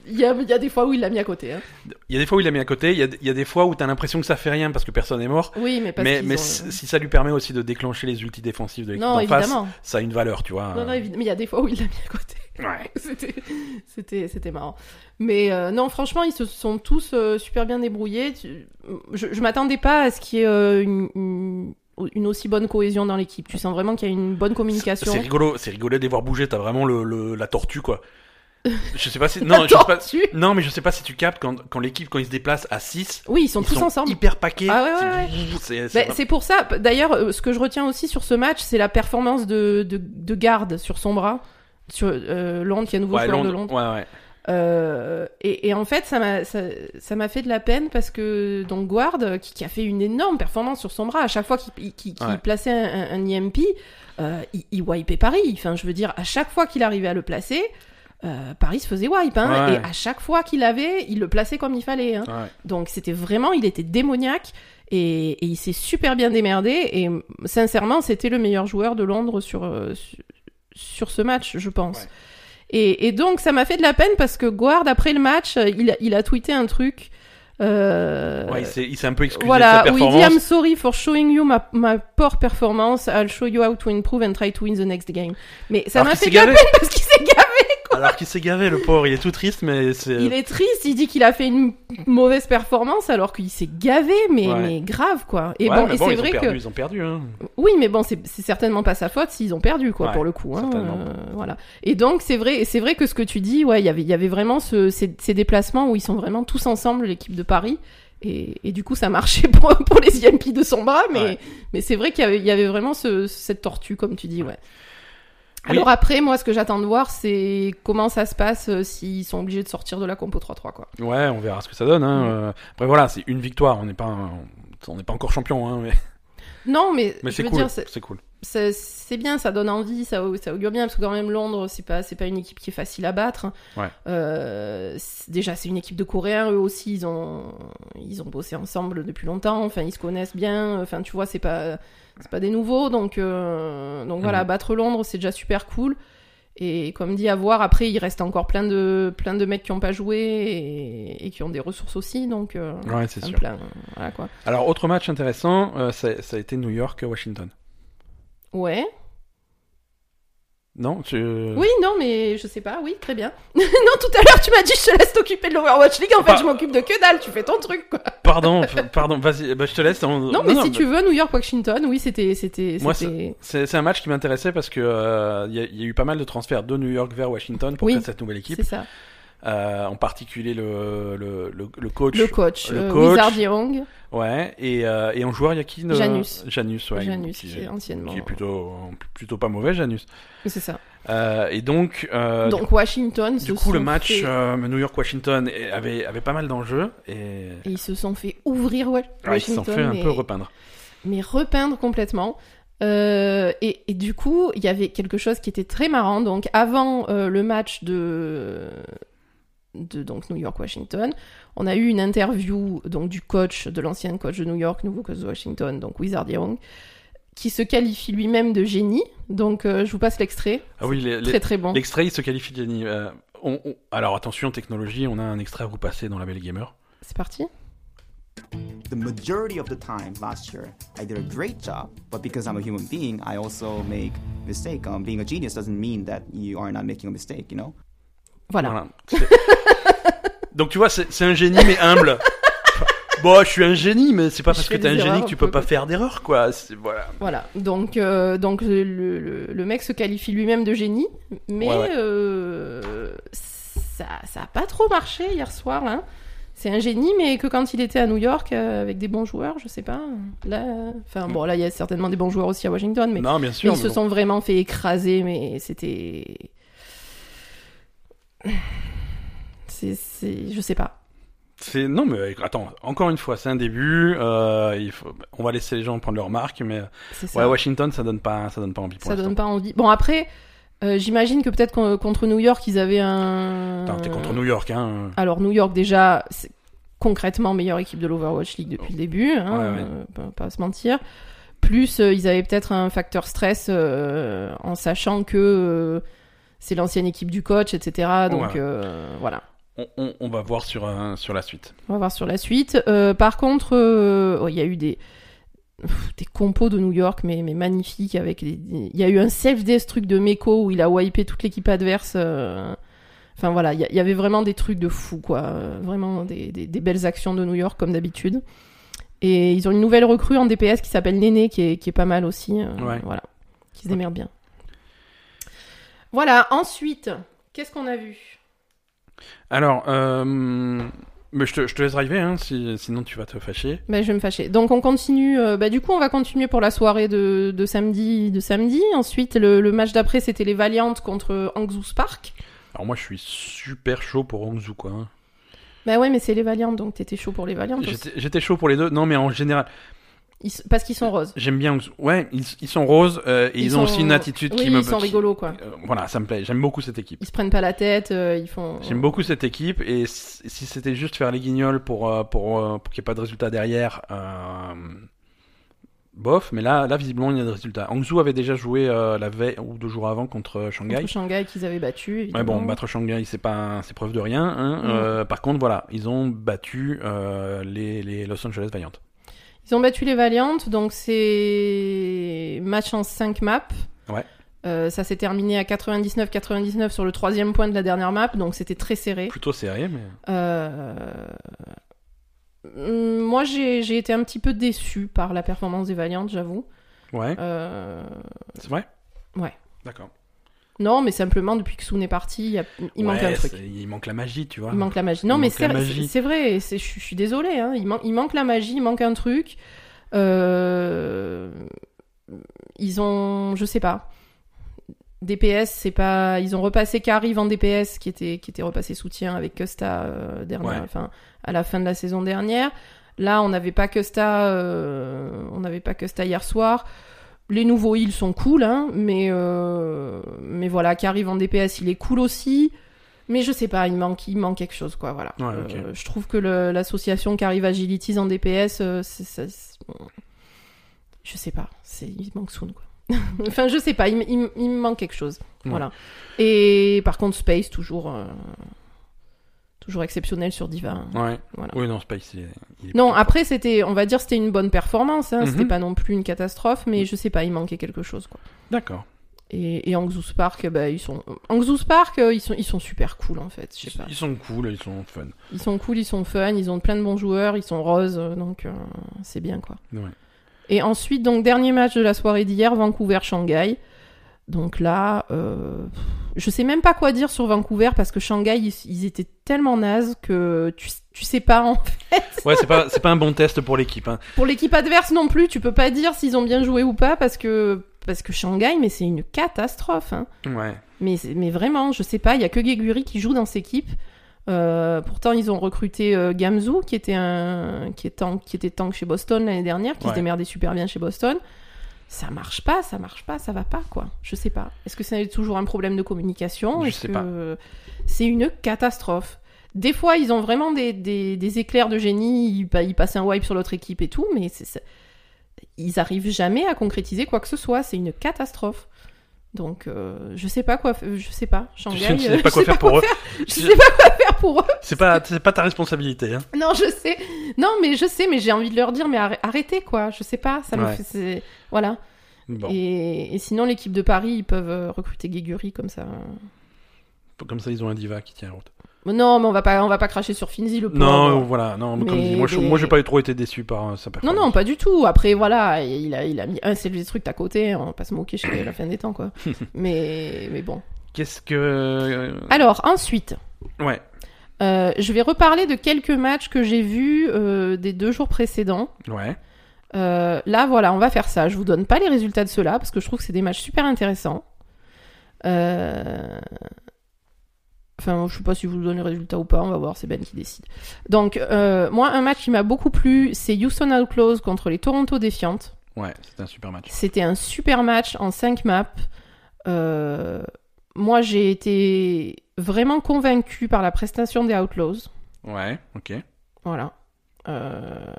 il y, a, il y a des fois où il l'a mis à côté. hein. Il y a des fois où il l'a mis à côté, il y a, il y a des fois où t'as l'impression que ça fait rien parce que personne est mort. Oui, mais parce Mais, mais ont- si ça lui permet aussi de déclencher les ultis défensifs de l'équipe d'en face, ça a une valeur, tu vois. Non, non, évidemment. Mais il y a des fois où il l'a mis à côté. Ouais. C'était, marrant. Mais euh, non, franchement, ils se sont tous euh, super bien débrouillés. Je, je m'attendais pas à ce qu'il y ait euh, une, une, une aussi bonne cohésion dans l'équipe. Tu sens vraiment qu'il y a une bonne communication. C'est rigolo, c'est rigolo de les voir bouger. T'as vraiment le, le- la tortue, quoi. Je sais pas si. Non, je sais Attends, pas. tu- Non, mais je sais pas si tu captes quand, quand l'équipe, quand ils se déplacent à 6, Oui, ils sont ils tous sont ensemble. hyper paquets. Ah ouais, ouais, C'est- pour ça, d'ailleurs, euh, ce que je retiens aussi sur ce match, c'est la performance de, de, de garde sur son bras. Sur euh, Londres, qui est un nouveau ouais, joueur de Londres- Londres. Ouais, ouais. Euh, et, et en fait, ça m'a ça, ça fait de la peine parce que donc Guard, qui, qui a fait une énorme performance sur son bras, à chaque fois qu'il Ouais. plaçait un, un, un IMP, euh, il, il wipait Paris. Enfin, je veux dire, à chaque fois qu'il arrivait à le placer, euh, Paris se faisait wipe. Hein, Ouais. Et à chaque fois qu'il avait, il le plaçait comme il fallait. Hein. ouais. Donc c'était vraiment, il était démoniaque. Et, et il s'est super bien démerdé. Et sincèrement, c'était le meilleur joueur de Londres sur, euh, sur, sur ce match, je pense. Ouais. Et, et donc, ça m'a fait de la peine parce que Guard, après le match, il a, il a tweeté un truc. euh, Ouais, il s'est un peu excusé voilà, de sa où il dit. I'm sorry for showing you my, my poor performance. I'll show you how to improve and try to win the next game. Mais ça m'a fait de la peine parce qu'il s'est gavé. Alors qu'il s'est gavé, le pauvre, il est tout triste, mais c'est. Il est triste, il dit qu'il a fait une mauvaise performance alors qu'il s'est gavé, mais, Ouais. mais grave quoi. Et Ouais, bon, mais et bon, c'est vrai perdu, que. Ils ont perdu, hein. Oui, mais bon, c'est certainement pas sa faute s'ils ont perdu, quoi, Ouais, pour le coup. Hein, euh, voilà. Et donc, c'est vrai, c'est vrai que ce que tu dis, ouais, il y avait- il y avait vraiment ce, ces, ces déplacements où ils sont vraiment tous ensemble, l'équipe de Paris. Et, et du coup, ça marchait pour, pour les IMP de son bras, mais, Ouais. mais c'est vrai qu'il y avait, il y avait vraiment ce, cette tortue, comme tu dis, ouais. Alors après, moi, ce que j'attends de voir, c'est comment ça se passe euh, s'ils sont obligés de sortir de la compo 3-3, quoi. Ouais, on verra ce que ça donne. Hein. Euh. Après, voilà, c'est une victoire. On n'est pas, un- on n'est pas encore champion, hein, mais, Non, mais, mais je c'est veux cool. dire, c'est- cool. c'est bien, ça donne envie, ça, ça augure bien, parce que quand même Londres, c'est pas, c'est pas une équipe qui est facile à battre. Ouais. Euh, déjà, c'est une équipe de Coréens, eux aussi, ils ont, ils ont bossé ensemble depuis longtemps, enfin, ils se connaissent bien, enfin, tu vois, c'est pas, c'est pas des nouveaux, donc, euh, donc voilà, Mhm. battre Londres, c'est déjà super cool. Et comme dit, à voir, après, il reste encore plein de, plein de mecs qui ont pas joué et, et qui ont des ressources aussi, donc, euh, Ouais, c'est sûr. plein, voilà quoi. Alors, autre match intéressant, euh, ça, ça a été New York-Washington. Ouais. Non tu... Oui, non, mais je sais pas, oui, très bien. non, tout à l'heure, tu m'as dit je te laisse t'occuper de l'Overwatch League, en fait, Bah- je m'occupe de que dalle, tu fais ton truc, quoi. Pardon, pardon, vas-y, bah, je te laisse. on- Non, mais si bah, tu veux, New York, Washington, oui, c'était. c'était, Moi, C'est c'est un match qui m'intéressait parce que euh, il y, a- il y a eu pas mal de transferts de New York vers Washington pour Oui. créer cette nouvelle équipe. C'est ça. Euh, en particulier le, le, le, le coach. Le coach, le euh, coach. Wizard Young, Ouais, et, euh, et en joueur, il y a qui ne- Janus. Janus, ouais. Janus, qui, est anciennement. qui est plutôt, plutôt pas mauvais, Janus. C'est ça. Euh, et donc, euh, Donc, Washington, du, coup, le match fait- euh, New York-Washington avait, avait pas mal d'enjeux et Et ils se sont fait ouvrir Wa- ouais, ils se sont Washington, fait un peu repeindre. mais repeindre complètement. Euh, et, et du coup, il y avait quelque chose qui était très marrant. Donc, avant euh, le match de, de donc New York-Washington, on a eu une interview donc du coach, de l'ancien coach de New York, nouveau coach de Washington, donc Wizard Young, qui se qualifie lui-même de génie. Donc, euh, je vous passe l'extrait. Ah oui, les- les- Très très bon. l'extrait, il se qualifie de génie. Euh, on- on- alors attention, technologie, on a un extrait à vous passer dans la Belle Gamer. C'est parti. the majority of the time last year i did a great job but because i'm a human being i also make mistake um, being a genius doesn't mean that you are not making a mistake you know? Voilà. Donc tu vois, c'est un génie mais humble. Bon, je suis un génie, mais c'est pas Je parce que t'es un génie que tu peux peu, pas faire d'erreur, quoi. Voilà. Voilà, donc, euh, donc le, le- le mec se qualifie lui-même de génie, mais Ouais, ouais. euh, ça ça a pas trop marché hier soir. Là. C'est un génie, mais que quand il était à New York euh, avec des bons joueurs, je sais pas. Là, enfin bon, là il y a certainement des bons joueurs aussi à Washington, mais, non, bien mais sûr. ils mais se bon. sont vraiment fait écraser, mais c'était. C'est, je sais pas. C'est non, mais attends. Encore une fois, c'est un début. euh, il faut... On va laisser les gens prendre leur marque, mais ouais, Washington, ça donne pas, ça donne pas envie pour ça donne pas envie. Bon après, euh, j'imagine que peut-être contre New York, ils avaient un. Attends, T'es contre New York, hein. Alors New York déjà, c'est concrètement meilleure équipe de l'Overwatch League depuis le début, hein, Ouais, ouais. euh, pas, se mentir. Plus ils avaient peut-être un facteur stress en sachant que c'est l'ancienne équipe du coach, etc. Donc Ouais. euh, voilà, On, on- on va voir sur sur la suite. on va voir sur la suite. Euh, par contre, euh, oh, il y a eu des des compos de New York, mais, mais magnifiques. Avec il y a eu un self-destruct de Meko où il a wipé toute l'équipe adverse. Enfin voilà, il y, avait vraiment des trucs de fou, quoi. Vraiment des, des- des belles actions de New York comme d'habitude. Et ils ont une nouvelle recrue en DPS qui s'appelle Néné, qui est, qui est pas mal aussi. Ouais. Voilà, qui se démerde bien. Voilà, ensuite, qu'est-ce qu'on a vu? Alors, euh, mais je te, je te laisse driver, hein, si- sinon tu vas te fâcher. Ben, je vais me fâcher. Donc on continue. euh, bah, du coup, on va continuer pour la soirée de, de samedi. De samedi. Ensuite, le, le match d'après, c'était les Valiantes contre Hangzhou Spark. Alors moi, je suis super chaud pour Hangzhou, quoi. Bah ouais, mais c'est les Valiantes, donc t'étais chaud pour les. J'étais j'étais chaud pour les deux. Non, mais en général, Ils parce qu'ils sont roses. j'aime bien. Ouais, ils, ils sont roses euh, et ils, ont sont- aussi une attitude oui, qui me. ils sont rigolos, quoi. euh, voilà, ça me plaît. J'aime beaucoup cette équipe. Ils se prennent pas la tête, euh, ils font. J'aime beaucoup cette équipe et si c'était juste faire les guignols pour pour pour qu'il n'y ait pas de résultat derrière, bof. Mais là, là visiblement il y a des résultats. Hangzhou avait déjà joué la veille ou deux jours avant contre Shanghai. Contre Shanghai qu'ils avaient battu. Ouais évidemment. bon, battre Shanghai c'est pas c'est preuve de rien. Hein. Mm. Par contre voilà, ils ont battu les les Los Angeles Valiant. Ils ont battu les Valiantes, donc c'est match en 5 maps. Ouais. Euh, ça s'est terminé à 99-99 sur le troisième point de la dernière map, donc c'était très serré. Plutôt serré, mais. Euh, Moi, j'ai j'ai été un petit peu déçu par la performance des Valiantes, j'avoue. Ouais, Euh, c'est vrai? Ouais. D'accord. Non, mais simplement, depuis que Soon est parti, il, y a- il manque un truc. Il manque la magie, tu vois. Il manque la magie. Non, Il mais c'est vrai, c'est- je suis- désolée. Hein. Il, man- il manque la magie, il manque un truc. Euh, Ils ont, je sais pas. DPS, c'est pas. Ils ont repassé Carrive en DPS, qui était, qui était repassé soutien avec Custa euh, dernière, Ouais. enfin, à la fin de la saison dernière. Là, on n'avait pas Custa, euh, on n'avait pas Custa hier soir. Les nouveaux heals sont cool, hein, mais euh, mais voilà, Carrive en DPS, il est cool aussi. Mais je sais pas, il manque, il manque quelque chose, quoi. Voilà. Ouais. Euh, je trouve que l'association Carrive Agilities en DPS, euh, ça- je sais pas, c'est, il manque Soon, quoi. enfin, je sais pas, il, me- il manque quelque chose. Ouais. Voilà. Et par contre, Space, toujours, euh, toujours exceptionnel sur Diva. Ouais. Voilà. Oui, non, Space, il est. il est Non, après, c'était, on va dire, c'était une bonne performance. Hein, Mhm. C'était pas non plus une catastrophe, mais je sais pas, il manquait quelque chose, quoi. D'accord. Et, et Angzus Park, bah, ils sont, Angzus Park, euh, ils sont, ils sont super cool, en fait. Je sais pas. Ils sont cool, ils sont fun. Ils sont cool, ils sont fun, ils ont plein de bons joueurs, ils sont roses, euh, donc euh, c'est bien quoi. Ouais. Et ensuite, donc dernier match de la soirée d'hier, Vancouver-Shanghai. Donc là, euh, je sais même pas quoi dire sur Vancouver parce que Shanghai, ils, ils étaient tellement nazes que tu, tu sais pas en Ouais, c'est pas, c'est pas un bon test pour l'équipe. Hein. Pour l'équipe adverse non plus, tu peux pas dire s'ils ont bien joué ou pas parce que parce que Shanghai, mais c'est une catastrophe. Hein. Ouais. Mais, mais vraiment, je sais pas, il y a que Geguri qui joue dans cette équipe. Euh, pourtant, ils ont recruté euh, Gamzu, qui était un qui est tank, qui était tank chez Boston l'année dernière, qui Ouais. se démerdait super bien chez Boston. Ça marche pas, ça marche pas, ça va pas quoi. Je sais pas. Est-ce que c'est toujours un problème de communication? Je sais que pas. c'est une catastrophe? Des fois, ils ont vraiment des, des, des éclairs de génie, ils, pa- ils passent un wipe sur l'autre équipe et tout, mais c'est, c'est- ils arrivent jamais à concrétiser quoi que ce soit. C'est une catastrophe. Donc, euh, je sais pas quoi, je sais pas. Shanghai, sais- tu sais euh, pas je quoi faire pour eux. Je sais pas quoi faire pour eux. C'est pas, c'est pas ta responsabilité. Hein. Non, je sais. Non, mais je sais, mais j'ai envie de leur dire, mais arrê- arrêtez quoi. Je sais pas, ça me fait, voilà. Bon, Et, et sinon, l'équipe de Paris, ils peuvent euh, recruter Guéguri comme ça. comme ça, ils ont un diva qui tient la route. Non, mais on va pas, on va pas cracher sur Finzi le pauvre. Non, voilà, non, mais comme Mais dit, moi, je, des- moi, j'ai pas trop été déçu par euh, sa Non, performance. non, pas du tout. Après, voilà, il a, il a mis un c'est le truc à côté. On va pas se moquer jusqu'à la fin des temps, quoi. mais, mais bon. Qu'est-ce que. euh, Alors, ensuite, Ouais, euh, je vais reparler de quelques matchs que j'ai vus euh, des deux jours précédents. ouais. Là, voilà, on va faire ça. Je vous donne pas les résultats de ceux-là parce que je trouve que c'est des matchs super intéressants. Euh... Enfin, je sais pas si je vous donne les résultats ou pas, on va voir, c'est Ben qui décide. Donc, euh, moi, un match qui m'a beaucoup plu, c'est Houston Outlaws contre les Toronto Défiantes. Ouais, c'était un super match. C'était un super match en 5 maps. Euh, moi, j'ai été vraiment convaincu par la prestation des Outlaws. Ouais, ok. Voilà. Euh,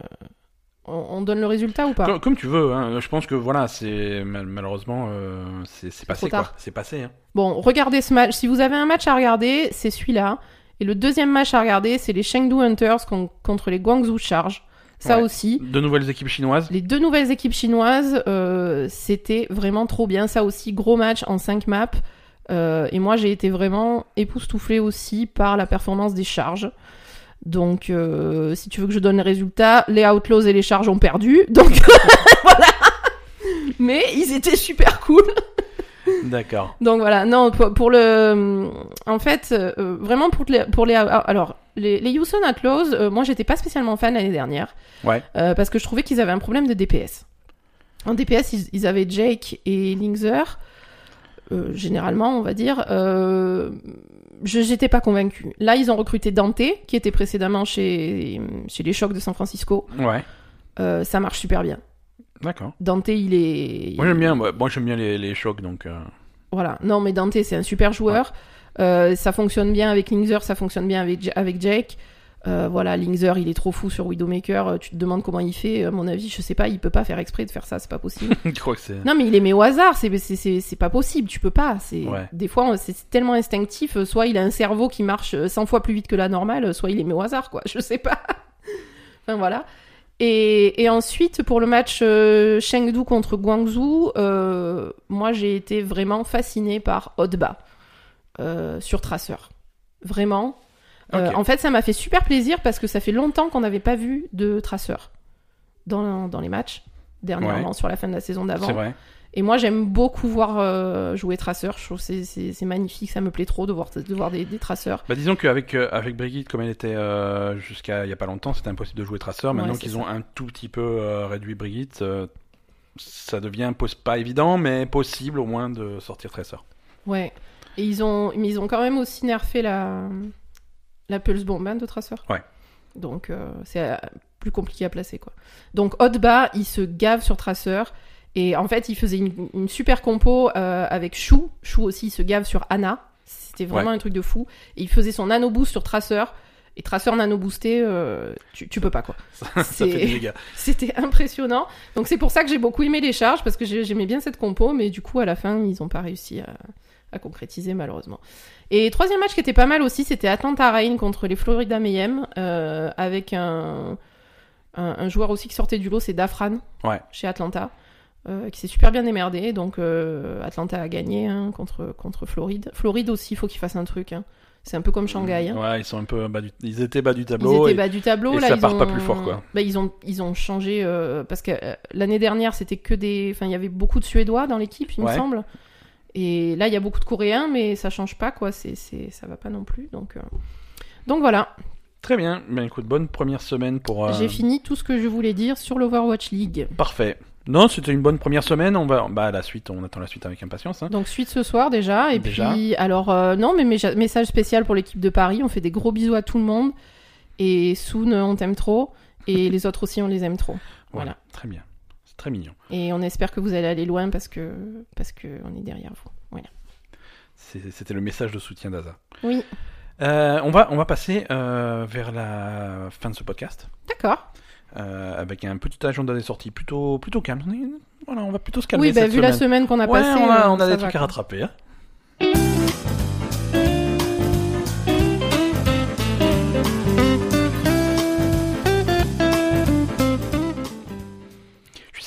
On, on donne le résultat ou pas Comme, comme tu veux, hein. je pense que voilà, c'est mal- malheureusement, euh, c'est passé quoi. C'est passé. Hein. Bon, regardez ce match. Si vous avez un match à regarder, c'est celui-là. Et le deuxième match à regarder, c'est les Chengdu Hunters con- contre les Guangzhou Charge. Ça Ouais. aussi. De nouvelles équipes chinoises. Les deux nouvelles équipes chinoises, euh, c'était vraiment trop bien. Ça aussi, gros match en 5 maps. Euh, et moi, j'ai été vraiment époustouflée aussi par la performance des charges. Donc, euh, si tu veux que je donne les résultats, les Outlaws et les charges ont perdu. Donc, voilà. Mais ils étaient super cool. D'accord. Donc voilà, non, pour, pour le. En fait, euh, vraiment pour les. Pour les alors, les, les Houston Outlaws, euh, moi j'étais pas spécialement fan l'année dernière. Ouais. Euh, parce que je trouvais qu'ils avaient un problème de DPS. En DPS, ils, ils avaient Jake et Linkzer. euh, généralement, on va dire. Je j'étais pas convaincue. Là, ils ont recruté Dante, qui était précédemment chez, chez les Chocs de San Francisco. Ouais. Euh, ça marche super bien. D'accord. Dante, il est. Moi j'aime bien, moi, j'aime bien les, les chocs donc. euh, Voilà. Non, mais Dante, c'est un super joueur. Euh, ça fonctionne bien avec Linkzer, ça fonctionne bien avec, avec Jake. Euh, voilà, Linkzer, il est trop fou sur Widowmaker. Euh, Tu te demandes comment il fait. À mon avis, je sais pas, il peut pas faire exprès de faire ça, c'est pas possible. je crois que c'est. non, mais il les met au hasard, c'est- c'est c'est- c'est pas possible, tu peux pas. C'est Ouais. Des fois, c'est tellement instinctif. euh, Soit il a un cerveau qui marche euh, 100 fois plus vite que la normale, euh, soit il les met au hasard, quoi. Je sais pas. enfin, voilà. Et, et ensuite, pour le match euh, Chengdu contre Guangzhou, euh, moi j'ai été vraiment fascinée par Odba euh, sur Tracer. Vraiment. Euh, en fait, ça m'a fait super plaisir parce que ça fait longtemps qu'on n'avait pas vu de Tracer dans, dans les matchs, dernièrement, Ouais. sur la fin de la saison d'avant. C'est vrai. Et moi, j'aime beaucoup voir euh, jouer Tracer. Je trouve que c'est- c'est c'est magnifique, ça me plaît trop de voir, de voir des, des traceurs. Bah, disons qu'avec euh, avec Brigitte, comme elle était euh, jusqu'à il y a pas longtemps, c'était impossible de jouer Tracer. Maintenant Ouais, qu'ils ça. ont un tout petit peu réduit Brigitte, ça devient pas évident, mais possible au moins de sortir Tracer. Ouais. Et ils ont, mais ils ont quand même aussi nerfé la, la Pulse Bomb hein, de Tracer. Ouais. Donc euh, c'est euh, plus compliqué à placer quoi. Donc Hotba, il se gave sur Tracer. Et en fait, il faisait une, une super compo euh, avec Chou. Chou aussi, il se gave sur Anna. C'était vraiment Ouais. un truc de fou. Et il faisait son nano boost sur Tracer. Et Tracer nano boosté, euh, tu, tu peux pas quoi. ça fait C'est- des dégâts. C'était impressionnant. Donc c'est pour ça que j'ai beaucoup aimé les charges parce que j'ai- j'aimais bien cette compo, mais du coup à la fin ils ont pas réussi à, à concrétiser malheureusement. Et troisième match qui était pas mal aussi, c'était Atlanta Reign contre les Florida Mayhem euh, avec un, un, un joueur aussi qui sortait du lot, c'est Dafran Ouais. chez Atlanta. euh, qui s'est super bien démerdé, donc euh, Atlanta a gagné hein, contre, contre Floride. Floride aussi, il faut qu'il fasse un truc. hein. C'est un peu comme Shanghai. hein. Ouais, ils sont un peu bas du... ils étaient bas du Ils tableau. étaient et- bas du tableau. et là, ça ils part ont... pas plus fort, quoi. Bah, ils ont ils ont changé euh, parce que euh, l'année dernière c'était que des, enfin il y avait beaucoup de Suédois dans l'équipe, il me semble. Et là il y a beaucoup de Coréens, mais ça change pas quoi. C'est c'est ça va pas non plus. Donc euh, donc voilà, Très bien. Ben écoute, bonne première semaine pour. euh, j'ai fini tout ce que je voulais dire sur l'Overwatch League. Parfait. Non, c'était une bonne première semaine. On va, bah la suite, on attend la suite avec impatience. Hein. Donc suite ce soir déjà et Déjà. puis alors euh, non mais message spécial pour l'équipe de Paris. On fait des gros bisous à tout le monde et Soon on t'aime trop et les autres aussi on les aime trop. Voilà. Voilà. Très bien. C'est très mignon. Et on espère que vous allez aller loin parce que parce que on est derrière vous. Voilà. C'était le message de soutien d'Aza. Oui, Euh, on va, on va passer euh, vers la fin de ce podcast. d'accord. euh, avec un petit agenda des sorties plutôt, plutôt calme. Voilà, on va plutôt se calmer Oui, bah, cette vu la semaine. qu'on a Ouais, passée, on a, on a ça des trucs à rattraper. hein.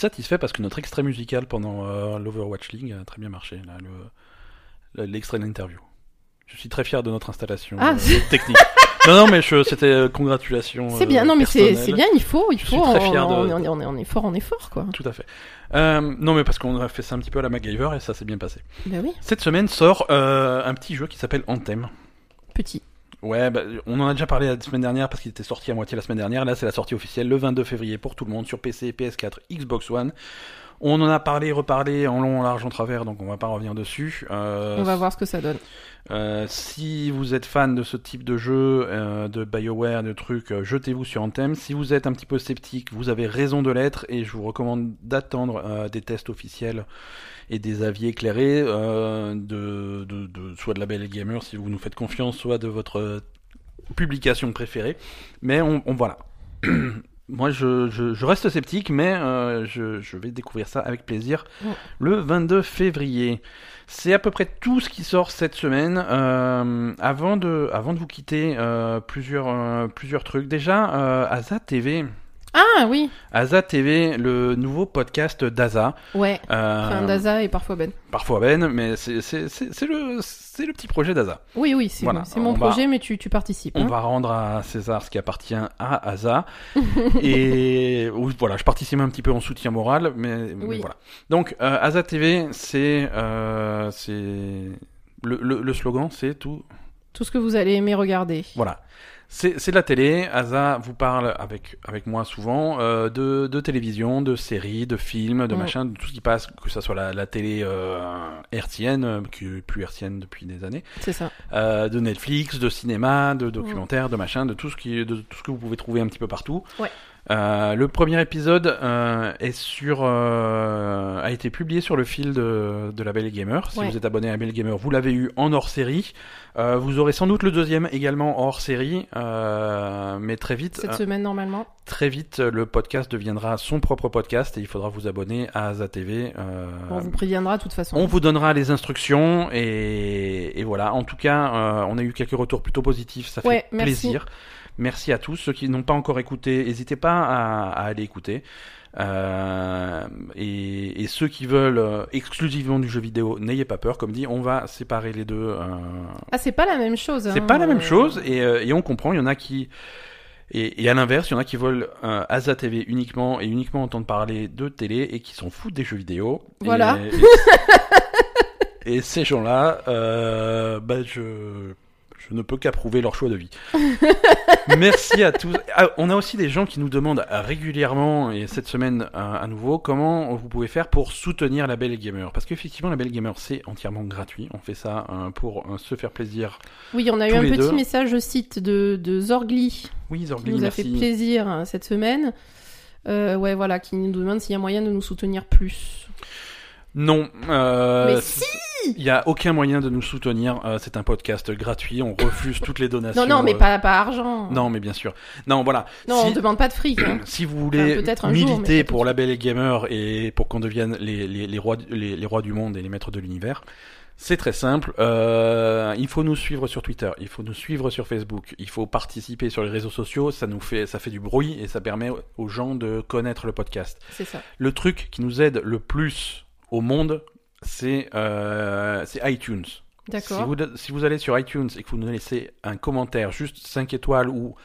Satisfait parce que notre extrait musical pendant euh, l'Overwatch League a très bien marché. là, le- L'extrait de l'interview. Je suis très fier de notre installation Ah, euh, technique. non, non, mais c'était euh, congratulations. C'est euh, bien, non mais c'est personnelles. c'est bien, il faut, il Je faut. suis très on, de- on, est- on est, on est fort en effort, quoi. Tout à fait. Euh, non, mais parce qu'on a fait ça un petit peu à la MacGyver et ça s'est bien passé. Oui, Cette semaine sort euh, un petit jeu qui s'appelle Anthem. petit. Ouais, bah, on en a déjà parlé la semaine dernière parce qu'il était sorti à moitié la semaine dernière. Là, c'est la sortie officielle le 22 février pour tout le monde sur PC, PS4, Xbox One. On en a parlé, reparlé en long, en large, en travers, donc on va pas revenir dessus. Euh, On va voir ce que ça donne. euh, si vous êtes fan de ce type de jeu, euh, de BioWare, de trucs, euh, jetez-vous sur Anthem. Si vous êtes un petit peu sceptique, vous avez raison de l'être et je vous recommande d'attendre euh, des tests officiels et des avis éclairés euh, de, de, de- soit de la Belle Gamer si vous nous faites confiance, soit de votre publication préférée. Mais on, on- voilà. Moi, je, je, je reste sceptique, mais euh, je, je vais découvrir ça avec plaisir le 22 février. C'est à peu près tout ce qui sort cette semaine. Euh, avant, de, avant de vous quitter, euh, plusieurs, plusieurs trucs. Déjà, Aza TV. Ah oui, Aza TV, le nouveau podcast d'Aza. ouais. Enfin, Daza et parfois Ben. Parfois Ben, mais c'est le, c'est le petit projet d'Aza. Oui, oui, c'est Voilà, mon va- projet, mais tu, tu participes. On hein. va rendre à César ce qui appartient à Asa. et voilà, je participe un petit peu en soutien moral, mais, voilà. Donc, euh, Asa TV, c'est euh, le, le slogan, c'est tout. Tout ce que vous allez aimer regarder. Voilà. C'est de la télé. Asa vous parle avec, avec moi souvent euh, de, de télévision, de séries, de films, de Mm. machin, de tout ce qui passe, que ce soit la, la télé euh, hertzienne, euh, qui est plus hertzienne depuis des années, C'est ça. euh, de Netflix, de cinéma, Mm. de documentaires, de machin, de tout ce qui, de tout ce que vous pouvez trouver un petit peu partout. Ouais. Euh, le premier épisode euh, est sur, euh, a été publié sur le fil de, de la Belle Gamer. Si Ouais. vous êtes abonné à la Belle Gamer, vous l'avez eu en hors série. Euh, vous aurez sans doute le deuxième également en hors série, euh, mais très vite, Cette semaine, normalement. très vite, le podcast deviendra son propre podcast et il faudra vous abonner à Asa TV. euh, On vous préviendra de toute façon. on vous donnera les instructions et, et voilà. En tout cas, euh, on a eu quelques retours plutôt positifs, ça fait merci. plaisir. Merci à tous. Ceux qui n'ont pas encore écouté, n'hésitez pas à, à aller écouter. Euh, et, et ceux qui veulent euh, exclusivement du jeu vidéo, n'ayez pas peur. Comme dit, on va séparer les deux. euh, Ah, c'est pas la même chose. c'est hein, pas la même euh, chose et, et on comprend. Il y en a qui et, et à l'inverse, il y en a qui veulent euh, Asa TV uniquement et uniquement entendre parler de télé et qui s'en foutent des jeux vidéo. Et- Voilà. Et, et ces gens-là, euh, bah je je ne peux qu'approuver leur choix de vie. Merci à tous. Ah, on a aussi des gens qui nous demandent régulièrement, et cette semaine euh, à nouveau, comment vous pouvez faire pour soutenir la Belle Gamer. Parce qu'effectivement, la Belle Gamer, c'est entièrement gratuit. On fait ça euh, pour euh, se faire plaisir. Oui, on a eu un petit deux. message au site de, de Zorgly Oui, qui Zorgly, nous a fait plaisir hein, cette semaine. Euh, ouais, voilà, qui nous demande s'il y a moyen de nous soutenir plus. Non. euh, Mais si Il n'y a aucun moyen de nous soutenir. euh, c'est un podcast gratuit. On refuse toutes les donations. Non, non, mais euh, pas, pas argent. Non, mais bien sûr. Non, voilà. Non, Si- on demande pas de fric. hein. Si vous voulez Enfin, un militer pour la Belle et Gamer et pour qu'on devienne les, les, les, rois, les, les rois du monde et les maîtres de l'univers, c'est très simple. Euh, il faut nous suivre sur Twitter, il faut nous suivre sur Facebook, il faut participer sur les réseaux sociaux. Ça nous fait, ça fait du bruit et ça permet aux gens de connaître le podcast. C'est ça. Le truc qui nous aide le plus au monde, c'est euh, iTunes. Si D'accord. vous, si vous allez sur iTunes et que vous nous laissez un commentaire, juste 5 étoiles ou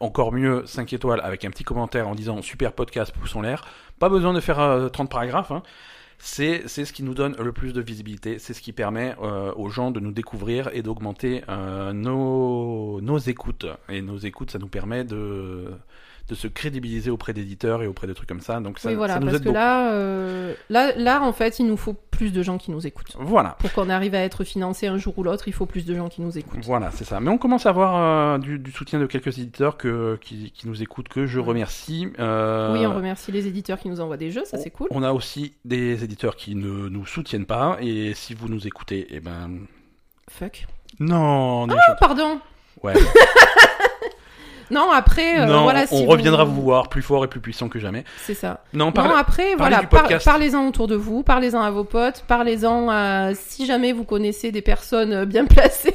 encore mieux 5 étoiles avec un petit commentaire en disant super podcast, pouce en l'air, pas besoin de faire euh, 30 paragraphes, hein. c'est c'est ce qui nous donne le plus de visibilité, c'est ce qui permet euh, aux gens de nous découvrir et d'augmenter euh, nos, nos écoutes. Et nos écoutes, ça nous permet de, de se crédibiliser auprès d'éditeurs et auprès de trucs comme ça. Donc ça, oui, voilà, ça nous parce aide que beaucoup. là, euh, là, là, en fait, il nous faut plus de gens qui nous écoutent. Voilà. Pour qu'on arrive à être financé un jour ou l'autre, il faut plus de gens qui nous écoutent. Voilà, c'est ça. Mais on commence à avoir euh, du, du soutien de quelques éditeurs que, qui, qui nous écoutent, que je remercie. Euh, Oui, on remercie les éditeurs qui nous envoient des jeux, ça c'est cool. On a aussi des éditeurs qui ne nous soutiennent pas, et si vous nous écoutez, eh ben... Fuck. Non, on est Oh, pardon Ouais. Non, après, euh, non, voilà, on si reviendra vous voir plus fort et plus puissant que jamais. C'est ça. Non, parle... Non, après, voilà, par- parlez-en autour de vous, parlez-en à vos potes, parlez-en à si jamais vous connaissez des personnes euh, bien placées.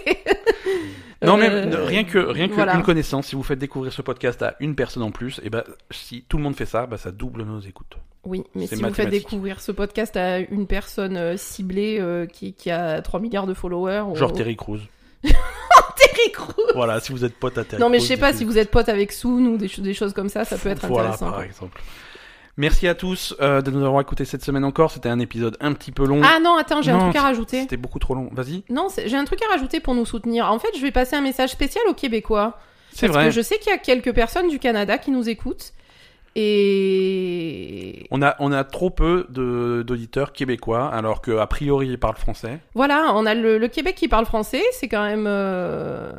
Non, mais Euh, rien que rien que voilà. une connaissance, si vous faites découvrir ce podcast à une personne en plus, et ben si tout le monde fait ça, ben, ça double nos écoutes. Oui, mais si vous faites découvrir ce podcast à une personne euh, ciblée euh, qui, qui a 3 milliards de followers. Genre ou... Terry Crews. Terry Crews. voilà, si vous êtes pote à Terry Non, mais je sais pas, si vous êtes pote avec Soon ou des, cho- des choses comme ça, ça peut être Voilà, intéressant. par exemple. Merci à tous euh, de nous avoir écoutés cette semaine encore. C'était un épisode un petit peu long. Ah non, attends, j'ai un truc à rajouter. C'était beaucoup trop long. Vas-y. Non, j'ai un truc à rajouter pour nous soutenir. En fait, je vais passer un message spécial aux Québécois. C'est Parce vrai. que je sais qu'il y a quelques personnes du Canada qui nous écoutent. Et On a on a trop peu d'auditeurs québécois, alors que a priori ils parlent français. voilà, on a le, le Québec qui parle français. C'est quand même euh,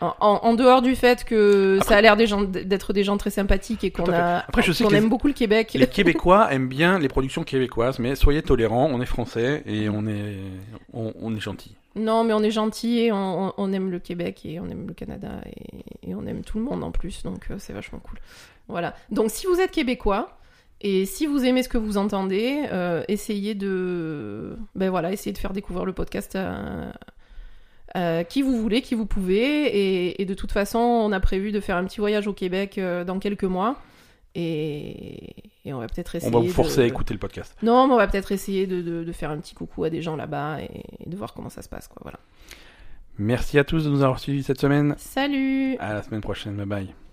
en, en- dehors du fait que ça a l'air des gens d'être des gens très sympathiques et qu'on a Après, je sais qu'on que les- aime beaucoup le Québec. Les Québécois aiment bien les productions québécoises, mais soyez tolérants. On est français et on est on, on est gentil. Non, mais on est gentil et on, aime le Québec et on aime le Canada et, et on aime tout le monde en plus, donc euh, c'est vachement cool. Voilà. Donc si vous êtes québécois et si vous aimez ce que vous entendez, euh, essayez de, ben voilà, essayez de faire découvrir le podcast à, à qui vous voulez, qui vous pouvez, et, et de toute façon, on a prévu de faire un petit voyage au Québec euh, dans quelques mois. Et, et on va peut-être On essayer. va vous forcer de- à écouter le podcast. Non, mais on va peut-être essayer de, de- de faire un petit coucou à des gens là-bas et, et de voir comment ça se passe, quoi. Voilà. Merci à tous de nous avoir suivis cette semaine. Salut À la semaine prochaine. Bye bye.